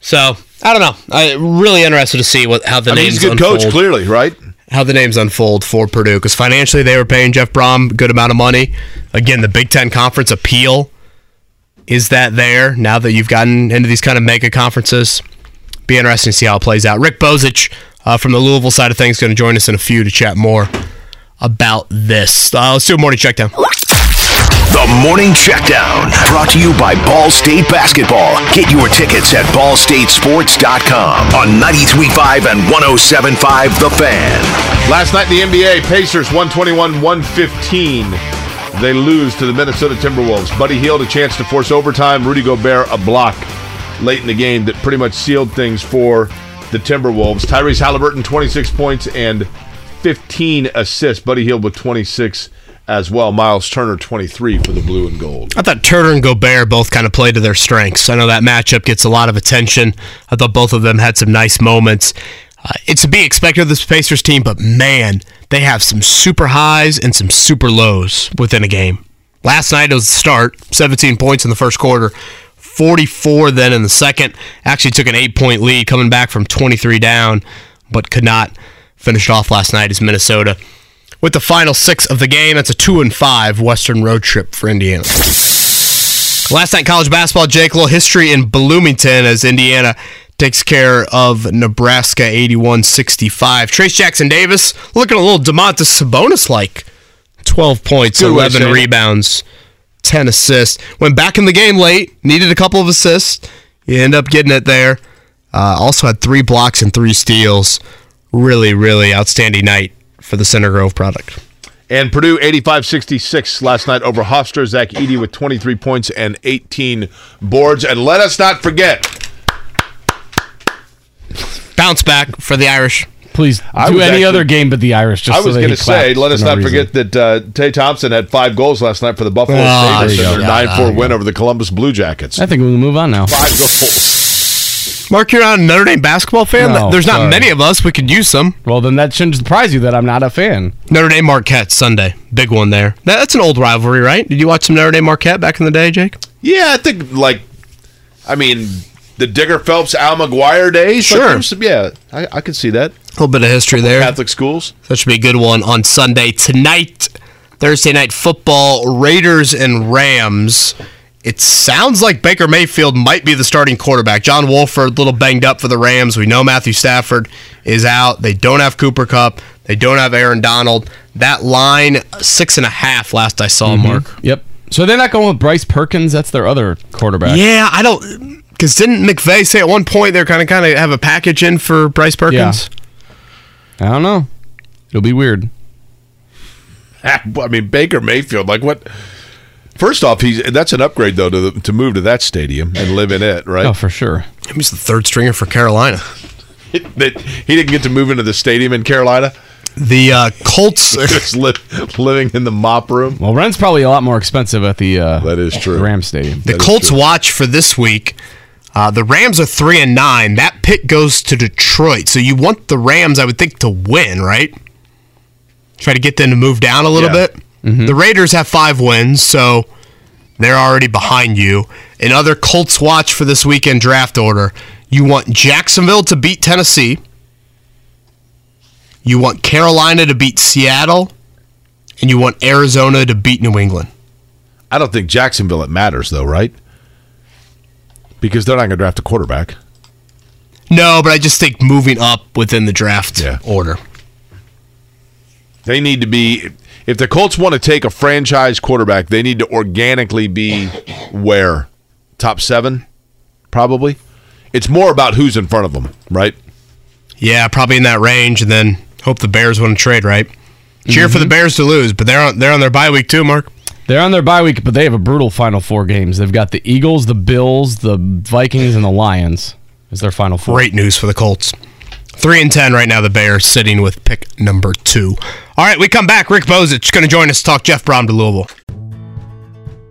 So I don't know. I'm really interested to see what how the I mean, names he's a good unfold. coach, clearly, right? How the names unfold for Purdue because financially they were paying Jeff Brohm a good amount of money. Again, the Big Ten conference appeal is that there now that you've gotten into these kind of mega conferences. Be interesting to see how it plays out. Rick Bozich uh, from the Louisville side of things going to join us in a few to chat more about this. Uh, let's do a morning check down. The Morning Checkdown, brought to you by Ball State Basketball. Get your tickets at ballstatesports.com on 93.5 and 107.5 The Fan. Last night in the NBA, Pacers 121 115. They lose to the Minnesota Timberwolves. Buddy Hield a chance to force overtime. Rudy Gobert a block late in the game that pretty much sealed things for the Timberwolves. Tyrese Halliburton 26 points and 15 assists. Buddy Hield with 26 as well. Myles Turner 23 for the blue and gold. I thought Turner and Gobert both kind of played to their strengths. I know that matchup gets a lot of attention. I thought both of them had some nice moments. Uh, it's to be expected of this Pacers team, but man, they have some super highs and some super lows within a game. Last night it was the start, 17 points in the first quarter, 44 then in the second. Actually took an eight point lead coming back from 23 down, but could not finish off last night as Minnesota. With the final six of the game, that's a two and five Western road trip for Indiana. Last night, college basketball, Jake, a little history in Bloomington as Indiana takes care of Nebraska 81 65. Trace Jackson Davis looking a little Domantas Sabonis like 12 points, Good 11 saying rebounds, 10 assists. Went back in the game late, needed a couple of assists. You end up getting it there. Uh, also had three blocks and three steals. Really, really outstanding night for the Center Grove product. And Purdue 85-66 last night over Hofstra. Zach Edey with 23 points and 18 boards. And let us not forget, Bounce back for the Irish. Please do any actually- other game but the Irish. Just I was so going going to say, let us not forget that uh, Tage Thompson had five goals last night for the Buffalo Ah, Sabres in their 9-4 win over the Columbus Blue Jackets. I think we can move on now. Five goals. Mark, you're not a Notre Dame basketball fan. No, There's not sorry. many of us. We could use some. Well, then that shouldn't surprise you that I'm not a fan. Notre Dame Marquette Sunday, big one there. That- That's an old rivalry, right? Did you watch some Notre Dame Marquette back in the day, Jake? Yeah, I think, like, I mean, the Digger Phelps, Al McGuire days. Sure. there's some- yeah, I, I could see that. A little bit of history there. Catholic schools. That should be a good one on Sunday tonight. Thursday night football, Raiders and Rams. It sounds like Baker Mayfield might be the starting quarterback. John Wolford, a little banged up for the Rams. We know Matthew Stafford is out. They don't have Cooper Kupp. They don't have Aaron Donald. That line, six and a half last I saw, mm-hmm. Mark. Yep. So they're not going with Bryce Perkins. That's their other quarterback. Yeah, I don't. Because didn't McVay say at one point they're kind of kind of have a package in for Bryce Perkins? Yeah. I don't know. It'll be weird. I mean, Baker Mayfield, like what? First off, he's that's an upgrade though to the, to move to that stadium and live in it, right? Oh, for sure. He's the third stringer for Carolina. that he didn't get to move into the stadium in Carolina. The uh, Colts just li- living in the mop room. Well, rent's probably a lot more expensive at the uh, that is true Ram Stadium. The Colts watch for this week. Uh, the Rams are three and nine. That pick goes to Detroit. So you want the Rams, I would think, to win, right? Try to get them to move down a little Yeah. bit. The Raiders have five wins, so they're already behind you. Another Colts watch for this weekend draft order. You want Jacksonville to beat Tennessee. You want Carolina to beat Seattle, and you want Arizona to beat New England. I don't think Jacksonville it matters though, right? Because they're not going to draft a quarterback. No, but I just think moving up within the draft order. They need to be. If the Colts want to take a franchise quarterback, they need to organically be where top seven, probably. It's more about who's in front of them, right? Yeah, probably in that range, and then hope the Bears win a trade, right? Cheer for the mm-hmm. Bears to lose, but they're on they're on their bye week too, Mark. They're on their bye week, but they have a brutal final four games. They've got the Eagles, the Bills, the Vikings, and the Lions as their final four. Great news for the Colts. Three and ten right now. The Bears sitting with pick number two. All right, we come back. Rick Bozich going to join us to talk Jeff Brohm to Louisville.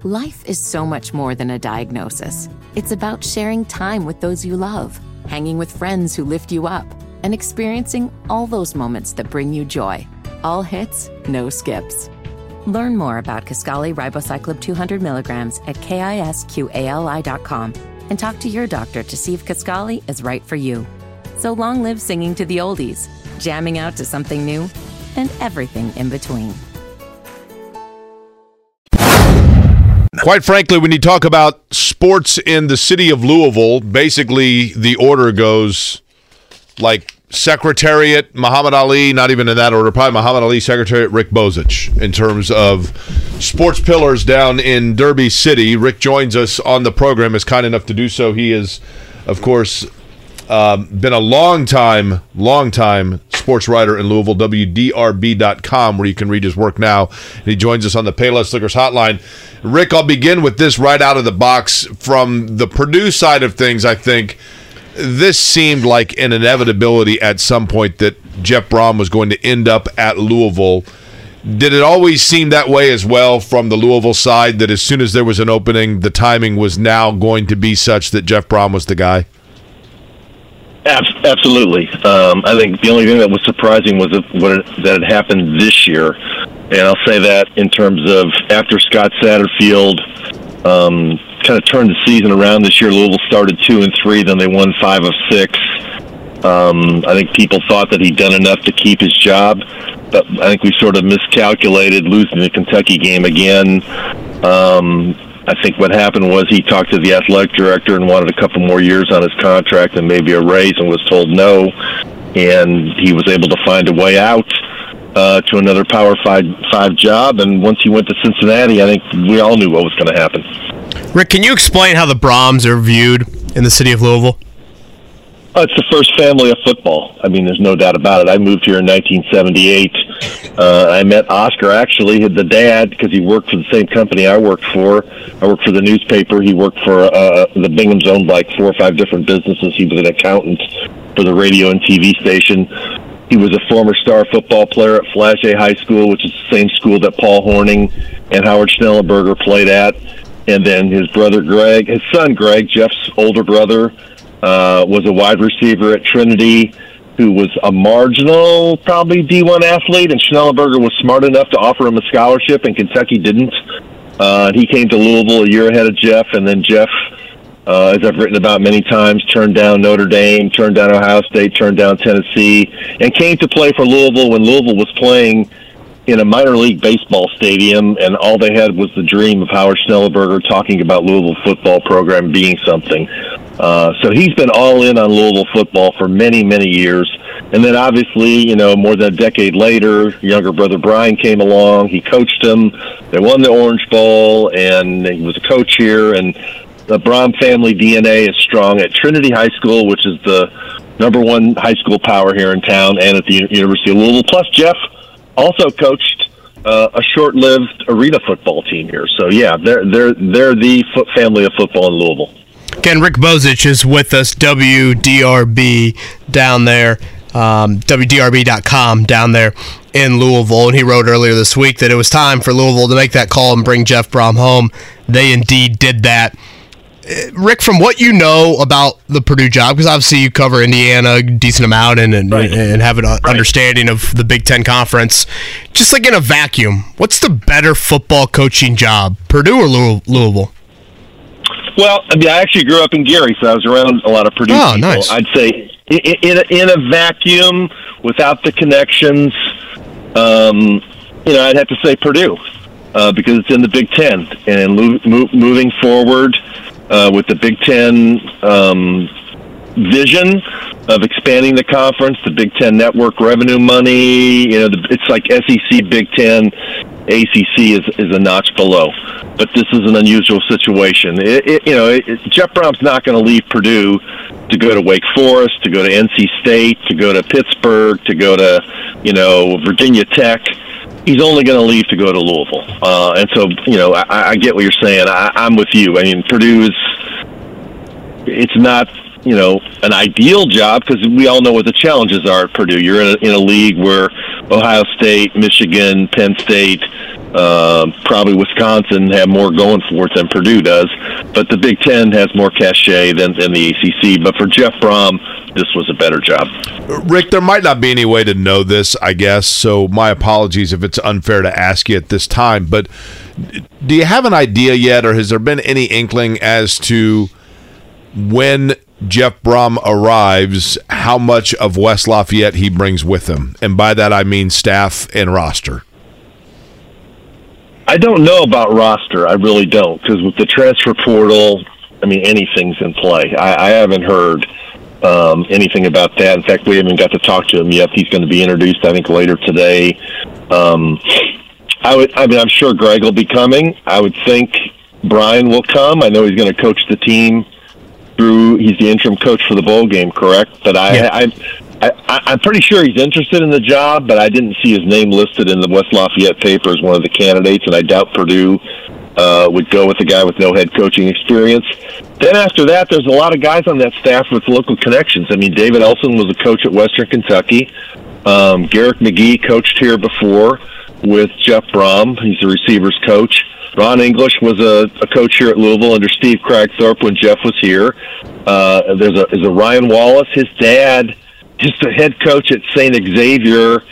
Life is so much more than a diagnosis. It's about sharing time with those you love, hanging with friends who lift you up, and experiencing all those moments that bring you joy. All hits, no skips. Learn more about Kisqali Ribociclib 200 milligrams at kisqali.com and talk to your doctor to see if Kisqali is right for you. So long live singing to the oldies, jamming out to something new, and everything in between. Quite frankly, when you talk about sports in the city of Louisville, basically the order goes like Secretariat, Muhammad Ali, not even in that order, probably Muhammad Ali, Secretariat, Rick Bozich in terms of sports pillars down in Derby City. Rick joins us on the program, is kind enough to do so. He is, of course, um, been a long time, long time sports writer in Louisville, WDRB.com, where you can read his work now. And he joins us on the Payless Liquors hotline. Rick, I'll begin with this right out of the box. From the Purdue side of things, I think this seemed like an inevitability at some point that Jeff Brohm was going to end up at Louisville. Did it always seem that way as well from the Louisville side that as soon as there was an opening, the timing was now going to be such that Jeff Brohm was the guy? Absolutely. Um, I think the only thing that was surprising was that, it happened this year. And I'll say that in terms of after Scott Satterfield um, kind of turned the season around this year, Louisville started two and three, then they won five of six. Um, I think people thought that he'd done enough to keep his job, but I think we sort of miscalculated losing the Kentucky game again. Um, I think what happened was he talked to the athletic director and wanted a couple more years on his contract and maybe a raise, and was told no. And he was able to find a way out uh, to another Power Five five job. And once he went to Cincinnati, I think we all knew what was going to happen. Rick, can you explain how the Brohms are viewed in the city of Louisville? Oh, it's the first family of football. I mean, there's no doubt about it. I moved here in 1978. Uh, I met Oscar, actually, the dad, because he worked for the same company I worked for. I worked for the newspaper. He worked for uh, the Bingham's owned like four or five different businesses. He was an accountant for the radio and TV station. He was a former star football player at Flaget High School, which is the same school that Paul Hornung and Howard Schnellenberger played at. And then his brother Greg, his son Greg, Jeff's older brother, uh, was a wide receiver at Trinity who was a marginal, probably D1 athlete, and Schnellenberger was smart enough to offer him a scholarship, and Kentucky didn't. Uh, he came to Louisville a year ahead of Jeff, and then Jeff, uh, as I've written about many times, turned down Notre Dame, turned down Ohio State, turned down Tennessee, and came to play for Louisville when Louisville was playing in a minor league baseball stadium, and all they had was the dream of Howard Schnellenberger talking about Louisville football program being something. Uh, so he's been all in on Louisville football for many, many years. And then obviously, you know, more than a decade later, younger brother Brian came along. He coached him. They won the Orange Bowl, and he was a coach here. And the Brohm family DNA is strong at Trinity High School, which is the number one high school power here in town, and at the University of Louisville. Plus, Jeff also coached uh, a short-lived arena football team here. So yeah, they're they're they're the family of football in Louisville. Again, Rick Bozich is with us, WDRB down there, um, WDRB.com down there in Louisville. And he wrote earlier this week that it was time for Louisville to make that call and bring Jeff Brohm home. They indeed did that. Uh, Rick, from what you know about the Purdue job, because obviously you cover Indiana a decent amount and and, right. and have an right. understanding of the Big Ten Conference, just like in a vacuum, what's the better football coaching job, Purdue or Louisville? Well, I mean, I actually grew up in Gary, so I was around a lot of Purdue oh, people. Nice. I'd say in, in, a, in a vacuum, without the connections, um, you know, I'd have to say Purdue uh, because it's in the Big Ten, and moving forward uh, with the Big Ten um, vision of expanding the conference, the Big Ten network revenue money. You know, the, it's like SEC, Big Ten, ACC is is a notch below. But this is an unusual situation. It, it, you know, it, Jeff Brohm's not going to leave Purdue to go to Wake Forest, to go to NC State, to go to Pittsburgh, to go to you know Virginia Tech he's only going to leave to go to Louisville. Uh, and so, you know, I, I get what you're saying. I, I'm with you. I mean, Purdue is, it's not, you know, an ideal job because we all know what the challenges are at Purdue. You're in a, in a league where Ohio State, Michigan, Penn State, uh, probably Wisconsin have more going for it than Purdue does. But the Big Ten has more cachet than, than the ACC. But for Jeff Brohm, this was a better job. Rick, there might not be any way to know this, I guess. So my apologies if it's unfair to ask you at this time. But do you have an idea yet, or has there been any inkling as to when Jeff Brohm arrives, how much of West Lafayette he brings with him? And by that I mean staff and roster. I don't know about roster. I really don't because with the transfer portal, I mean anything's in play. I, I haven't heard um, anything about that. In fact, we haven't got to talk to him yet. He's going to be introduced, I think, later today. Um, I would. I mean, I'm sure Greg will be coming. I would think Brian will come. I know he's going to coach the team through. He's the interim coach for the bowl game, correct? But I, Yeah. I, I, I'm pretty sure he's interested in the job, but I didn't see his name listed in the West Lafayette paper as one of the candidates, and I doubt Purdue uh, would go with the guy with no head coaching experience. Then after that, there's a lot of guys on that staff with local connections. I mean, David Elson was a coach at Western Kentucky. Um, Garrick McGee coached here before with Jeff Brohm. He's the receivers coach. Ron English was a, a coach here at Louisville under Steve Kragthorpe when Jeff was here. Uh, there's a, there's a Ryan Wallace. His dad, just the head coach at St. Xavier,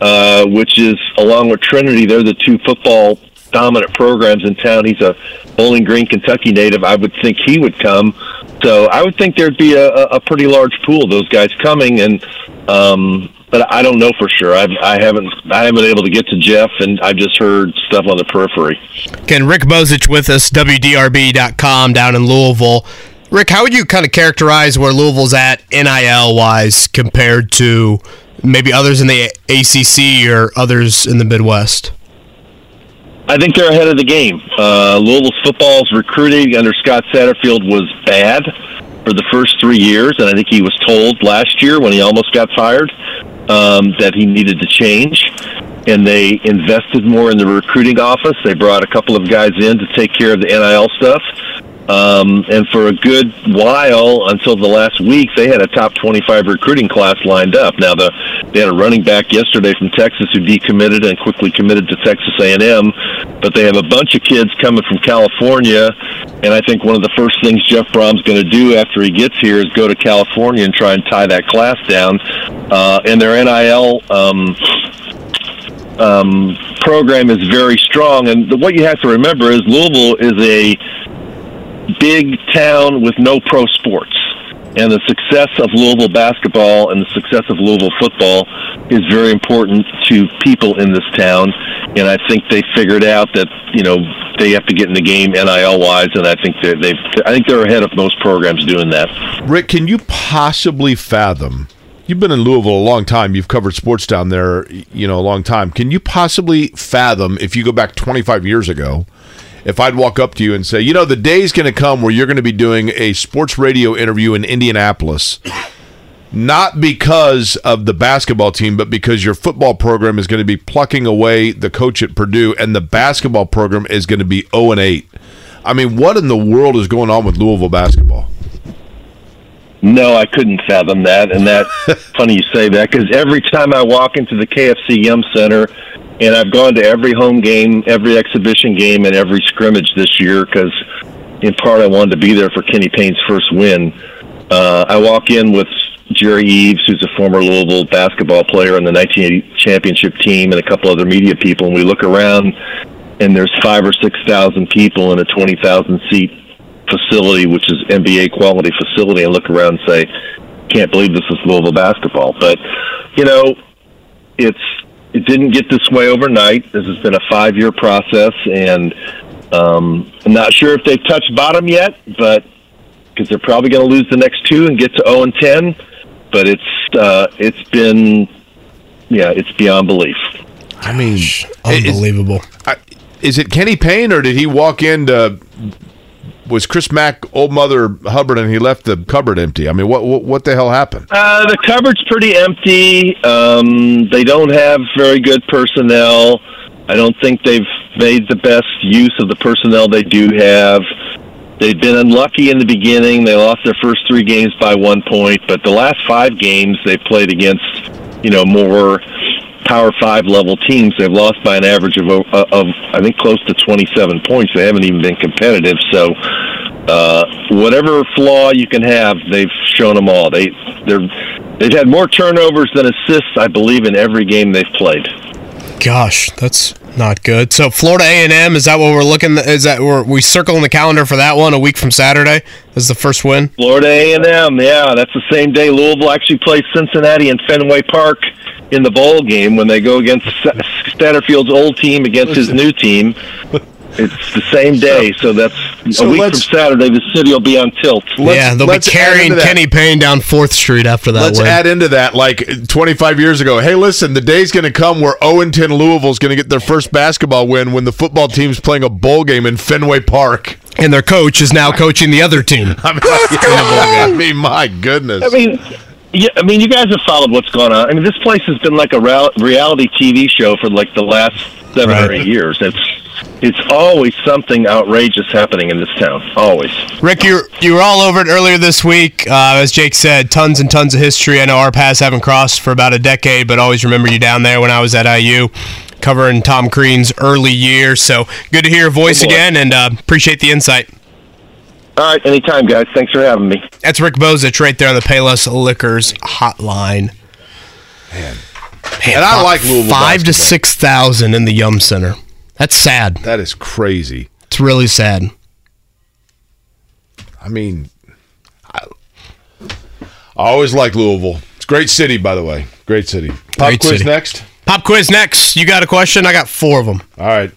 uh, which is along with Trinity. They're the two football dominant programs in town. He's a Bowling Green, Kentucky native. I would think he would come. So I would think there'd be a a pretty large pool of those guys coming, and um, but I don't know for sure. I've, I haven't I haven't been able to get to Jeff, and I've just heard stuff on the periphery. Again, Rick Bozich with us, WDRB.com down in Louisville. Rick, how would you kind of characterize where Louisville's at NIL wise compared to maybe others in the ACC or others in the Midwest? I think they're ahead of the game. Uh, Louisville's football's recruiting under Scott Satterfield was bad for the first three years, and I think he was told last year when he almost got fired um, that he needed to change. And they invested more in the recruiting office. They brought a couple of guys in to take care of the NIL stuff. Um, and for a good while, until the last week, they had a top 25 recruiting class lined up. Now, the, they had a running back yesterday from Texas who decommitted and quickly committed to Texas A&M. But they have a bunch of kids coming from California, and I think one of the first things Jeff Brohm's going to do after he gets here is go to California and try and tie that class down. Uh, and their NIL um, um, program is very strong. And the, what you have to remember is Louisville is a big town with no pro sports. And the success of Louisville basketball and the success of Louisville football is very important to people in this town. And I think they figured out that you know they have to get in the game NIL wise, and I think they're, they've I think they're ahead of most programs doing that. Rick, can you possibly fathom? You've been in Louisville a long time. You've covered sports down there, you know, a long time. Can you possibly fathom if you go back 25 years ago, if I'd walk up to you and say, you know, the day's going to come where you're going to be doing a sports radio interview in Indianapolis, not because of the basketball team, but because your football program is going to be plucking away the coach at Purdue, and the basketball program is going to be 0 and 8. I mean, what in the world is going on with Louisville basketball? No, I couldn't fathom that, and that funny you say that because every time I walk into the KFC Yum Center, and I've gone to every home game, every exhibition game, and every scrimmage this year because, in part, I wanted to be there for Kenny Payne's first win. Uh, I walk in with Jerry Eaves, who's a former Louisville basketball player on the 1980 championship team, and a couple other media people, and we look around, and there's five or six thousand people in a twenty thousand seat facility, which is NBA quality facility, and look around and say, "Can't believe this is Louisville basketball." But you know, it's it didn't get this way overnight. This has been a five year process, and um, I'm not sure if they've touched bottom yet, but because they're probably going to lose the next two and get to zero and ten. But it's uh, it's been yeah, it's beyond belief. I mean, unbelievable. Is, I, is it Kenny Payne or did he walk into? Was Chris Mack old Mother Hubbard and he left the cupboard empty? I mean, what what, what the hell happened? Uh, the cupboard's pretty empty. Um, they don't have very good personnel. I don't think they've made the best use of the personnel they do have. They've been unlucky in the beginning. They lost their first three games by one point, but the last five games they played against, you know, more Power Five level teams. They've lost by an average of, of, of I think, close to 27 points. They haven't even been competitive. So, uh, whatever flaw you can have, they've shown them all. They they're they've had more turnovers than assists, I believe, in every game they've played. Gosh, that's not good. So Florida A and M is that what we're looking? Is that we're we circling the calendar for that one a week from Saturday? This is the first win. Florida A and M, yeah, that's the same day. Louisville actually plays Cincinnati in Fenway Park in the bowl game when they go against Satterfield's old team against his new team. It's the same day, so that's So a week from let's- Saturday. The city will be on tilt. yeah, they'll be let's add carrying. Kenny Payne down Fourth Street after that Let's win. add into that like 25 years ago. Hey, listen, the day's going to come where 0 and 10 Louisville's going to get their first basketball win when the football team's playing a bowl game in Fenway Park. and their coach is now coaching the other team. I mean, I mean my goodness. I mean, yeah, I mean, you guys have followed what's going on. I mean, this place has been like a reality TV show for like the last seven or eight years. It's it's always something outrageous happening in this town. Always. Rick, you you were all over it earlier this week. Uh, as Jake said, tons and tons of history. I know our paths haven't crossed for about a decade, but always remember you down there when I was at IU, covering Tom Crean's early years. So good to hear your voice again, and uh, appreciate the insight. All right, anytime, guys. Thanks for having me. That's Rick Bozich right there on the Payless Liquors hotline. Man, and I like Louisville Five to six thousand in the Yum Center. That's sad. That is crazy. It's really sad. I mean, I, I always like Louisville. It's a great city, by the way. Great city. Pop Great quiz city. next. Pop quiz next. You got a question? I got four of them. All right.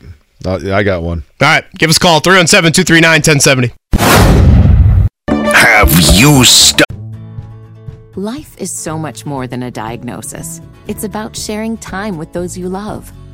Uh, yeah, I got one. All right, give us a call 317 239 1070. Have you st- Life is so much more than a diagnosis. It's about sharing time with those you love,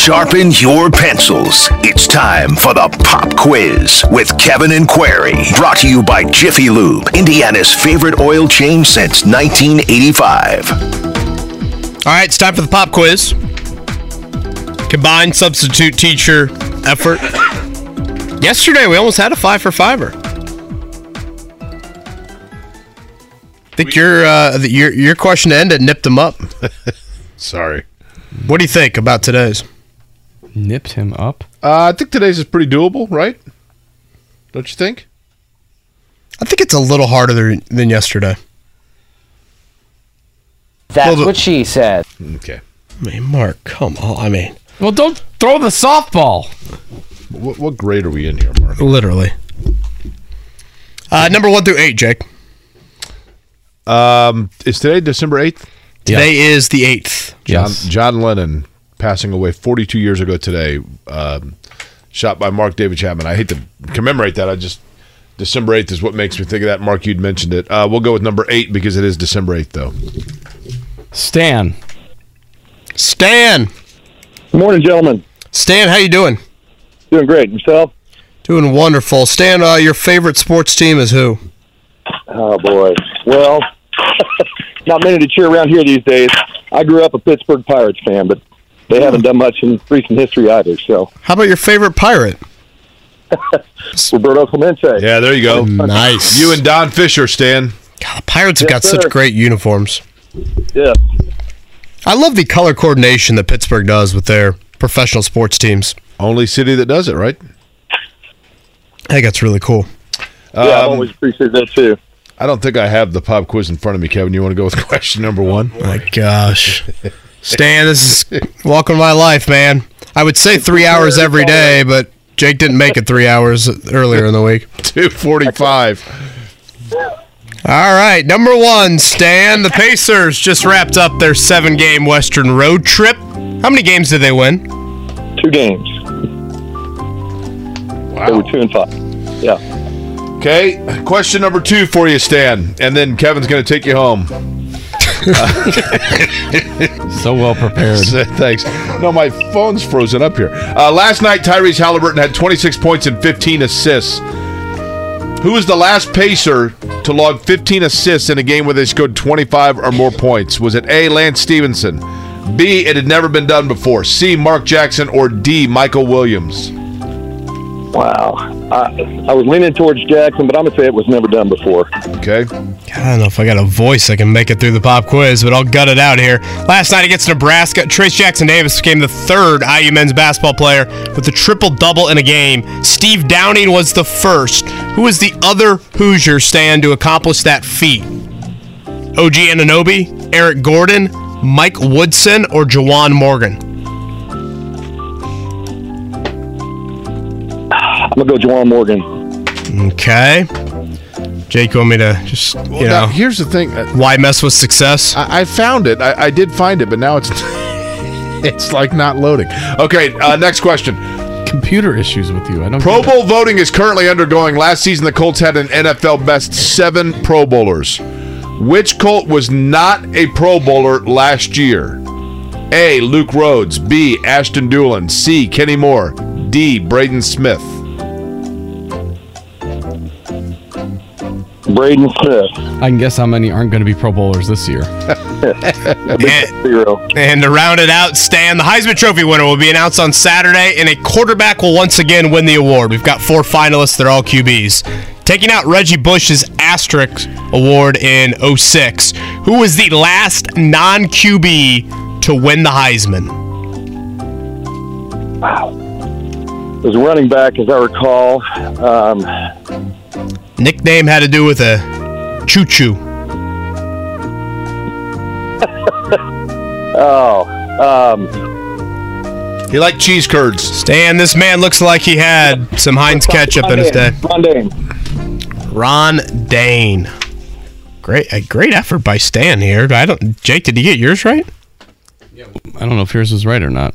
Sharpen your pencils. It's time for the pop quiz with Kevin and Query. Brought to you by Jiffy Lube, Indiana's favorite oil change since 1985. All right, it's time for the pop quiz. Combined substitute teacher effort. Yesterday, we almost had a five for fiver. I think your uh, your your question to end it nipped them up. Sorry. What do you think about today's? Nipped him up. Uh, I think today's is pretty doable, right? Don't you think? I think it's a little harder than, than yesterday. That's Well, what she said. Okay. I mean, Marc, come on. I mean, Well, don't throw the softball. What, what grade are we in here, Marc? literally. Uh, number one through eight, Jake. Um, is today December eighth? Today is the eighth. John Yes. John Lennon passing away 42 years ago today. Um, shot by Mark David Chapman. I hate to commemorate that. I just December 8th is what makes me think of that. Marc, you'd mentioned it. Uh, we'll go with number eight because it is December 8th, though. Stan. Stan. Good morning, gentlemen. Stan, how you doing? Doing great. Yourself? Doing wonderful. Stan, uh, your favorite sports team is who? Oh boy. Well, not many to cheer around here these days. I grew up a Pittsburgh Pirates fan, but they haven't done much in recent history either. So How about your favorite pirate? Roberto Clemente. Yeah, there you go. Nice. You and Don Fisher, Stan. God, the Pirates have Yes, got such great uniforms. Yes. I love the color coordination that Pittsburgh does with their professional sports teams. Only city that does it, right? I think that's really cool. Yeah, I've Um, always appreciate that too. I don't think I have the pop quiz in front of me, Kevin. You want to go with question number one? My gosh. Stan, this is welcome to my life, man. I would say three hours every day, but Jake didn't make it three hours earlier in the week. 245. All right, number one, Stan. The Pacers just wrapped up their seven game Western road trip. How many games did they win? Two games. They were two and five. Yeah. Okay, question number two for you, Stan, and then Kevin's going to take you home. so well prepared. Thanks. No, my phone's frozen up here. Uh, last night, Tyrese Halliburton had 26 points and 15 assists. Who was the last Pacer to log 15 assists in a game where they scored 25 or more points? Was it A. Lance Stephenson, B. It had never been done before, C. Mark Jackson, or D. Michael Williams? Wow. I, I was leaning towards Jackson, but I'm going to say it was never done before. Okay. I don't know if I got a voice I can make it through the pop quiz, but I'll gut it out here. Last night against Nebraska, Trayce Jackson Davis became the third IU men's basketball player with a triple double in a game. Steve Downing was the first. Who was the other Hoosier stand to accomplish that feat? OG Anunoby, Eric Gordon, Mike Woodson, or Juwan Morgan? I'm going to go Juwan Morgan. Okay. Jake, you want me to just, you Well, know, now, here's the thing. Uh, why mess with success? I, I found it. I, I did find it, but now it's it's like not loading. Okay, uh, next question. Computer issues with you. I don't. Pro get it. Bowl voting is currently undergoing. Last season, the Colts had an NFL best seven Pro Bowlers. Which Colt was not a Pro Bowler last year? A. Luke Rhodes. B. Ashton Dulin. C. Kenny Moore. D. Braden Smith. Braden Smith. I can guess how many aren't going to be Pro Bowlers this year. Zero. And to round it out, Stan, the Heisman Trophy winner will be announced on Saturday, and a quarterback will once again win the award. We've got four finalists, they're all QBs. Taking out Reggie Bush's Asterisk Award in 06, who was the last non QB to win the Heisman? Wow. It was a running back, as I recall. Um, Nickname had to do with a choo choo. oh, um, He liked cheese curds. Stan, this man looks like he had some Heinz ketchup in his day. Ron Dayne. Ron Dayne. Great, a great effort by Stan here. I don't. Jake, did you get yours right? Yeah. I don't know if yours is right or not.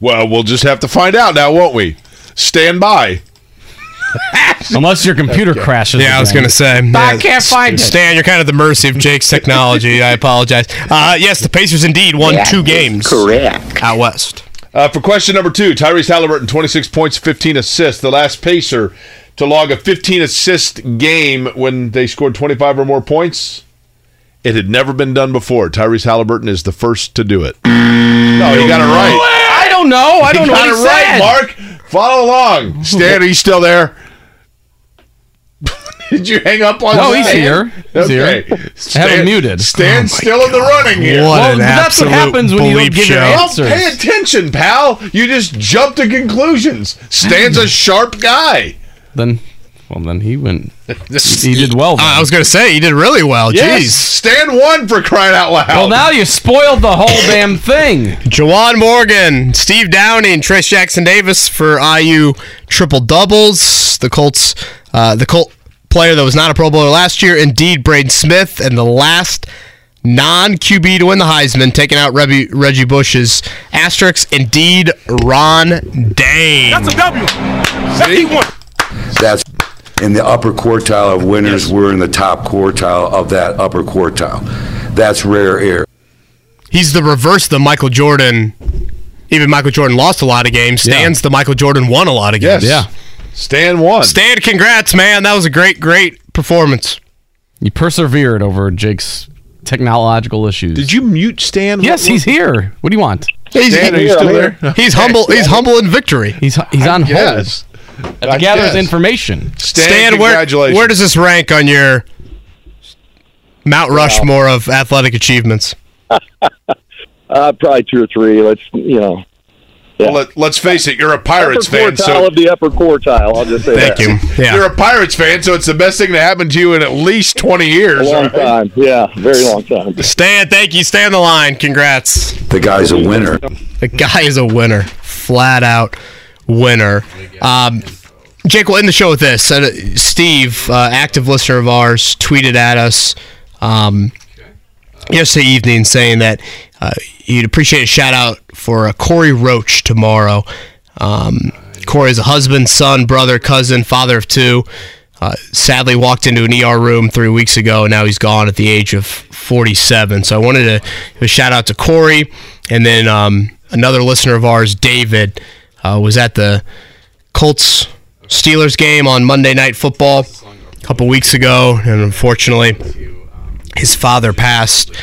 Well, we'll just have to find out now, won't we? Stand by. Unless your computer crashes. Yeah, I was going to say. I yeah, can't find it. Stan, you're kind of the mercy of Jake's technology. I apologize. Uh, yes, the Pacers indeed won That two games. correct. Out west. Uh, for question number two, Tyrese Halliburton, 26 points, 15 assists. The last Pacer to log a 15 assist game when they scored 25 or more points. It had never been done before. Tyrese Halliburton is the first to do it. No, you got it right. I don't know. I don't you know got what he it right, said. Marc. Follow along. Stan, are you still there? Did you hang up on No, Stan? he's here. He's here. okay. I have him muted. Stan's Oh my still in the running here. What Well, an that's what absolute happens when you don't bleep give your show. Well, answers. pay attention, pal. You just jump to conclusions. Stan's a sharp guy. Then, well, then he went. He did well. Then. I was going to say, he did really well. Yes, Jeez. Stan won for crying out loud. well, now you spoiled the whole damn thing. Juwan Morgan, Steve Downing, Trayce Jackson Davis for IU triple doubles. The Colts, uh, the Colt player that was not a Pro Bowler last year, indeed Braden Smith, and the last non QB to win the Heisman, taking out Reggie, Reggie Bush's asterisk. indeed Ron Dayne. That's a W. That's he won. That's in the upper quartile of winners. We're in the top quartile of that upper quartile. That's rare air. He's the reverse of the Michael Jordan. Even Michael Jordan lost a lot of games. Stan's the Michael Jordan won a lot of games. Yes. Stan won. Stan, congrats, man. That was a great, great performance. You persevered over Jake's technological issues. Did you mute Stan? Yes, he's here. What do you want? He's, Stan, are you still there? he's humble. He's humble in victory. He's he's on hold. Yes. To I gather guess. information. Stan, Stan, where, congratulations. where does this rank on your Mount Rushmore of athletic achievements? uh, probably two or three. Let's, you know, Well, let, let's face it, you're a Pirates upper fan, so of the upper quartile. I'll just say that. Thank You're a Pirates fan, so it's the best thing to happen to you in at least 20 years. A long right? time. Yeah, very long time. Stan, thank you. Stay on the line. Congrats. The guy's a winner. The guy is a winner, flat out winner. Um, Jake, we'll end the show with this. Uh, Steve, uh, active listener of ours, tweeted at us um, yesterday evening saying that uh, he'd appreciate a shout out for uh, Corey Roach tomorrow. Um, Corey is a husband, son, brother, cousin, father of two. Uh, sadly, walked into an ER room three weeks ago, and now he's gone at the age of 47. So I wanted to give a shout out to Corey, and then um, another listener of ours, David, uh, was at the Colts Steelers game on Monday Night Football a couple weeks ago, and unfortunately, his father passed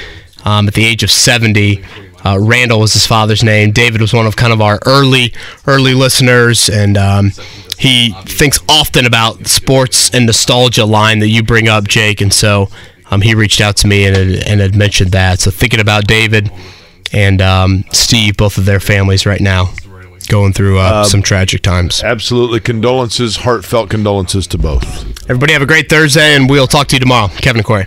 um, at the age of 70. Uh, Randall was his father's name. David was one of kind of our early, early listeners, and um, he thinks often about sports and nostalgia line that you bring up, Jake. And so um, he reached out to me and, and had mentioned that. So thinking about David and um, Steve, both of their families right now, going through uh, Um, some tragic times. Absolutely. Condolences, heartfelt condolences to both. Everybody have a great Thursday, and we'll talk to you tomorrow. Kevin and Query.